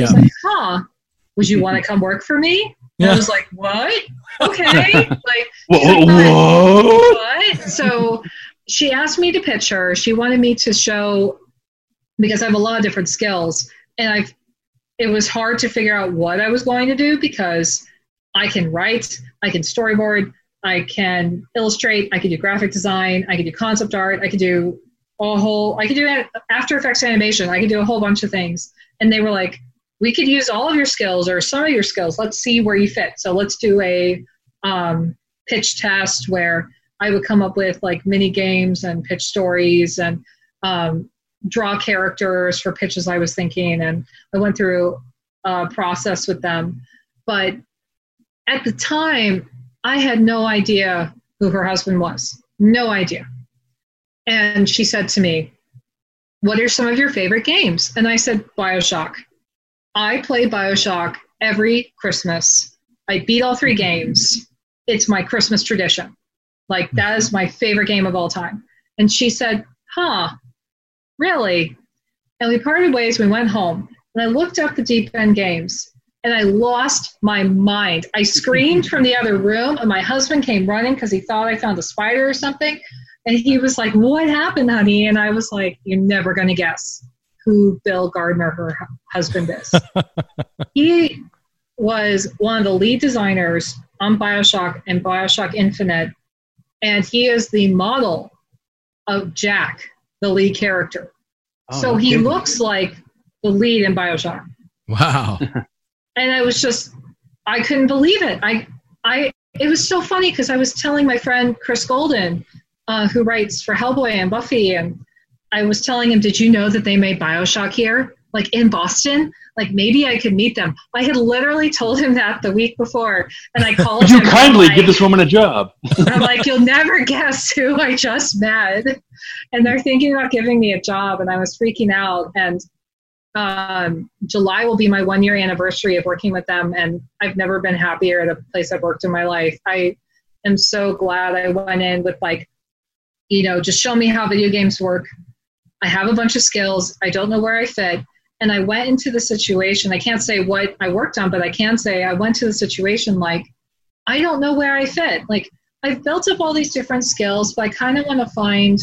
Yeah. was like, huh, would you want to come work for me? And Yeah. I was like, what? Okay. [laughs] like, Whoa, She's like, whoa. what? So she asked me to pitch her. She wanted me to show because I have a lot of different skills, and I've. It was hard to figure out what I was going to do because I can write, I can storyboard, I can illustrate, I can do graphic design, I can do concept art, I can do a whole, I can do After Effects animation, I can do a whole bunch of things. And they were like, we could use all of your skills or some of your skills. Let's see where you fit. So let's do a um, pitch test where I would come up with like mini games and pitch stories and um, draw characters for pitches I was thinking. And I went through a process with them. But at the time, I had no idea who her husband was. No idea. And she said to me, What are some of your favorite games? And I said, Bioshock. I play Bioshock every Christmas. I beat all three games. It's my Christmas tradition. Like, mm-hmm. that is my favorite game of all time. And she said, Huh, really? And we parted ways. We went home. And I looked up the Deep End games and I lost my mind. I screamed from the other room, and my husband came running because he thought I found a spider or something. And he was like, What happened, honey? And I was like, You're never going to guess who Bill Gardner, her husband, is. [laughs] he was one of the lead designers on Bioshock and Bioshock Infinite, and he is the model of Jack, the lead character. Oh, so he looks like the lead in Bioshock Wow. [laughs] and I was just I couldn't believe it. I I it was so funny because I was telling my friend Chris Golden, uh, who writes for Hellboy and Buffy, and I was telling him, "Did you know that they made Bioshock here, like in Boston? Like maybe I could meet them." I had literally told him that the week before, and I called him. Would you kindly I'm give this woman a job? I'm like, you'll never guess who I just met. And they're thinking about giving me a job, and I was freaking out. And um, July will be my one year anniversary of working with them, and I've never been happier at a place I've worked in my life. I am so glad I went in with like, you know, just show me how video games work. I have a bunch of skills. I don't know where I fit. And I went into the situation. I can't say what I worked on, but I can say I went to the situation like, I don't know where I fit. Like, I've built up all these different skills, but I kind of want to find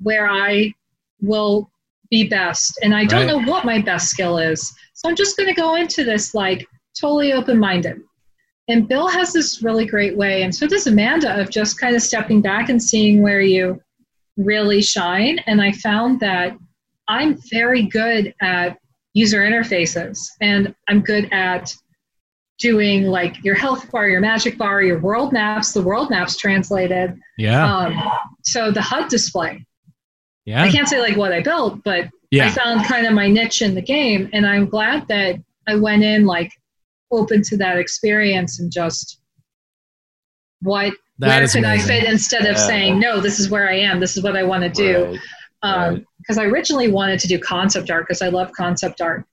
where I will be best. And I don't right. know what my best skill is. So I'm just going to go into this like totally open minded. And Bill has this really great way, and so does Amanda, of just kind of stepping back and seeing where you really shine. And I found that I'm very good at user interfaces, and I'm good at doing like your health bar, your magic bar, your world maps, the world maps translated. Yeah. Um, so the HUD display. Yeah. I can't say like what I built, but yeah. I found kind of my niche in the game, and I'm glad that I went in like open to that experience and just what that where can amazing. I fit instead of yeah. saying no, this is where I am, this is what I want to do. Right. um, right. I originally wanted to do concept art because I love concept art,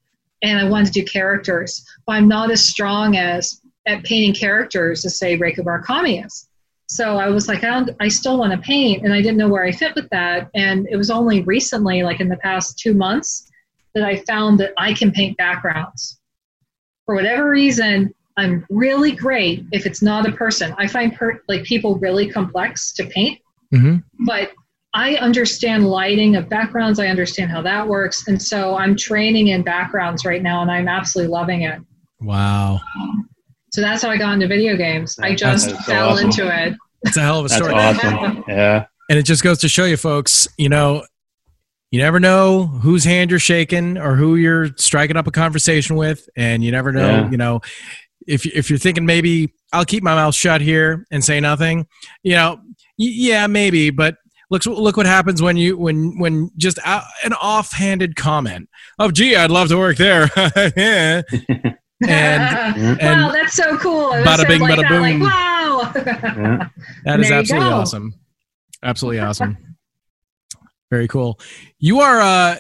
and I wanted to do characters, but I'm not as strong as at painting characters as say Reiko Murakami is. So I was like, I, I still want to paint, and I didn't know where I fit with that. And it was only recently, like in the past two months, that I found that I can paint backgrounds. For whatever reason, I'm really great if it's not a person. I find per- like people really complex to paint, mm-hmm. but I understand lighting of backgrounds. I understand how that works, and so I'm training in backgrounds right now, and I'm absolutely loving it. Wow. So that's how I got into video games. I just so fell awesome. into it. It's a hell of a story. That's awesome. Yeah. And it just goes to show you folks, you know, you never know whose hand you're shaking or who you're striking up a conversation with and you never know, yeah. you know, if if you're thinking maybe I'll keep my mouth shut here and say nothing, you know, yeah, maybe, but look look what happens when you when when just an offhanded comment of gee i'd love to work there [laughs] and, [laughs] and wow, that's so cool. bada bing, like bada boom. Like, wow. [laughs] that is absolutely awesome. Absolutely awesome. Very cool. You are, uh,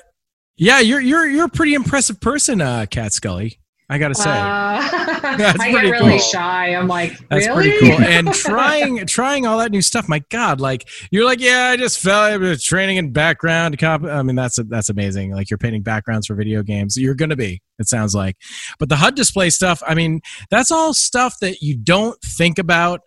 yeah, you're you're you're a pretty impressive person, uh, Kat Scully. I gotta say, uh, [laughs] I get really cool. shy. I'm like, that's really? pretty cool. [laughs] And trying trying all that new stuff. My God, like you're like, yeah, I just fell training in background. I mean, that's that's amazing. Like you're painting backgrounds for video games. You're gonna be. It sounds like, but the HUD display stuff. I mean, that's all stuff that you don't think about.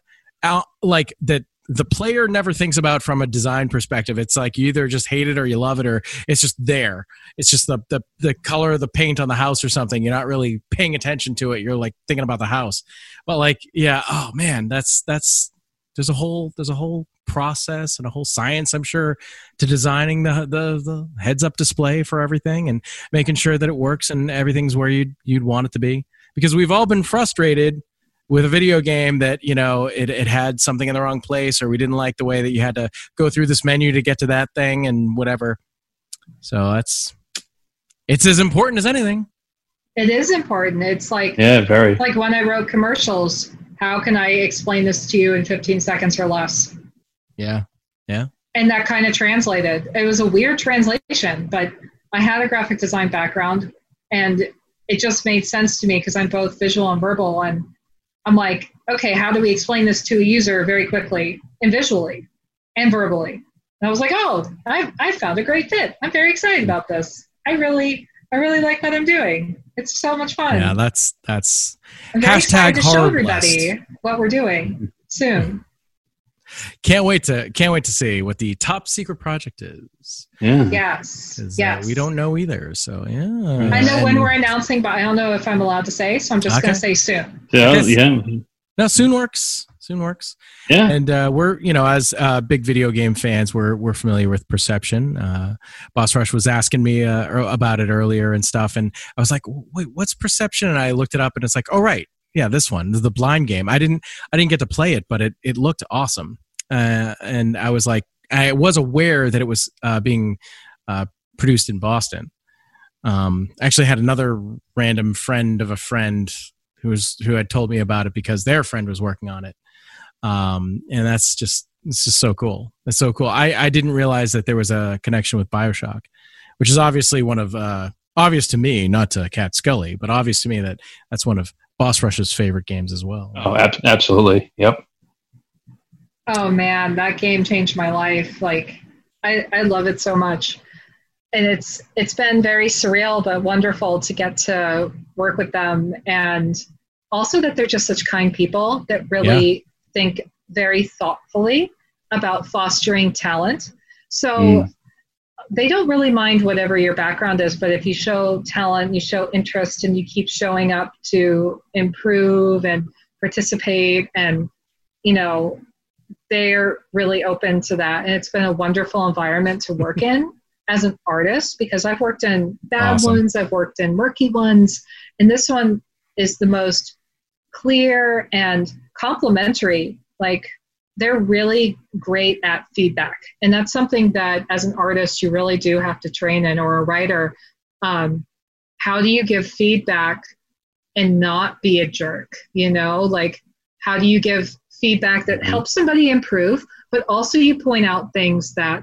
Out like that the player never thinks about from a design perspective. It's like you either just hate it or you love it, or it's just there. It's just the the the color of the paint on the house or something. You're not really paying attention to it. You're like thinking about the house. But like, yeah, oh man, that's that's there's a whole there's a whole process and a whole science i'm sure to designing the, the the heads up display for everything and making sure that it works and everything's where you'd you'd want it to be because we've all been frustrated with a video game that you know it, it had something in the wrong place or we didn't like the way that you had to go through this menu to get to that thing and whatever. So that's it's as important as anything. It is important. It's like yeah very. like when i wrote commercials how can i explain this to you in 15 seconds or less? Yeah yeah. And that kind of translated. It was a weird translation but i had a graphic design background and it just made sense to me because i'm both visual and verbal and I'm like, okay, how do we explain this to a user very quickly and visually and verbally? And I was like, oh, I I found a great fit. I'm very excited about this. I really I really like what I'm doing. It's so much fun. Yeah, that's that's I'm very hashtag to show everybody what we're doing soon. Can't wait to can't wait to see what the top secret project is. Yeah. Yes. Uh, yes. Uh, we don't know either. So yeah. I know and, when we're announcing, but I don't know if I'm allowed to say. So I'm just okay. going to say soon. Yeah. Yeah. No, soon works. Soon works. Yeah. And uh, we're you know as uh, big video game fans, we're we're familiar with Perception. Uh, Boss Rush was asking me uh, about it earlier and stuff, and I was like, wait, what's Perception? And I looked it up, and it's like, oh right, yeah, this one, the blind game. I didn't I didn't get to play it, but it it looked awesome, uh, and I was like, I was aware that it was uh, being uh, produced in Boston. Um, actually, had another random friend of a friend who was who had told me about it because their friend was working on it, um, and that's just it's just so cool. It's so cool. I I didn't realize that there was a connection with Bioshock, which is obviously one of uh, obvious to me, not to Kat Scully, but obvious to me that that's one of Boss Rush's favorite games as well. Oh, ab- absolutely. Yep. Oh man, that game changed my life. Like I, I love it so much. And it's it's been very surreal but wonderful to get to work with them and also that they're just such kind people that really yeah. think very thoughtfully about fostering talent. So mm. they don't really mind whatever your background is, but if you show talent, you show interest, and you keep showing up to improve and participate, and you know, they're really open to that. And it's been a wonderful environment to work in [laughs] as an artist because I've worked in bad awesome. ones, I've worked in murky ones, and this one is the most clear and complimentary. Like they're really great at feedback. And that's something that as an artist you really do have to train in or a writer. Um, how do you give feedback and not be a jerk? You know, like how do you give feedback that mm-hmm. helps somebody improve, but also you point out things that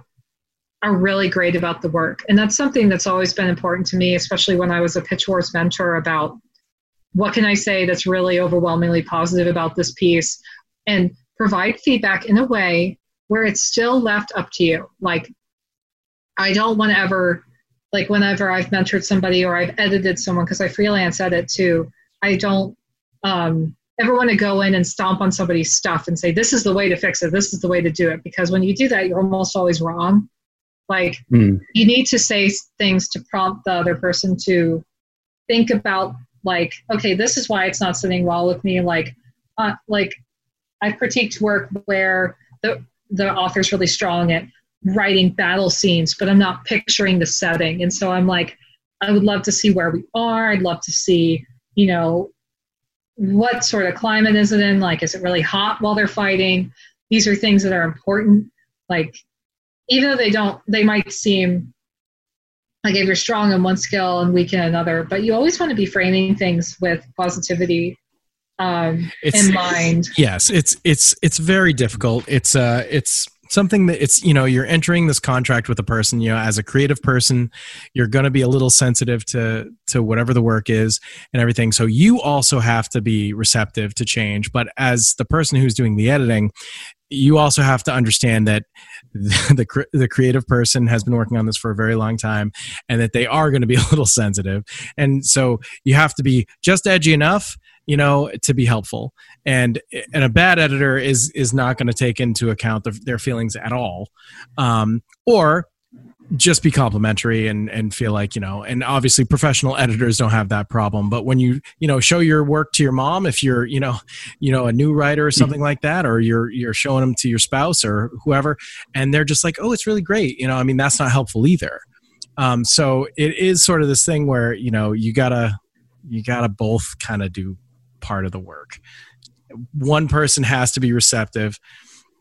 are really great about the work. And that's something that's always been important to me, especially when I was a Pitch Wars mentor about what can I say that's really overwhelmingly positive about this piece and provide feedback in a way where it's still left up to you. Like, I don't want to ever, like, whenever I've mentored somebody or I've edited someone, because I freelance edit too, I don't um, ever want to go in and stomp on somebody's stuff and say, this is the way to fix it, this is the way to do it. Because when you do that, you're almost always wrong. Like, mm. you need to say things to prompt the other person to think about like okay this is why it's not sitting well with me like uh, like i've critiqued work where the the author's really strong at writing battle scenes but i'm not picturing the setting and so i'm like i would love to see where we are i'd love to see you know what sort of climate is it in like is it really hot while they're fighting these are things that are important like even though they don't they might seem like if you're strong in one skill and weak in another, but you always want to be framing things with positivity um, in mind. Yes, it's it's it's very difficult. It's uh it's something that it's you know you're entering this contract with a person you know as a creative person you're going to be a little sensitive to to whatever the work is and everything. So you also have to be receptive to change. But as the person who's doing the editing you also have to understand that [laughs] the, the, the creative person has been working on this for a very long time and that they are going to be [laughs] a little sensitive. And so you have to be just edgy enough you know to be helpful. And and a bad editor is is not going to take into account the, their feelings at all. Um, or just be complimentary and and feel like you know and obviously professional editors don't have that problem but when you you know show your work to your mom if you're you know you know a new writer or something like that or you're you're showing them to your spouse or whoever and they're just like oh it's really great. You know i mean that's not helpful either. Um, so it is sort of this thing where you know you gotta you gotta both kind of do part of the work one person has to be receptive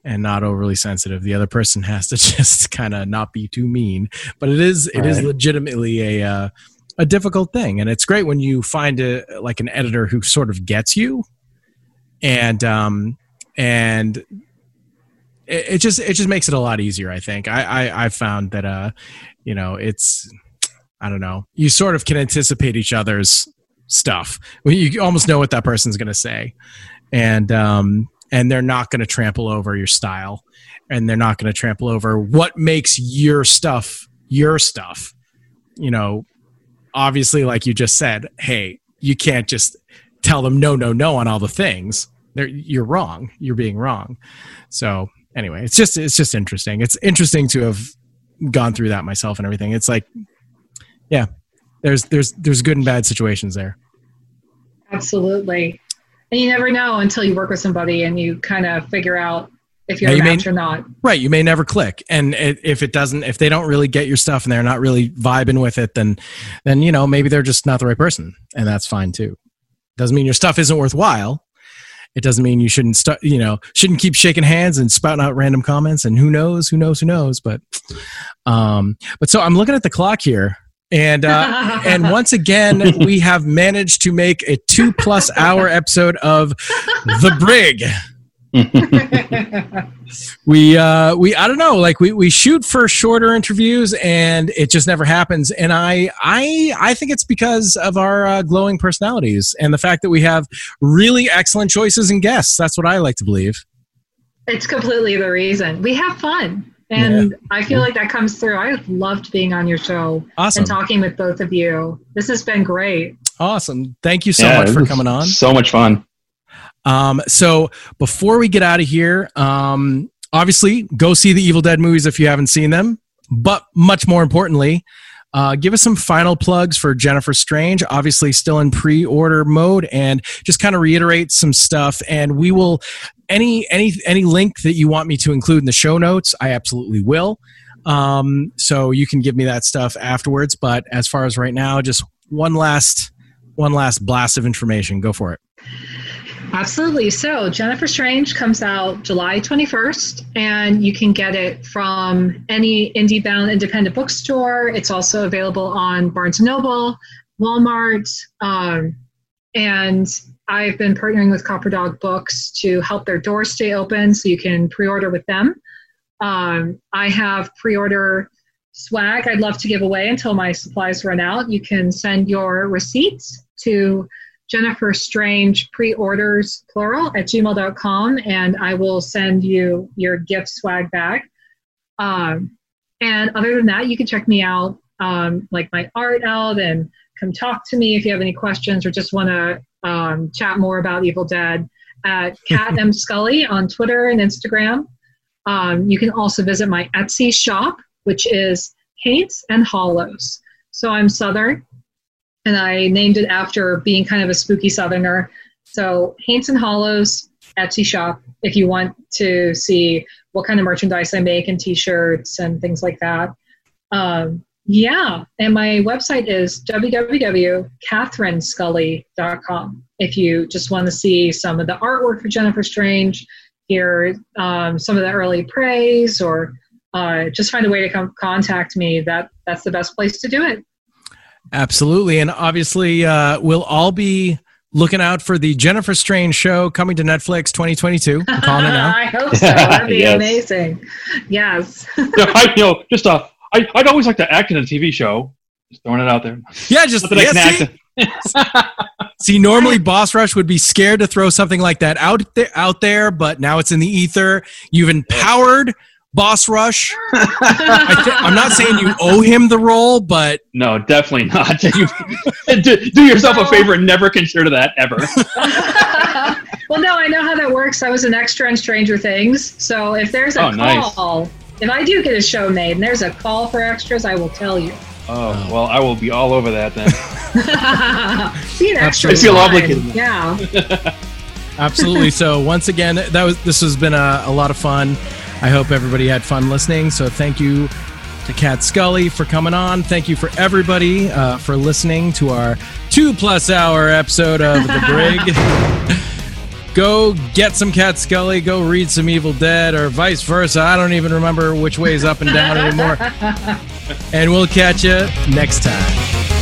and not overly sensitive. The other person has to [laughs] just kind of not be too mean. But it is it right. is legitimately a uh, a difficult thing, and it's great when you find a like an editor who sort of gets you, and um and it, it just it just makes it a lot easier. I think I I I've found that uh you know it's I don't know you sort of can anticipate each other's stuff. You almost know what that person's going to say, and um and they're not going to trample over your style. And they're not going to trample over what makes your stuff your stuff. You know obviously like you just said hey you can't just tell them no no no on all the things. They're, you're wrong. You're being wrong. So anyway it's just it's just interesting. It's interesting to have gone through that myself and everything. It's like yeah there's there's there's good and bad situations there absolutely and you never know until you work with somebody and you kind of figure out if you're a match may, or not. Right. You may never click. And if it doesn't, if they don't really get your stuff and they're not really vibing with it, then, then, you know, maybe they're just not the right person and that's fine too. Doesn't mean your stuff isn't worthwhile. It doesn't mean you shouldn't start, you know, shouldn't keep shaking hands and spouting out random comments and who knows, who knows, who knows. But, um, but so I'm looking at the clock here and uh, [laughs] and once again, we have managed to make a two plus hour episode of The Brig. [laughs] we uh we i don't know like we we shoot for shorter interviews and it just never happens. And i i i think it's because of our uh, glowing personalities and the fact that we have really excellent choices and guests. That's what i like to believe. It's completely the reason. We have fun and yeah. i feel like that comes through i've loved being on your show awesome. and talking with both of you this has been great awesome thank you so yeah, much for coming on so much fun um, so before we get out of here, um, obviously go see the Evil Dead movies if you haven't seen them. But much more importantly, uh, give us some final plugs for Jennifer Strange. Obviously, still in pre-order mode, and just kind of reiterate some stuff. And we will any any any link that you want me to include in the show notes, I absolutely will. Um, so you can give me that stuff afterwards. But as far as right now, just one last one last blast of information. Go for it. Absolutely. So, Jennifer Strange comes out July 21st, and you can get it from any indie-bound independent bookstore. It's also available on Barnes & Noble, Walmart, um, and I've been partnering with Copper Dog Books to help their doors stay open so you can pre order with them. Um, I have pre order swag I'd love to give away until my supplies run out. You can send your receipts to Jennifer Strange pre-orders plural at gmail.com and I will send you your gift swag bag. Um, and other than that, you can check me out, um, like my art out and come talk to me if you have any questions or just want to um, chat more about Evil Dead at [laughs] Kat M Scully on Twitter and Instagram. Um, you can also visit my Etsy shop, which is Haints and Hollows. So I'm Southern, and I named it after being kind of a spooky Southerner. So Haints and Hollows Etsy shop if you want to see what kind of merchandise I make and T-shirts and things like that. Um, yeah, and my website is www.catherinescully.com. If you just want to see some of the artwork for Jennifer Strange, hear um, some of the early praise, or uh, just find a way to come contact me, that that's the best place to do it. Absolutely. And obviously, uh, we'll all be looking out for the Jennifer Strange show coming to Netflix 2022. I'm [laughs] calling it now. I hope so. That'd be [laughs] yes. amazing. Yes. yeah, [laughs] I, you know, just uh, I, I'd always like to act in a TV show. Just throwing it out there. Yeah, just yeah, see, [laughs] see, normally Boss Rush would be scared to throw something like that out there, out there, but now it's in the ether. You've empowered Boss Rush. [laughs] I am not saying you owe him the role, but no, definitely not. [laughs] do, do, yourself a favor and never consider that ever. well, no, I know how that works. I was an extra in Stranger Things, so if there's a oh, call, nice. If I do get a show made and there's a call for extras, I will tell you. Oh well, I will be all over that then. [laughs] Be an extra. I feel obligated. Yeah. [laughs] Absolutely. So once again, that was this has been a, a lot of fun. I hope everybody had fun listening. So thank you to Kat Scully for coming on. Thank you for everybody uh, for listening to our two plus hour episode of The [laughs] Brig. Go get some Kat Scully, go read some Evil Dead, or vice versa. I don't even remember which way is up and down anymore. [laughs] and we'll catch you next time.